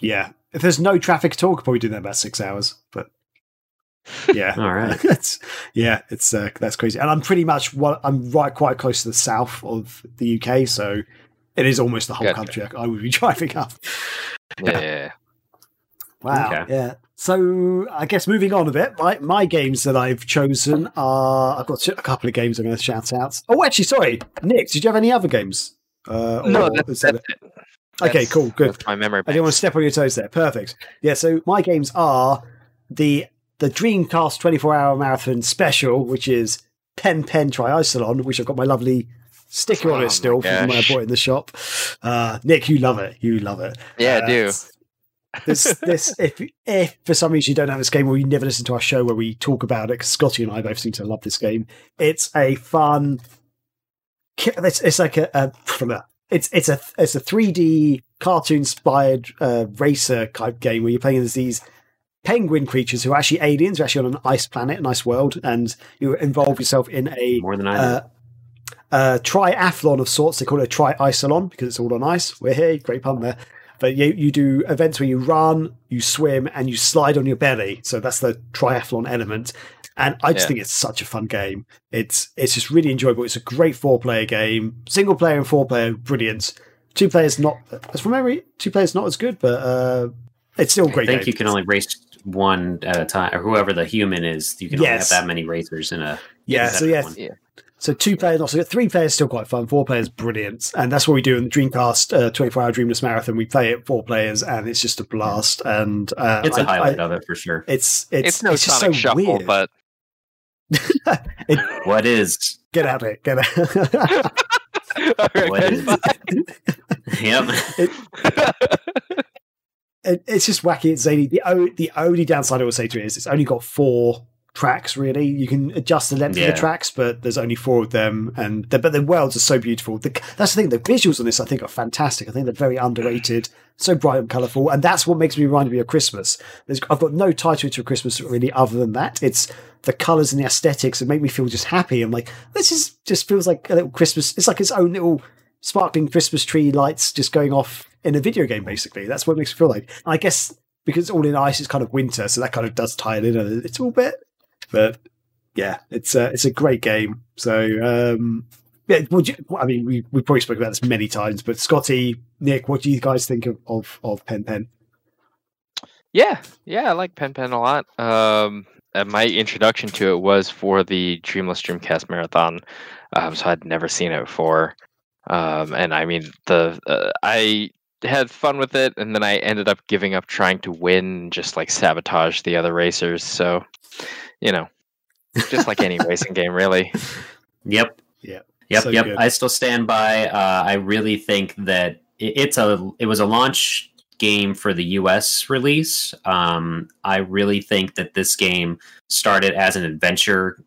yeah. If there's no traffic at all, I could probably do that in about six hours. But yeah. all right. it's, yeah, it's uh, that's crazy, and I'm pretty much what I'm right quite close to the south of the UK, so it is almost the whole Gotcha. country I would be driving up. Yeah, yeah, yeah. Wow, Okay. yeah. So I guess moving on a bit, my my games that I've chosen are I've got a couple of games I'm going to shout out. Oh, actually, sorry, Nick, did you have any other games? Uh, No, that's, that's it? it. Okay, That's- cool, good. My memory. I didn't want to step on your toes there. Perfect. Yeah, so my games are the the Dreamcast 24 hour marathon special, which is Pen Pen TriIcelon, which I've got my lovely sticker on Oh it still my from when I bought it in the shop. Uh, Nick, you love it. You love it. Yeah, Uh, I do. This, this, if if for some reason you don't have this game or you never listen to our show where we talk about it, because Scotty and I both seem to love this game. It's a fun. It's, it's like a, a it's it's a it's a 3D cartoon inspired uh, racer type game where you're playing as these penguin creatures who are actually aliens, who are actually on an ice planet, an ice world, and you involve yourself in a More than I uh, uh, triathlon of sorts. They call it a tri-icelon because it's all on ice. We're here, great pun there. But you, you do events where you run, you swim, and you slide on your belly. So that's the triathlon element. And I just Yeah. think it's such a fun game. It's it's just really enjoyable. It's a great four player game. Single player and four player, brilliant. Two players not as from memory, two players not as good, but uh, it's still a I great think game. you can only race one at a time, or whoever the human is. You can only have that many racers in a yeah, so that yeah, one. Yeah. So two players, not so good. Three players still quite fun. Four players brilliant, and that's what we do in the Dreamcast uh, 24 Hour Dreamless Marathon. We play it four players, and it's just a blast. And uh, It's a I- highlight I- of it for sure. it's it's It's no it's just Sonic so Shuffle, weird. but It- What is? get out of it, get out. All right, What good, is- Yep. it, it's just wacky. It's zany. The o- the only downside I will say to it is it's only got four tracks. Really, you can adjust the length of the tracks, but there's only four of them, and the, but the worlds are so beautiful. The, that's the thing. The visuals on this, I think, are fantastic. I think they're very underrated. So bright and colourful, and that's what makes me remind me of Christmas. There's, I've got no title to Christmas really, other than that. It's the colours and the aesthetics that make me feel just happy. I'm like, this is just feels like a little Christmas. It's like its own little sparkling Christmas tree lights just going off in a video game. Basically, that's what it makes me feel like. I guess because it's all in ice, it's kind of winter, so that kind of does tie it in a little bit. But yeah, it's a it's a great game. So um, yeah, you, I mean, we we probably spoke about this many times, but Scotty, Nick, what do you guys think of of, of Pen Pen? Yeah, yeah, I like Pen Pen a lot. Um, my introduction to it was for the Dreamless Dreamcast Marathon, um, so I'd never seen it before. Um, and I mean, the uh, I had fun with it, and then I ended up giving up trying to win, just like sabotage the other racers. So, you know, just like any racing game, really. Yep. Yeah. Yep. So yep. good. I still stand by. Uh, I really think that it, it's a it was a launch game for the U.S. release. Um, I really think that this game started as an adventure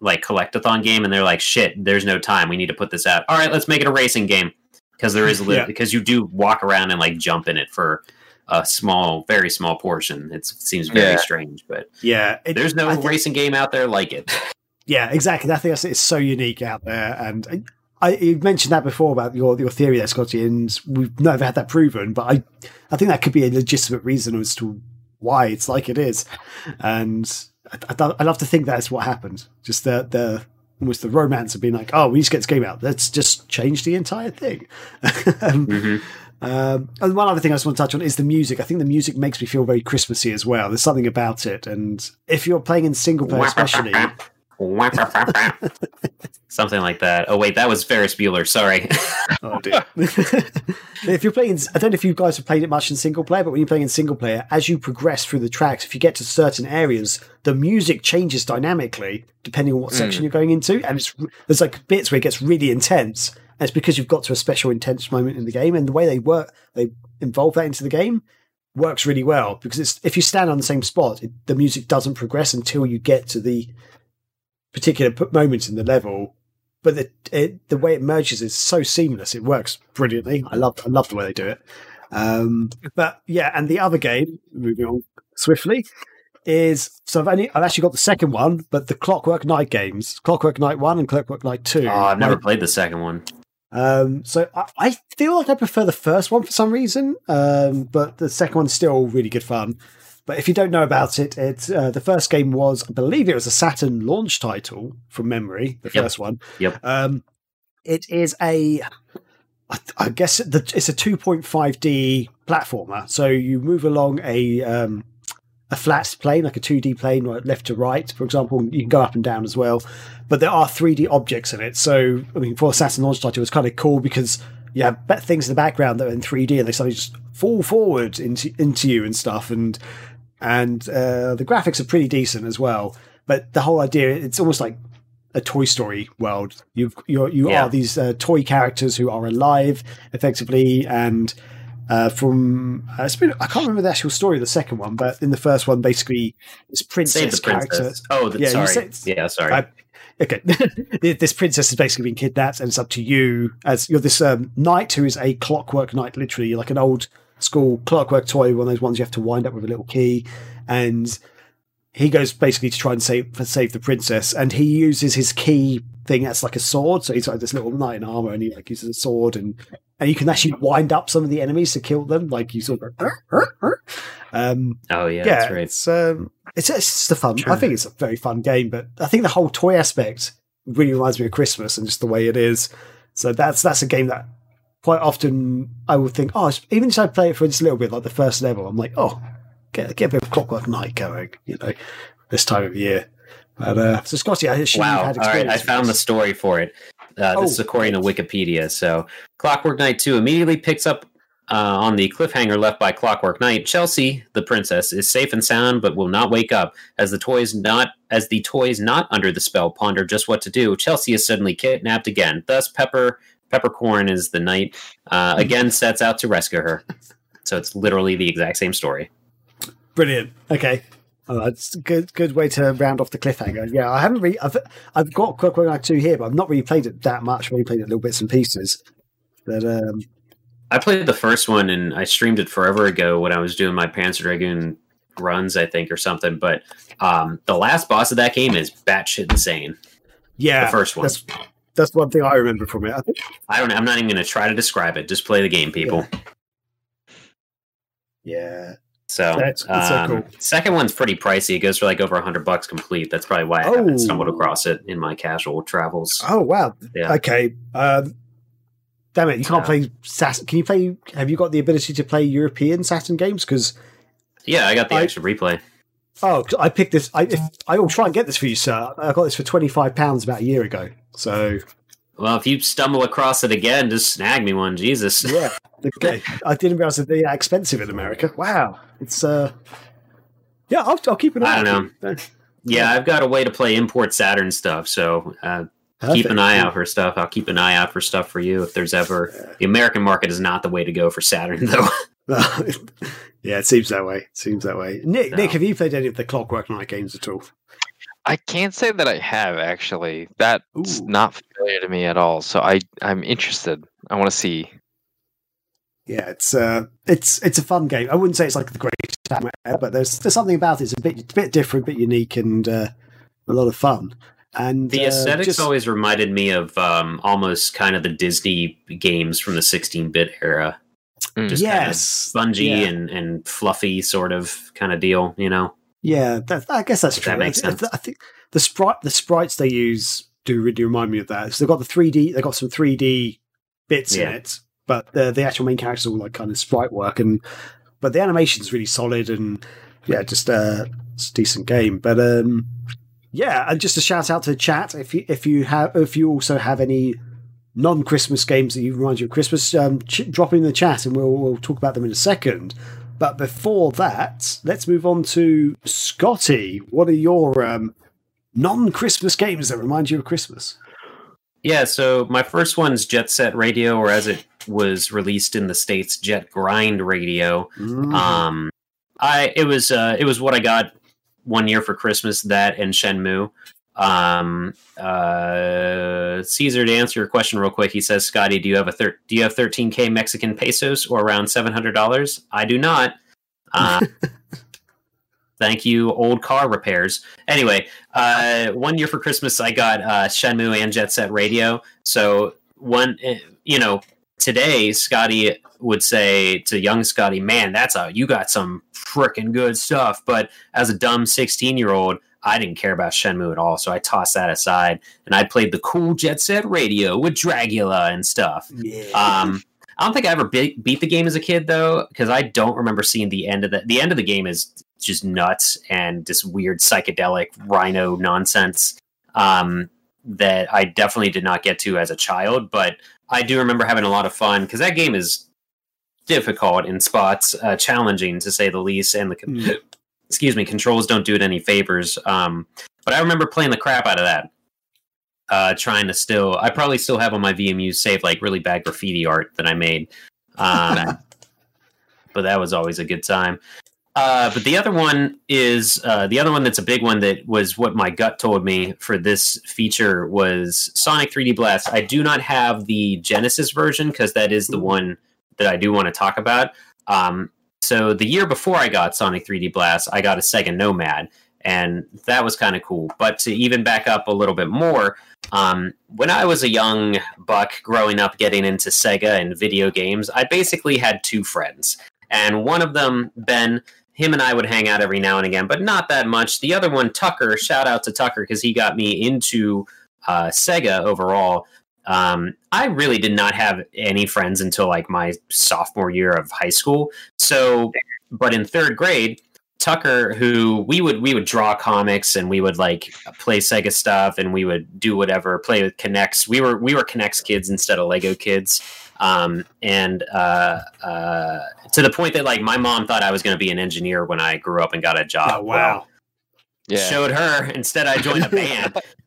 like collectathon game, and they're like, "Shit, there's no time. We need to put this out. All right, let's make it a racing game." Because there is a li- Yeah. because you do walk around and like jump in it for a small, very small portion. It's, it seems very Yeah. strange, but Yeah, it- there's no I thi- racing game out there like it. Yeah, exactly. I think that's it's so unique out there, and I, I you mentioned that before about your your theory there, Scotty, and we've never had that proven. But I I think that could be a legitimate reason as to why it's like it is, and I, I, I love to think that's what happened. Just the the almost the romance of being like, oh, we just get this game out. Let's just change the entire thing. um, Mhm. um, and one other thing I just want to touch on is the music. I think the music makes me feel very Christmassy as well. There's something about it, and if you're playing in single player, especially. Something like that. Oh wait, that was Ferris Bueller. Sorry. Oh dear. if you're playing, I don't know if you guys have played it much in single player, but when you're playing in single player, as you progress through the tracks, if you get to certain areas, the music changes dynamically depending on what hmm. section you're going into, and it's there's like bits where it gets really intense. And it's because you've got to a special intense moment in the game, and the way they work, they involve that into the game works really well because it's if you stand on the same spot, it, the music doesn't progress until you get to the particular moments in the level but the it, the way it merges is so seamless. It works brilliantly. I love I love the way they do it. Um, but yeah, and the other game, moving on swiftly, is so I've only I've actually got the second one, but the Clockwork Knight games, Clockwork Knight one and Clockwork Knight two. Oh, I've never played the second one. um, so I, I feel like I prefer the first one for some reason, um, but the second one's still really good fun. But if you don't know about it, it's uh, the first game was, I believe, it was a Saturn launch title from memory. The Yep. first one. Yep. Um, it is a, I, I guess the, it's a 2.5D platformer. So you move along a um, a flat plane, like a 2D plane, left to right, for example. You can go up and down as well. But there are 3D objects in it. So, I mean, for a Saturn launch title, it was kind of cool because you have things in the background that are in 3D and they suddenly just fall forward into into you and stuff. And and uh, the graphics are pretty decent as well. But the whole idea, it's almost like a Toy Story world. You've you're, you Yeah. are these uh, toy characters who are alive effectively, and uh, from uh, been, I can't remember the actual story of the second one, but in the first one, basically, this princess character. princess. Oh, the, Yeah, sorry. said- yeah, sorry. I- Okay, this princess has basically been kidnapped, and it's up to you as you're this um, knight who is a clockwork knight, literally like an old school clockwork toy, one of those ones you have to wind up with a little key, and he goes basically to try and save save the princess, and he uses his key thing as like a sword. So he's like this little knight in armor, and he like uses a sword, and and you can actually wind up some of the enemies to kill them. Like you sort of, go, um, oh yeah, yeah, that's right. it's um, it's it's just a fun. Sure. I think it's a very fun game, but I think the whole toy aspect really reminds me of Christmas and just the way it is. So that's that's a game that quite often I would think, oh, even if I play it for just a little bit, like the first level, I'm like, oh, get get a bit of Clockwork Knight going, you know, this time of year. But uh, so Scotty, I assume Wow. had right. I found the story for it. Uh, this is Oh, according to Wikipedia. So, Clockwork Knight 2 immediately picks up uh, on the cliffhanger left by Clockwork Knight. Chelsea, the princess, is safe and sound, but will not wake up as the toys not as the toys not under the spell ponder just what to do. Chelsea is suddenly kidnapped again. Thus, Pepper Peppercorn is the knight uh, again sets out to rescue her. So it's literally the exact same story. Brilliant. Okay. Oh, that's a good good way to round off the cliffhanger. Yeah, I haven't really. I've I've got Clockwork Knight two here, but I've not really played it that much. I've only played it little bits and pieces. But um, I played the first one and I streamed it forever ago when I was doing my Panzer Dragoon runs, I think, or something. But um, the last boss of that game is batshit insane. yeah, The first one. That's that's one thing I remember from it. I think. I don't. I'm not even going to try to describe it. Just play the game, people. Yeah. So, That's- that's so um, cool. second one's pretty pricey. It goes for like over a hundred bucks complete. That's probably why I Oh. haven't stumbled across it in my casual travels. Oh wow. Yeah. Okay. Um, damn it! You can't Yeah. play Saturn. Can you play? Have you got the ability to play European Saturn games? Because Yeah, I got the I- extra replay. Oh, I picked this. I if, I will try and get this for you, sir. I got this for twenty five pounds about a year ago. So Well, if you stumble across it again, just snag me one. Jesus. yeah. Okay. I didn't realize that they're expensive in America. Wow. It's uh. Yeah, I'll, I'll keep an eye. I don't you. Yeah, I've got a way to play import Saturn stuff, so uh, keep an eye out for stuff. I'll keep an eye out for stuff for you if there's ever. The American market is not the way to go for Saturn, though. yeah, it seems that way. It seems that way. Nick, No. Nick, have you played any of the Clockwork Knight games at all? I can't say that I have actually. That's Ooh. not familiar to me at all. So I I'm interested. I want to see. Yeah, it's uh, it's it's a fun game. I wouldn't say it's like the greatest game ever, but there's there's something about it. It's a bit a bit different, a bit unique, and uh, a lot of fun. And The uh, aesthetics just- always reminded me of um, almost kind of the Disney games from the 16-bit era. Mm. Just kind of yes, spongy yeah. and, and fluffy sort of kind of deal, you know? yeah. That, I guess that's If true. that makes I, sense. I think the sprite the sprites they use do really remind me of that. So they've got the three D, they've got some three D bits in it, but the the actual main characters are all like kind of sprite work, and but the animation's really solid and yeah, just uh, it's a decent game. But um, yeah, and just a shout out to the chat if you if you have if you also have any non Christmas games that you remind you of Christmas, um, ch- drop in the chat and we'll we'll talk about them in a second. But before that, let's move on to Scotty. What are your um, non Christmas games that remind you of Christmas? Yeah, so my first one's Jet Set Radio, or as it was released in the States, Jet Grind Radio. Mm. Um, I it was uh, it was what I got one year for Christmas. That and Shenmue. Um, uh, Caesar, to answer your question real quick, he says, "Scotty, do you have a thir- do you have 13k Mexican pesos or around seven hundred dollars? I do not." Uh, thank you, old car repairs. Anyway, uh, one year for Christmas, I got uh, Shenmue and Jet Set Radio. So one, eh, you know, today Scotty would say to young Scotty, "Man, that's a you got some freaking good stuff." But as a dumb sixteen year old, I didn't care about Shenmue at all, so I tossed that aside and I played the cool Jet Set Radio with Dragula and stuff. yeah. Um, I don't think I ever be- beat the game as a kid though, because I don't remember seeing the end of the the end of the game is just nuts and this weird psychedelic rhino nonsense um, that I definitely did not get to as a child. But I do remember having a lot of fun because that game is difficult in spots, uh, challenging to say the least, and the Mm. Excuse me controls don't do it any favors. Um, but I remember playing the crap out of that uh, trying to still. I probably still have on my VMU saved like really bad graffiti art that I made. Um, but that was always a good time. Uh, but the other one is uh, the other one that's a big one that was what my gut told me for this feature was Sonic 3D Blast. I do not have the Genesis version because that is the one that I do want to talk about. Um, so the year before I got Sonic 3D Blast, I got a Sega Nomad, and that was kind of cool. But to even back up a little bit more, um, when I was a young buck growing up, getting into Sega and video games, I basically had two friends, and one of them, Ben, him and I would hang out every now and again, but not that much. The other one, Tucker, shout out to Tucker because he got me into uh, Sega overall. Um, I really did not have any friends until like my sophomore year of high school. So, but in third grade, Tucker, who we would we would draw comics and we would like play Sega stuff and we would do whatever, play with K'Nex. We were we were K'Nex kids instead of Lego kids, um, and uh, uh, to the point that like my mom thought I was going to be an engineer when I grew up and got a job. oh wow. Yeah. Showed her instead. I joined a band.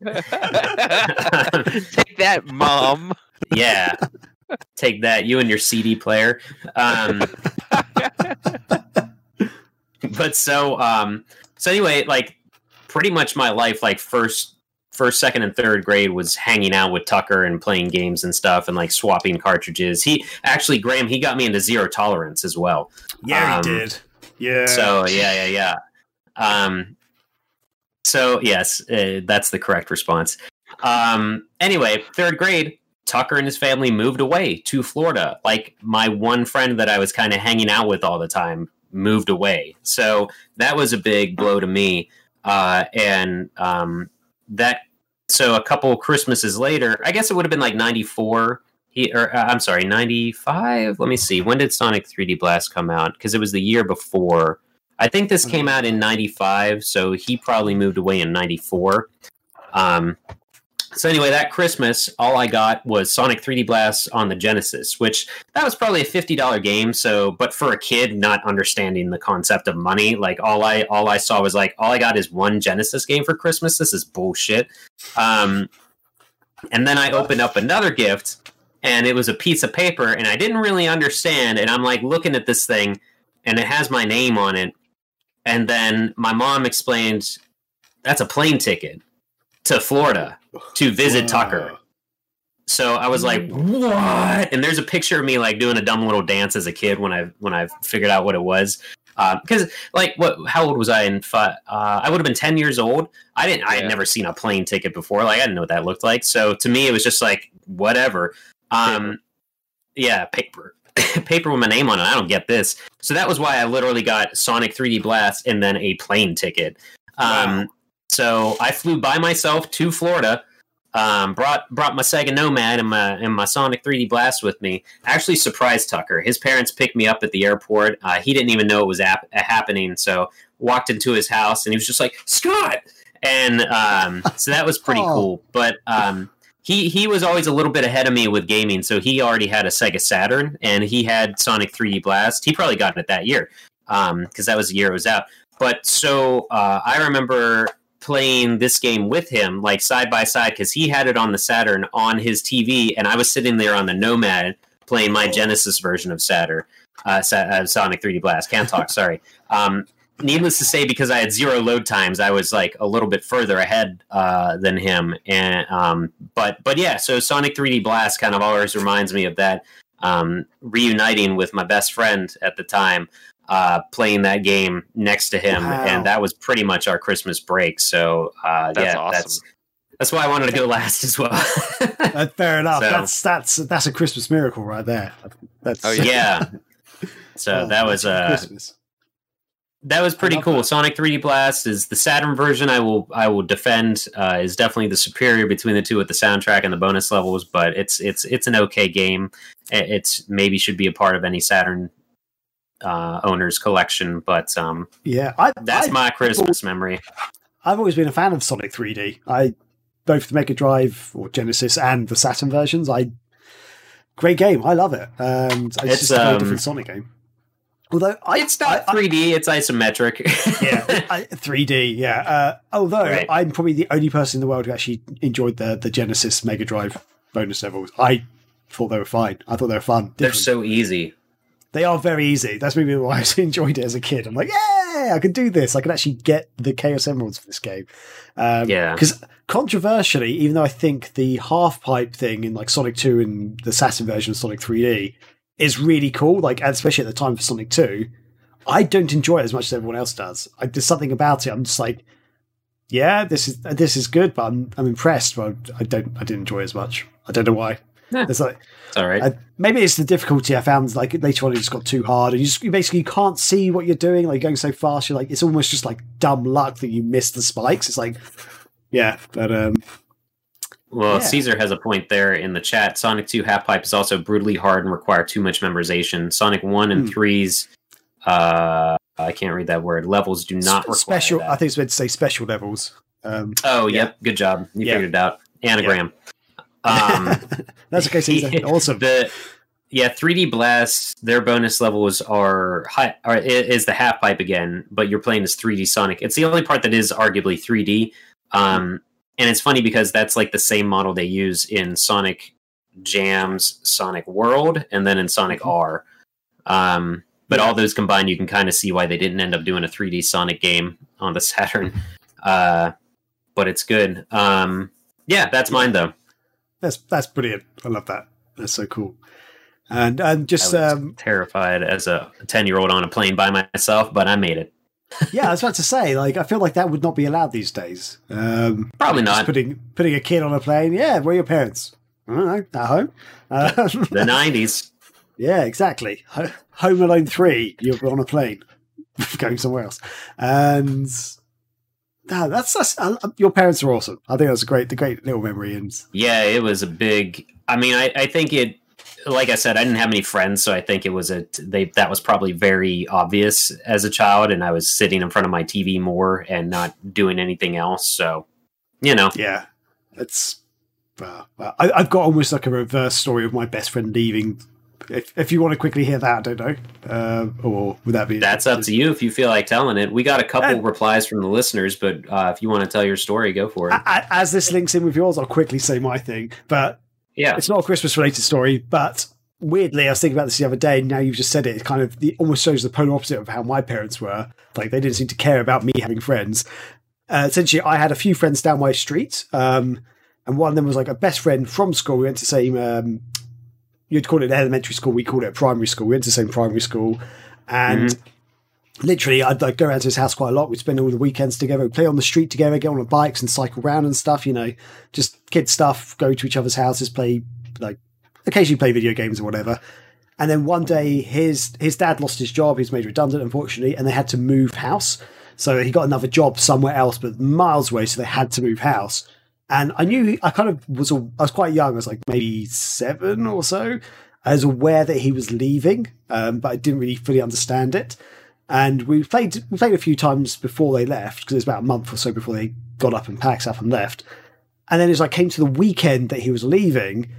Take that, mom. yeah, take that, you and your CD player. Um, but so um so anyway like pretty much my life like first first second and third grade was hanging out with tucker and playing games and stuff and like swapping cartridges he actually graham he got me into zero tolerance as well Yeah, Um, he did. Yeah. so yeah yeah yeah um so yes uh, that's the correct response um anyway third grade tucker and his family moved away to florida like my one friend that i was kind of hanging out with all the time moved away. So that was a big blow to me. Uh, and um, that so a couple Christmases later, I guess it would have been like '94. He or uh, I'm sorry, '95. Let me see. When did Sonic 3D Blast come out? Because it was the year before. I think this came out in '95, so he probably moved away in '94. Um, so anyway, that Christmas, all I got was Sonic 3D Blast on the Genesis, which that was probably a fifty dollar game. So, but for a kid not understanding the concept of money, like all I all I saw was like, all I got is one Genesis game for Christmas. This is bullshit. Um, and then I opened up another gift, and it was a piece of paper, and I didn't really understand. And I'm like looking at this thing, and it has my name on it. And then my mom explained, "That's a plane ticket to Florida." to visit Wow. Tucker. So I was like, "What?" And there's a picture of me like doing a dumb little dance as a kid when I when I figured out what it was. Because like, what? How old was I? In uh, I would have been ten years old. I didn't. I had never seen a plane ticket before. Like I didn't know what that looked like. So to me, it was just like whatever. Um, yeah, paper, paper with my name on it. I don't get this. So that was why I literally got Sonic 3D Blast and then a plane ticket. Um, Wow. So I flew by myself to Florida. Um, brought brought my Sega Nomad and my and my Sonic 3D Blast with me. Actually, surprised Tucker. His parents picked me up at the airport. Uh, he didn't even know it was ap- happening. So walked into his house and he was just like Scott, and um, so that was pretty Oh. cool. But um, he he was always a little bit ahead of me with gaming. So he already had a Sega Saturn and he had Sonic 3D Blast. He probably got it that year because that was the year it was out. But so uh, I remember playing this game with him, like side by side, because he had it on the Saturn on his TV, and I was sitting there on the Nomad playing my Genesis version of Saturn, uh, uh, Sonic 3D Blast. Can't talk, sorry. Um, needless to say, because I had zero load times, I was like a little bit further ahead uh, than him. And um, but but yeah, so Sonic 3D Blast kind of always reminds me of that um, reuniting with my best friend at the time uh, playing that game next to him, Wow. and that was pretty much our Christmas break. So uh, That's yeah, awesome. that's that's why I wanted to go last as well. Uh, fair enough. So- That's that's that's a Christmas miracle right there. That's Oh, yeah. yeah. So Oh, that was magic uh, Christmas. That was pretty cool. that. Sonic 3D Blast is the Saturn version. I will I will defend uh, is definitely the superior between the two with the soundtrack and the bonus levels. But it's it's it's an okay game. It's maybe should be a part of any Saturn uh, owner's collection. But um, Yeah, I, that's I, my Christmas memory. I've always been a fan of Sonic 3D. I both the Mega Drive or Genesis and the Saturn versions. I great game. I love it, and it's, It's, just a um, different Sonic game. Although I, It's not I- I- 3D. It's isometric. yeah, I, 3D. Yeah. Uh, although Right. I'm probably the only person in the world who actually enjoyed the the Genesis Mega Drive bonus levels. I thought they were fine. I thought they were fun. They're so easy. They are very easy. That's maybe why I enjoyed it as a kid. I'm like, yeah, I can do this. I can actually get the Chaos Emeralds for this game. Um, Yeah. Because controversially, even though I think the half pipe thing in like Sonic 2 and the Saturn version of Sonic 3D is really cool, like especially at the time for Sonic 2, I don't enjoy it as much as everyone else does. I, there's something about it. I'm just like, yeah, this is this is good, but I'm I'm impressed, but I don't I didn't enjoy it as much. I don't know why. Yeah. It's like It's all right. I, maybe it's the difficulty I found. Like later on, it just got too hard, and you just you basically can't see what you're doing. Like going so fast, you're like it's almost just like dumb luck that you miss the spikes. It's like, yeah, but um, Well, Yeah. Caesar has a point there in the chat. Sonic 2 Half Pipe is also brutally hard and require too much memorization. Sonic 1 and Hmm. 3's, uh, I can't read that word, levels do not special. that. I think it's meant to say special levels. Um, oh, yeah. yep. Good job. You Yeah. figured it out. Anagram. Um, that's okay. Caesar. awesome. the yeah 3d blast their bonus levels are high are, is the half pipe again but you're playing as 3d sonic it's the only part that is arguably 3d um and it's funny because that's like the same model they use in sonic jams sonic world and then in sonic Mhm. r um but all those combined you can kind of see why they didn't end up doing a 3d sonic game on the saturn uh but it's good um yeah that's mine though That's that's brilliant. I love that. That's so cool. And and just um, terrified as a 10 year old on a plane by myself, but I made it. Yeah, I was about to say, like, I feel like that would not be allowed these days. Um, Probably not. putting putting a kid on a plane. Yeah, where are your parents? I don't know. At home. Uh, The 90s. yeah, exactly. Home Alone three. You're on a plane. going somewhere else. And ah, that's, that's uh, your parents are awesome. I think that's a great, the great little memory. And Yeah, it was a big. I mean, I, I think it. Like I said, I didn't have any friends, so I think it was a. They that was probably very obvious as a child, and I was sitting in front of my TV more and not doing anything else. So, you know, yeah, it's. Uh, well, I, I've got almost like a reverse story of my best friend leaving. If, if you want to quickly hear that, I don't know. Uh, or would that be? that's up to you if you feel like telling it. We got a couple And- replies from the listeners, but uh, if you want to tell your story, go for it. As this links in with yours, I'll quickly say my thing. But Yeah, it's not a Christmas related story, but weirdly, I was thinking about this the other day. And now you've just said it. It kind of the, almost shows the polar opposite of how my parents were. Like they didn't seem to care about me having friends. Uh, essentially, I had a few friends down my street, um, and one of them was like a best friend from school. We went to the same. Um, you'd call it elementary school. We called it primary school. We went to the same primary school, and. Literally, I'd like go around to his house quite a lot. We'd spend all the weekends together, we'd play on the street together, get on the bikes and cycle around and stuff. You know, just kid stuff. Go to each other's houses, play like occasionally play video games or whatever. And then one day, his his dad lost his job. He was made redundant, unfortunately, and they had to move house. So he got another job somewhere else, but miles away. So they had to move house. And I knew I kind of was. I was quite young. I was like maybe seven or so. I was aware that he was leaving, um, but I didn't really fully understand it. And we played we played a few times before they left because it was about a month or so before they got up and packed up and left. And then as I came to the weekend that he was leaving,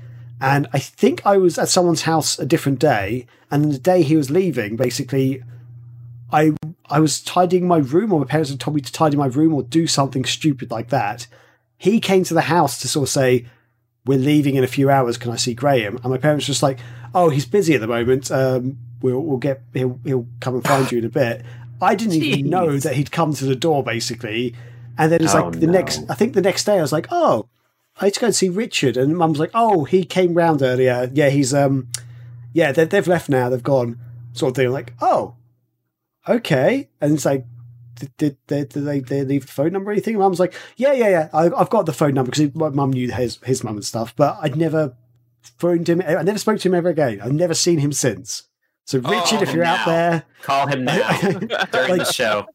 and I think I was at someone's house a different day, and the day he was leaving, basically, I I was tidying my room, or my parents had told me to tidy my room or do something stupid like that. He came to the house to sort of say, "We're leaving in a few hours. Can I see Graham?" And my parents were just like, "Oh, he's busy at the moment. Um, we'll we'll get he'll he'll come and find you in a bit." I didn't even know that he'd come to the door, basically. And then it's Oh, like the no. next, I think the next day I was like, "Oh, I had to go and see Richard," and Mum's like, "Oh, he came round earlier. Yeah, he's um, yeah, they, they've left now. They've gone." Sort of thing. I'm like, "Oh, okay." And it's like, did, did, they, did they, they leave the phone number or anything? Mum's like, "Yeah, yeah, yeah. I, I've got the phone number because my mum knew his his mum and stuff, but I'd never phoned him. I never spoke to him ever again. I've never seen him since." So Richard, Oh, if you're out there, call him now during Like- the show.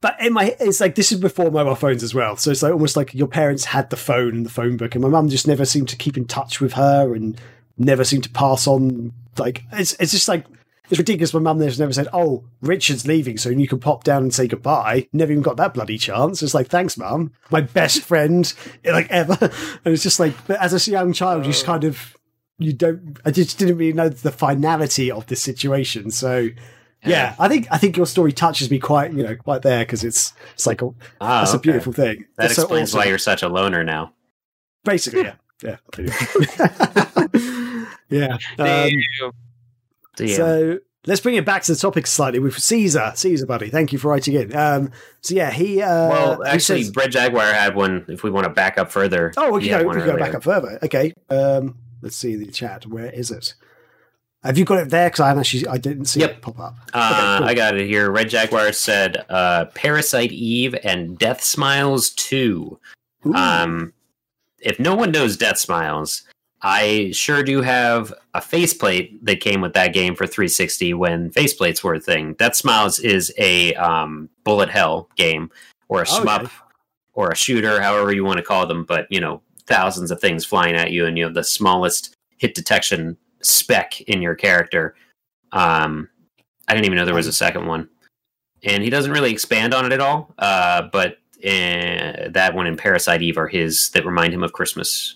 But in my, it's like this is before mobile phones as well. So it's like almost like your parents had the phone and the phone book, and my mum just never seemed to keep in touch with her and never seemed to pass on. Like it's it's just like it's ridiculous. My mum never said, "Oh, Richard's leaving, so you can pop down and say goodbye." Never even got that bloody chance. It's like, thanks, mum, my best friend, like ever. And it's just like, but as a young child, you just oh. kind of you don't. I just didn't really know the finality of this situation. So. Yeah, I think I think your story touches me quite, you know, quite there because it's it's like a, Ah, it's a beautiful thing. That It's so explains awesome. why you're such a loner now. basically yeah, yeah, yeah. Um, Damn. Damn. so let's bring it back to the topic slightly with Caesar. Caesar, buddy, thank you for writing in. Um, so yeah, he. Uh, well, he actually, says- Bread Jaguar had one. If we want to back up further, oh, we he can had go, we can go back up further. Okay, um, let's see the chat. Where is it? Have you got it there? Because I haven't actually, I didn't see Yep. it pop up. Uh, cool. I got it here. Red Jaguar said uh, Parasite Eve and Deathsmiles 2. Ooh. Um, if no one knows Deathsmiles, I sure do have a faceplate that came with that game for 360 when faceplates were a thing. Deathsmiles is a um, bullet hell game or a Okay. or a shooter, however you want to call them, but you know, thousands of things flying at you and you have the smallest hit detection spec in your character. Um, I didn't even know there was a second one. And he doesn't really expand on it at all, uh, but uh, that one and Parasite Eve are his that remind him of Christmas.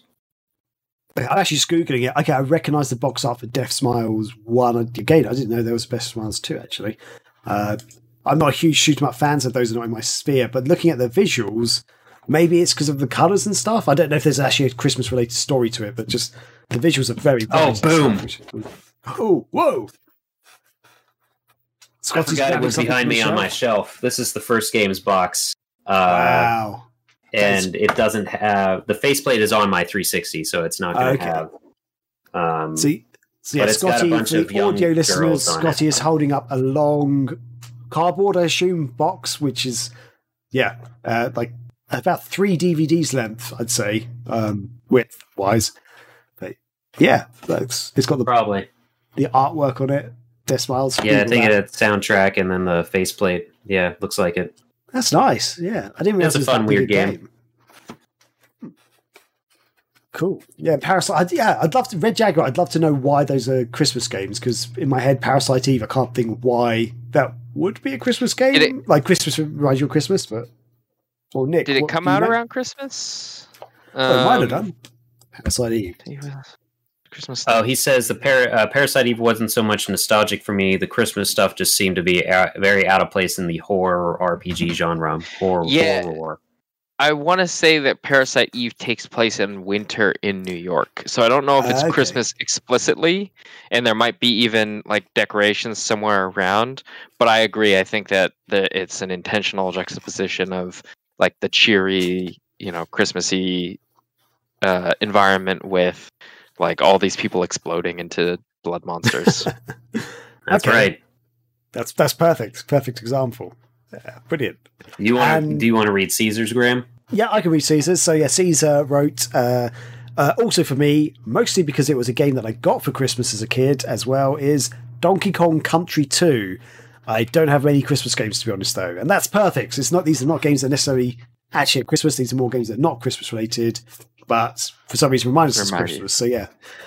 I'm actually just googling it. Okay, I recognise the box art for Deathsmiles one. Again, I didn't know there was Deathsmiles two. Actually, uh, I'm not a huge shoot 'em up fans of those are not in my sphere. But looking at the visuals, maybe it's because of the colours and stuff. I don't know if there's actually a Christmas related story to it, but just the visuals are very. Oh, boom. stuff. Oh, whoa! I Scotty's forgot it was behind me on my shelf. This is the first games box. Uh, Wow. and it doesn't have the faceplate is on my 360, so it's not going to Okay. have. Um, See, so yeah, got Scotty, bunch for of the audio listeners, on it. Scotty is holding up a long cardboard, I assume, box, which is, yeah, uh, like about three DVDs length, I'd say, um, width wise. But yeah, that's, it's got the, probably. the artwork on it. Deathsmiles. Yeah, I Google think that. it's soundtrack and then the faceplate. Yeah, looks like it. That's nice. Yeah, I didn't realize It's a it that fun, weird game. Cool. Yeah, Parasite. I'd, yeah, I'd love to. Red Jaguar. I'd love to know why those are Christmas games because in my head, Parasite Eve. I can't think why that would be a Christmas game. It- like Christmas reminds you of Christmas, but well, Nick, Did it come out know? around Christmas? Oh, it might have Um, done. Parasite Eve. Christmas. Oh, he says the Par- uh, Parasite Eve wasn't so much nostalgic for me. The Christmas stuff just seemed to be uh, very out of place in the horror RPG genre. Horror, Yeah. horror. I want to say that Parasite Eve takes place in winter in New York. So I don't know if it's Ah, okay. Christmas explicitly, and there might be even like decorations somewhere around. But I agree. I think that the, it's an intentional juxtaposition of like the cheery, you know, Christmassy uh, environment with like all these people exploding into blood monsters. That's Okay. right. That's that's perfect. Perfect example. Yeah, brilliant. You want? And- do you want to read Caesar's Graham? Yeah, I can read Caesar's. So yeah, Caesar wrote. Uh, uh, also for me, mostly because it was a game that I got for Christmas as a kid as well, is Donkey Kong Country 2. I don't have many Christmas games to be honest though, and that's perfect. It's not these are not games that necessarily actually at Christmas. These are more games that are not Christmas related, but for some reason remind us of Christmas. So yeah,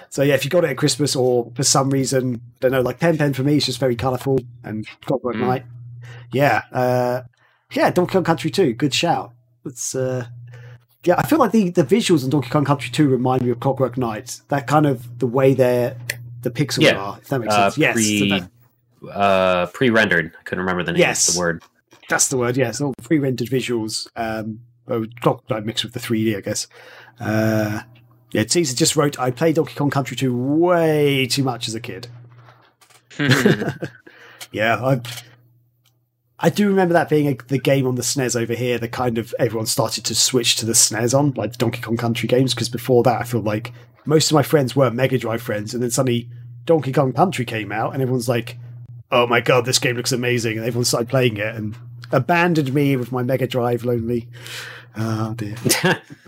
so yeah, if you got it at Christmas or for some reason, I don't know, like Pen Pen for me is just very colourful and Clockwork Mm. Knight. Yeah, uh, yeah, Donkey Kong Country 2, good shout. It's uh, yeah, I feel like the, the visuals in Donkey Kong Country 2 remind me of Clockwork Knight. That kind of the way they're the pixels Yeah. are, if that makes Uh, sense. Yes, pre that- uh, pre-rendered. I couldn't remember the name. Yes. of the word. that's the word. Yes, all pre-rendered visuals. Um, oh, Clockwork Knight mixed with the 3D, I guess. Uh, yeah, Caesar just wrote, "I played Donkey Kong Country 2 way too much as a kid." Yeah, I I do remember that being a, the game on the SNES over here. The kind of everyone started to switch to the SNES on, like the Donkey Kong Country games, because before that, I feel like most of my friends were Mega Drive friends, and then suddenly Donkey Kong Country came out, and everyone's like, "Oh my god, this game looks amazing!" And everyone started playing it, and abandoned me with my Mega Drive lonely. Oh dear.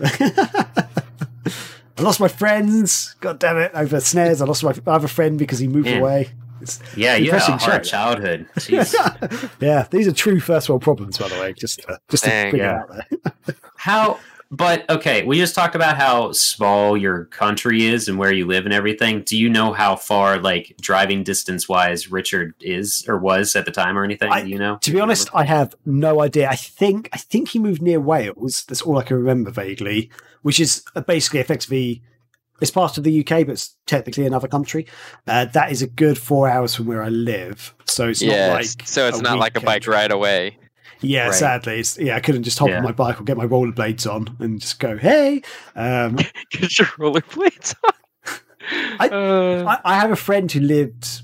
I lost my friends. God damn it! Over SNES, I lost my I have a friend because he moved Man. away. It's, yeah, you had a hard show. childhood. Yeah, these are true first world problems, by the way. Just uh, just to Dang, bring yeah. it out there. How? But okay, we just talked about how small your country is and where you live and everything. Do you know how far, like driving distance wise, Richard is or was at the time or anything? I- you know? To be honest, I have no idea. I think I think he moved near Wales. That's all I can remember vaguely, which is uh, basically effectively it's part of the UK, but it's technically another country. Uh, that is a good four hours from where I live, so it's yeah, not like so it's a not like a bike ride away. Yeah, Right. sadly, it's, yeah, I couldn't just hop Yeah. on my bike or get my rollerblades on and just go, hey. Um, Get your rollerblades on. I- Uh, I, have a friend who lived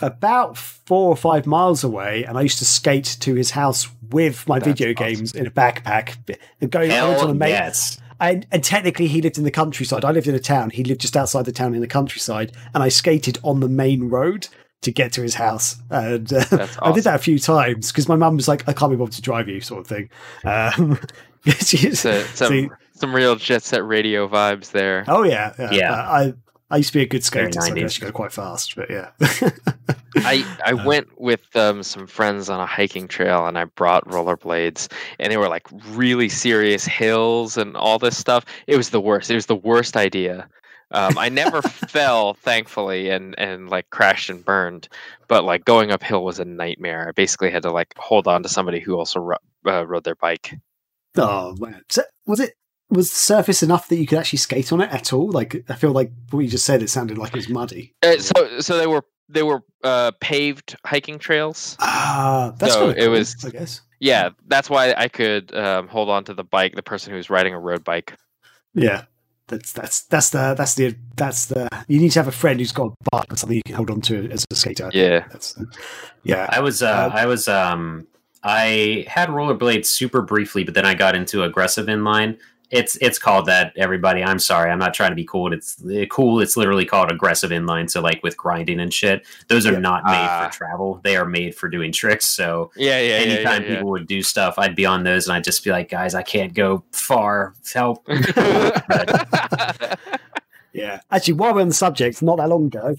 about four or five miles away, and I used to skate to his house with my video awesome. games in a backpack. And going went on a mate, yes. and, and technically, he lived in the countryside. I lived in a town. He lived just outside the town in the countryside, and I skated on the main road to get to his house. And uh, That's I did that a few times because my mum was like, "I can't be bothered to drive you," sort of thing. Um, she's- so- some, see- some real jet set radio vibes there. oh yeah, yeah. Yeah. Uh, I I used to be a good skater, so I could 90s. actually go quite fast. But yeah, I, I Uh, went with um, some friends on a hiking trail and I brought rollerblades and they were like really serious hills and all this stuff. It was the worst. It was the worst idea. Um, I never fell, thankfully, and, and like crashed and burned. But like going uphill was a nightmare. I basically had to like hold on to somebody who also uh, rode their bike. Oh man, so, was it was the surface enough that you could actually skate on it at all? Like I feel like what you just said, it sounded like it was muddy. Uh, so so they were they were uh, paved hiking trails. Ah, that's So it cool, was- I guess. Yeah, that's why I could um, hold on to the bike. The person who was riding a road bike. Yeah, that's that's that's the that's the that's the you need to have a friend who's got a bike or something you can hold on to as a skater. Yeah. that's yeah. I was uh, Uh, I was um I had rollerblades super briefly, but then I got into aggressive inline. It's it's called that. Everybody, I'm sorry, I'm not trying to be cool. It's uh, cool. It's literally called aggressive inline. So like with grinding and shit, those are Yeah. not made Ah. for travel. They are made for doing tricks. So Yeah, yeah, yeah, anytime yeah, yeah. people would do stuff, I'd be on those, and I'd just be like, guys, I can't go far. Help. Yeah. Actually, while we're on the subject, not that long ago,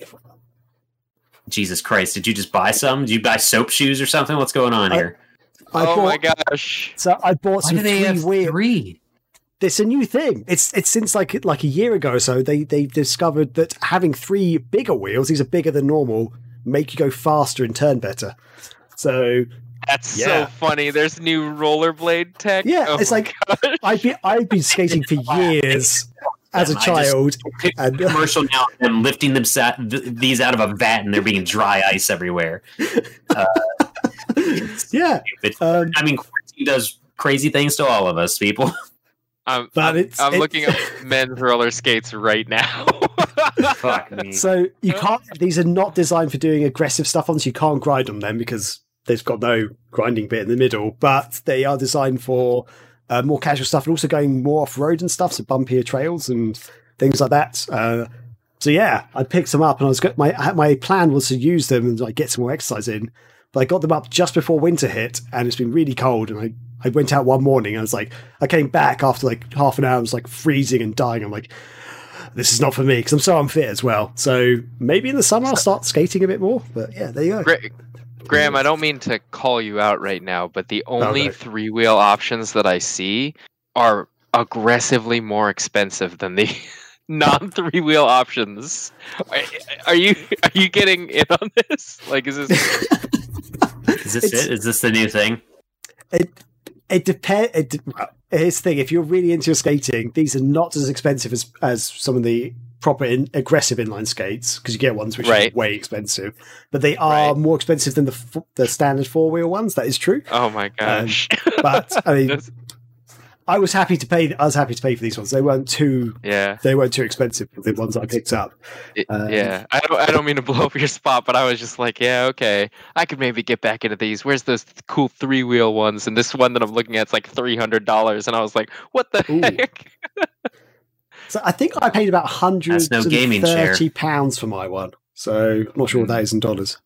Jesus Christ! Did you just buy some? Did you buy soap shoes or something? What's going on I- here? I oh bought, my gosh. So I bought Why some do they three have wheel. three? It's a new thing. It's it's since like like a year ago or so they they discovered that having three bigger wheels, these are bigger than normal, make you go faster and turn better. So That's Yeah. so funny. There's new rollerblade tech. Yeah, Oh it's like- gosh. I've been I've been skating for years as a I just- child. And- commercial now, of them lifting them sa- th- these out of a vat, and there being dry ice everywhere. Yeah, um, I mean, quarantine does crazy things to all of us, people. I'm, But I'm, it's- I'm it- looking up men's roller skates right now. Fuck me. so you can't. These are not designed for doing aggressive stuff on, so you can't grind on them because they've got no grinding bit in the middle. But they are designed for uh, more casual stuff and also going more off road and stuff, so bumpier trails and things like that. Uh, so yeah, I picked them up and I was go- my my plan was to use them and like get some more exercise in. But I got them up just before winter hit, and it's been really cold. And I, I went out one morning. And I was like, I came back after like half an hour. I was like freezing and dying. I'm like, this is not for me because I'm so unfit as well. So maybe in the summer I'll start skating a bit more. But yeah, there you go. Gra- Graham, I don't mean to call you out right now, but the only no. three wheel options that I see are aggressively more expensive than the non three wheel options. Are, are you are you getting in on this? Like, is this? Is this It's- it? Is this the new thing? It it depends. Here's the thing: if you're really into your skating, these are not as expensive as as some of the proper in, aggressive inline skates because you get ones which Right. are way expensive, but they are Right. more expensive than the the standard four wheel ones. That is true. Oh my um, gosh! But I mean, I was happy to pay. I was happy to pay for these ones. They weren't too. yeah, They weren't too expensive. For the ones I picked up. it- Um, yeah. I don't I don't mean to blow up your spot, but I was just like, yeah, okay, I could maybe get back into these. Where's those cool three wheel ones? And this one that I'm looking at is like three hundred dollars, and I was like, what the Ooh. heck? So I think I paid about hundred That's no gaming chair. thirty pounds for my one. So I'm not sure what that is in dollars.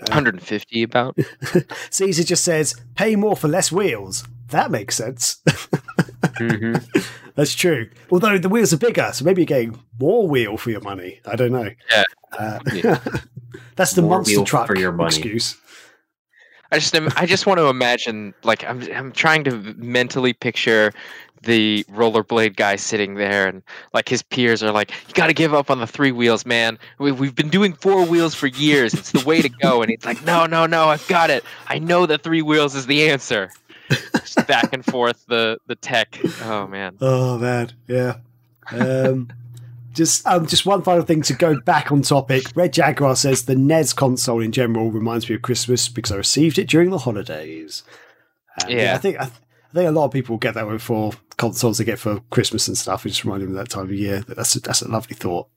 150 about. Caesar just says, "Pay more for less wheels." That makes sense. Mm-hmm. That's true. Although the wheels are bigger, so maybe you're getting more wheel for your money. I don't know. Yeah. Uh, Yeah. that's the More monster truck for your money. excuse. I just I just want to imagine like I'm I'm trying to mentally picture the rollerblade guy sitting there and like his peers are like you got to give up on the three wheels man we, we've been doing four wheels for years it's the way to go and he's like no no no I've got it I know the three wheels is the answer just back and forth the the tech oh man Oh man, yeah. Um, just um, just one final thing to go back on topic. Red Jaguar says the NES console in general reminds me of Christmas because I received it during the holidays. And, Yeah. I think I, th- I think a lot of people get that way for consoles they get for Christmas and stuff. It just reminds them of that time of year. That's a, that's a lovely thought.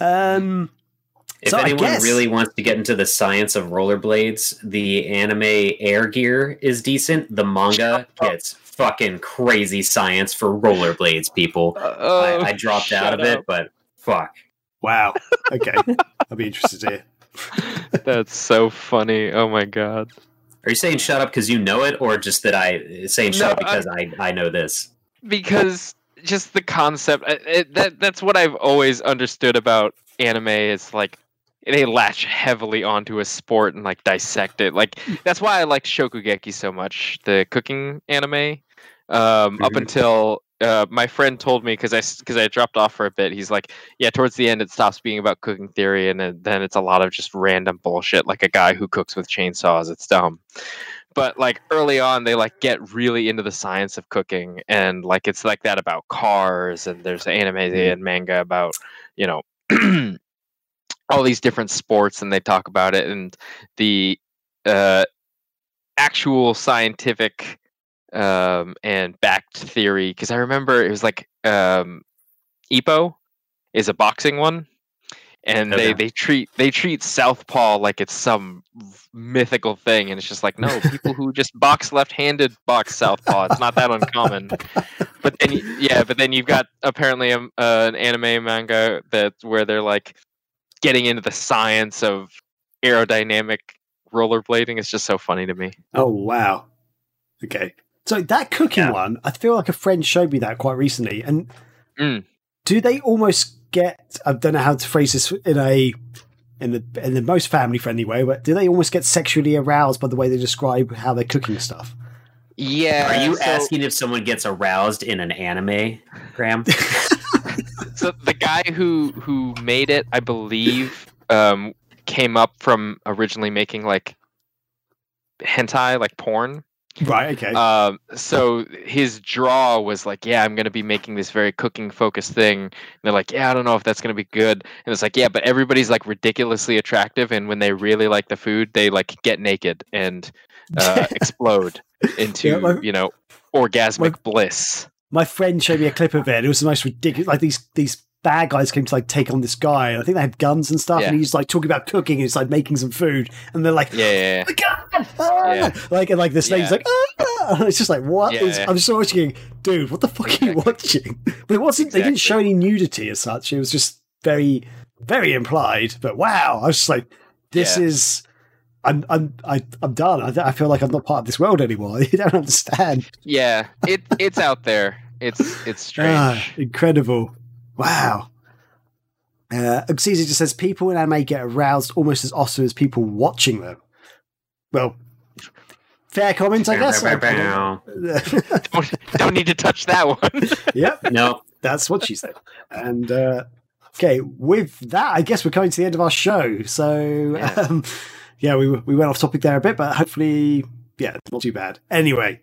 Um, If So anyone guess- really wants to get into the science of rollerblades, the anime Air Gear is decent. The manga gets fucking crazy science for rollerblades, people. Uh, oh, I, I dropped out shut of it, but fuck. wow. Okay, I'll be interested to hear. that's so funny oh my god Are you saying shut up because you know it, or just that I saying shut No, up because I, I know this? because just the concept I- it, that that's what I've always understood about anime is like they latch heavily onto a sport and like dissect it like that's why I like Shokugeki so much the cooking anime um up Mhm. until uh, my friend told me because I because I dropped off for a bit. He's like, yeah, towards the end it stops being about cooking theory, and then, then it's a lot of just random bullshit, like a guy who cooks with chainsaws. It's dumb. But like early on, they like get really into the science of cooking, and like it's like that about cars, and there's anime and manga about you know all these different sports, and they talk about it, and the uh, actual scientific um, and backed theory because I remember it was like um, Ippo is a boxing one, and they Okay. they treat they treat Southpaw like it's some mythical thing, and it's just like no, people who just box left-handed box Southpaw. It's not that uncommon. But then yeah, but then you've got apparently um, uh, an anime manga that where they're like getting into the science of aerodynamic rollerblading. is just so funny to me. Oh wow. Okay. So that cooking Yeah. one, I feel like a friend showed me that quite recently. And Mm. do they almost get I don't know how to phrase this in a in the in the most family friendly way, but do they almost get sexually aroused by the way they describe how they're cooking stuff? Yeah. Are you so- asking if someone gets aroused in an anime, Graham? so the guy who who made it, I believe, um, came up from originally making like hentai, like porn. Right. Okay. Um, so his draw was like, yeah, I'm gonna be making this very cooking focused thing. And they're like, yeah, I don't know if that's gonna be good. And it's like, yeah, but everybody's like ridiculously attractive, and when they really like the food, they like get naked and uh, explode into Yeah, my- you know orgasmic bliss. My friend showed me a clip of it. and It was the most ridiculous. Like these these bad guys came to like take on this guy. and I think they had guns and stuff, Yeah. and he's like talking about cooking. And he's like making some food, and they're like, Yeah, yeah. "Oh my God!" Ah! Yeah. Like and like the snake's like! And it's just like what? Is-. I'm just watching, dude. What the fuck are you watching? But it wasn't. They didn't show any nudity as such. It was just very, very implied. But wow, I was just like, this is. I'm I'm I, I'm done. I, I feel like I'm not part of this world anymore. You don't understand. Yeah, it it's out there. It's it's strange. Ah, incredible. Wow. Uh, Caesar just says people in anime get aroused almost as often as people watching them. Well, fair comment, I guess. don't, don't need to touch that one. yep, no, that's what she said. And uh, okay, with that, I guess we're coming to the end of our show. So, Yeah. um, yeah, we we went off topic there a bit, but hopefully, yeah, not too bad. Anyway,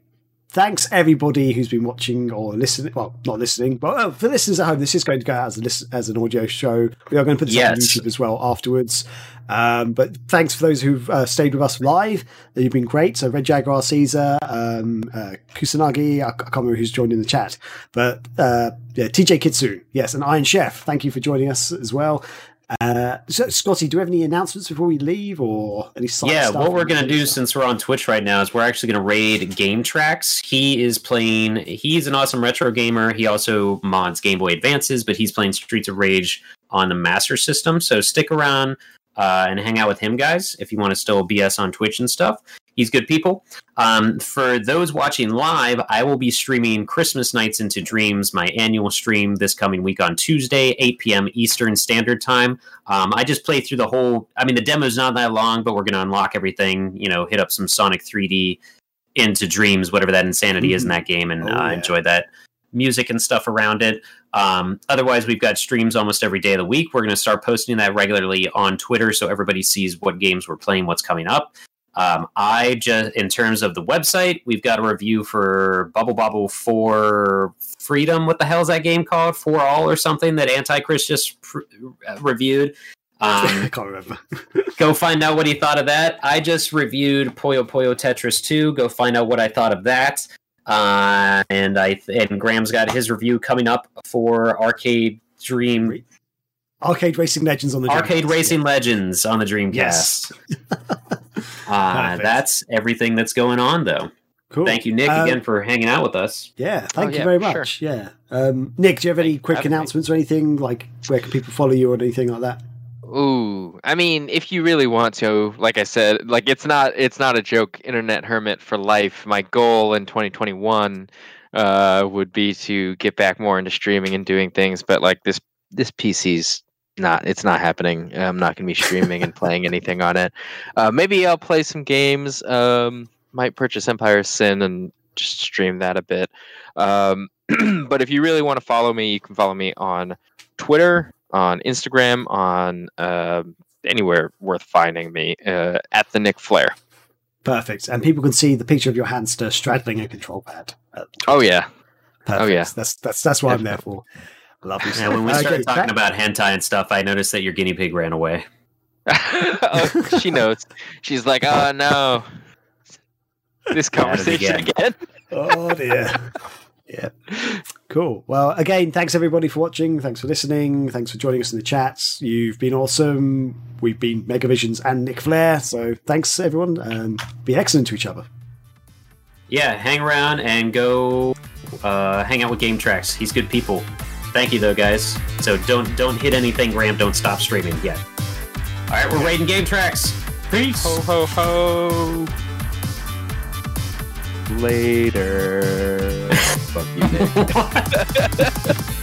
thanks everybody who's been watching or listening. Well, not listening, but oh, for listeners at home, this is going to go out as a listen, as an audio show. We are going to put this on YouTube as well afterwards. Um, but thanks for those who've uh, stayed with us live. You've been great. So Red Jaguar, Caesar, um, uh, Kusanagi, I, I can't remember who's joined in the chat, but uh, yeah, TJ Kitsune, yes, and Iron Chef. Thank you for joining us as well. Uh, so, Scotty, do we have any announcements before we leave, or any side yeah, stuff? what we're gonna do since we're on Twitch right now is we're actually gonna raid Game Tracks. He is playing. He's an awesome retro gamer. He also mods Game Boy Advances, but he's playing Streets of Rage on the Master System. So stick around uh, and hang out with him, guys, if you want to still BS on Twitch and stuff. He's good people. Um, for those watching live, I will be streaming Christmas NiGHTS into Dreams, my annual stream this coming week on Tuesday, 8 p.m. Eastern Standard Time. Um, I just played through the whole. I mean, the demo's not that long, but we're going to unlock everything. You know, hit up some Sonic 3D into Dreams, whatever that insanity is in that game, and Oh, uh, yeah. enjoy that music and stuff around it. Um, otherwise, we've got streams almost every day of the week. We're going to start posting that regularly on Twitter, so everybody sees what games we're playing, what's coming up. Um, I just, in terms of the website, we've got a review for Bubble Bobble for Freedom. What the hell is that game called? For All or something that Antichrist just pr- uh, reviewed. Um, I can't remember. go find out what he thought of that. I just reviewed Puyo Puyo Tetris 2. Go find out what I thought of that. Uh, and I and Graham's got his review coming up for Arcade Dream Arcade Racing Legends on the Arcade Dreamcast, Racing Legends on the Dreamcast. Yes. uh, that's everything that's going on, though. Cool. Thank you, Nick, Um, again for hanging out with us. Yeah, thank you yeah, very for sure. much. Yeah, um, Nick, do you have any Thank quick having me. announcements or anything like where can people follow you or anything like that? Ooh, I mean, if you really want to, like I said, like it's not it's not a joke. Internet hermit for life. My goal in 2021 uh, would be to get back more into streaming and doing things, but like this this PC's not it's not happening. I'm not going to be streaming and playing anything on it. Uh, maybe I'll play some games. Um, might purchase Empire Sin and just stream that a bit. Um, but if you really want to follow me, you can follow me on Twitter, on Instagram, on uh, anywhere worth finding me uh, at the Nick Flair. Perfect. And people can see the picture of your hamster straddling a control pad. Oh yeah, Perfect. Oh, yeah. That's that's that's what I'm there for. Lovely Yeah, when we Okay, started talking that- about hentai and stuff, I noticed that your guinea pig ran away. oh, she knows. She's like, oh no, this conversation again. again. Oh dear. yeah. Cool. Well, again, thanks everybody for watching. Thanks for listening. Thanks for joining us in the chats. You've been awesome. We've been Megavisions and Nick Flair. So thanks everyone. Um, be excellent to each other. Yeah, hang around and go uh, hang out with Game Tracks. He's good people. Thank you though, guys. So don't don't hit anything, Graham. Don't stop streaming yet. All right, we're waiting Game Tracks. Peace. Ho ho ho. Later. Fuck you, Nick.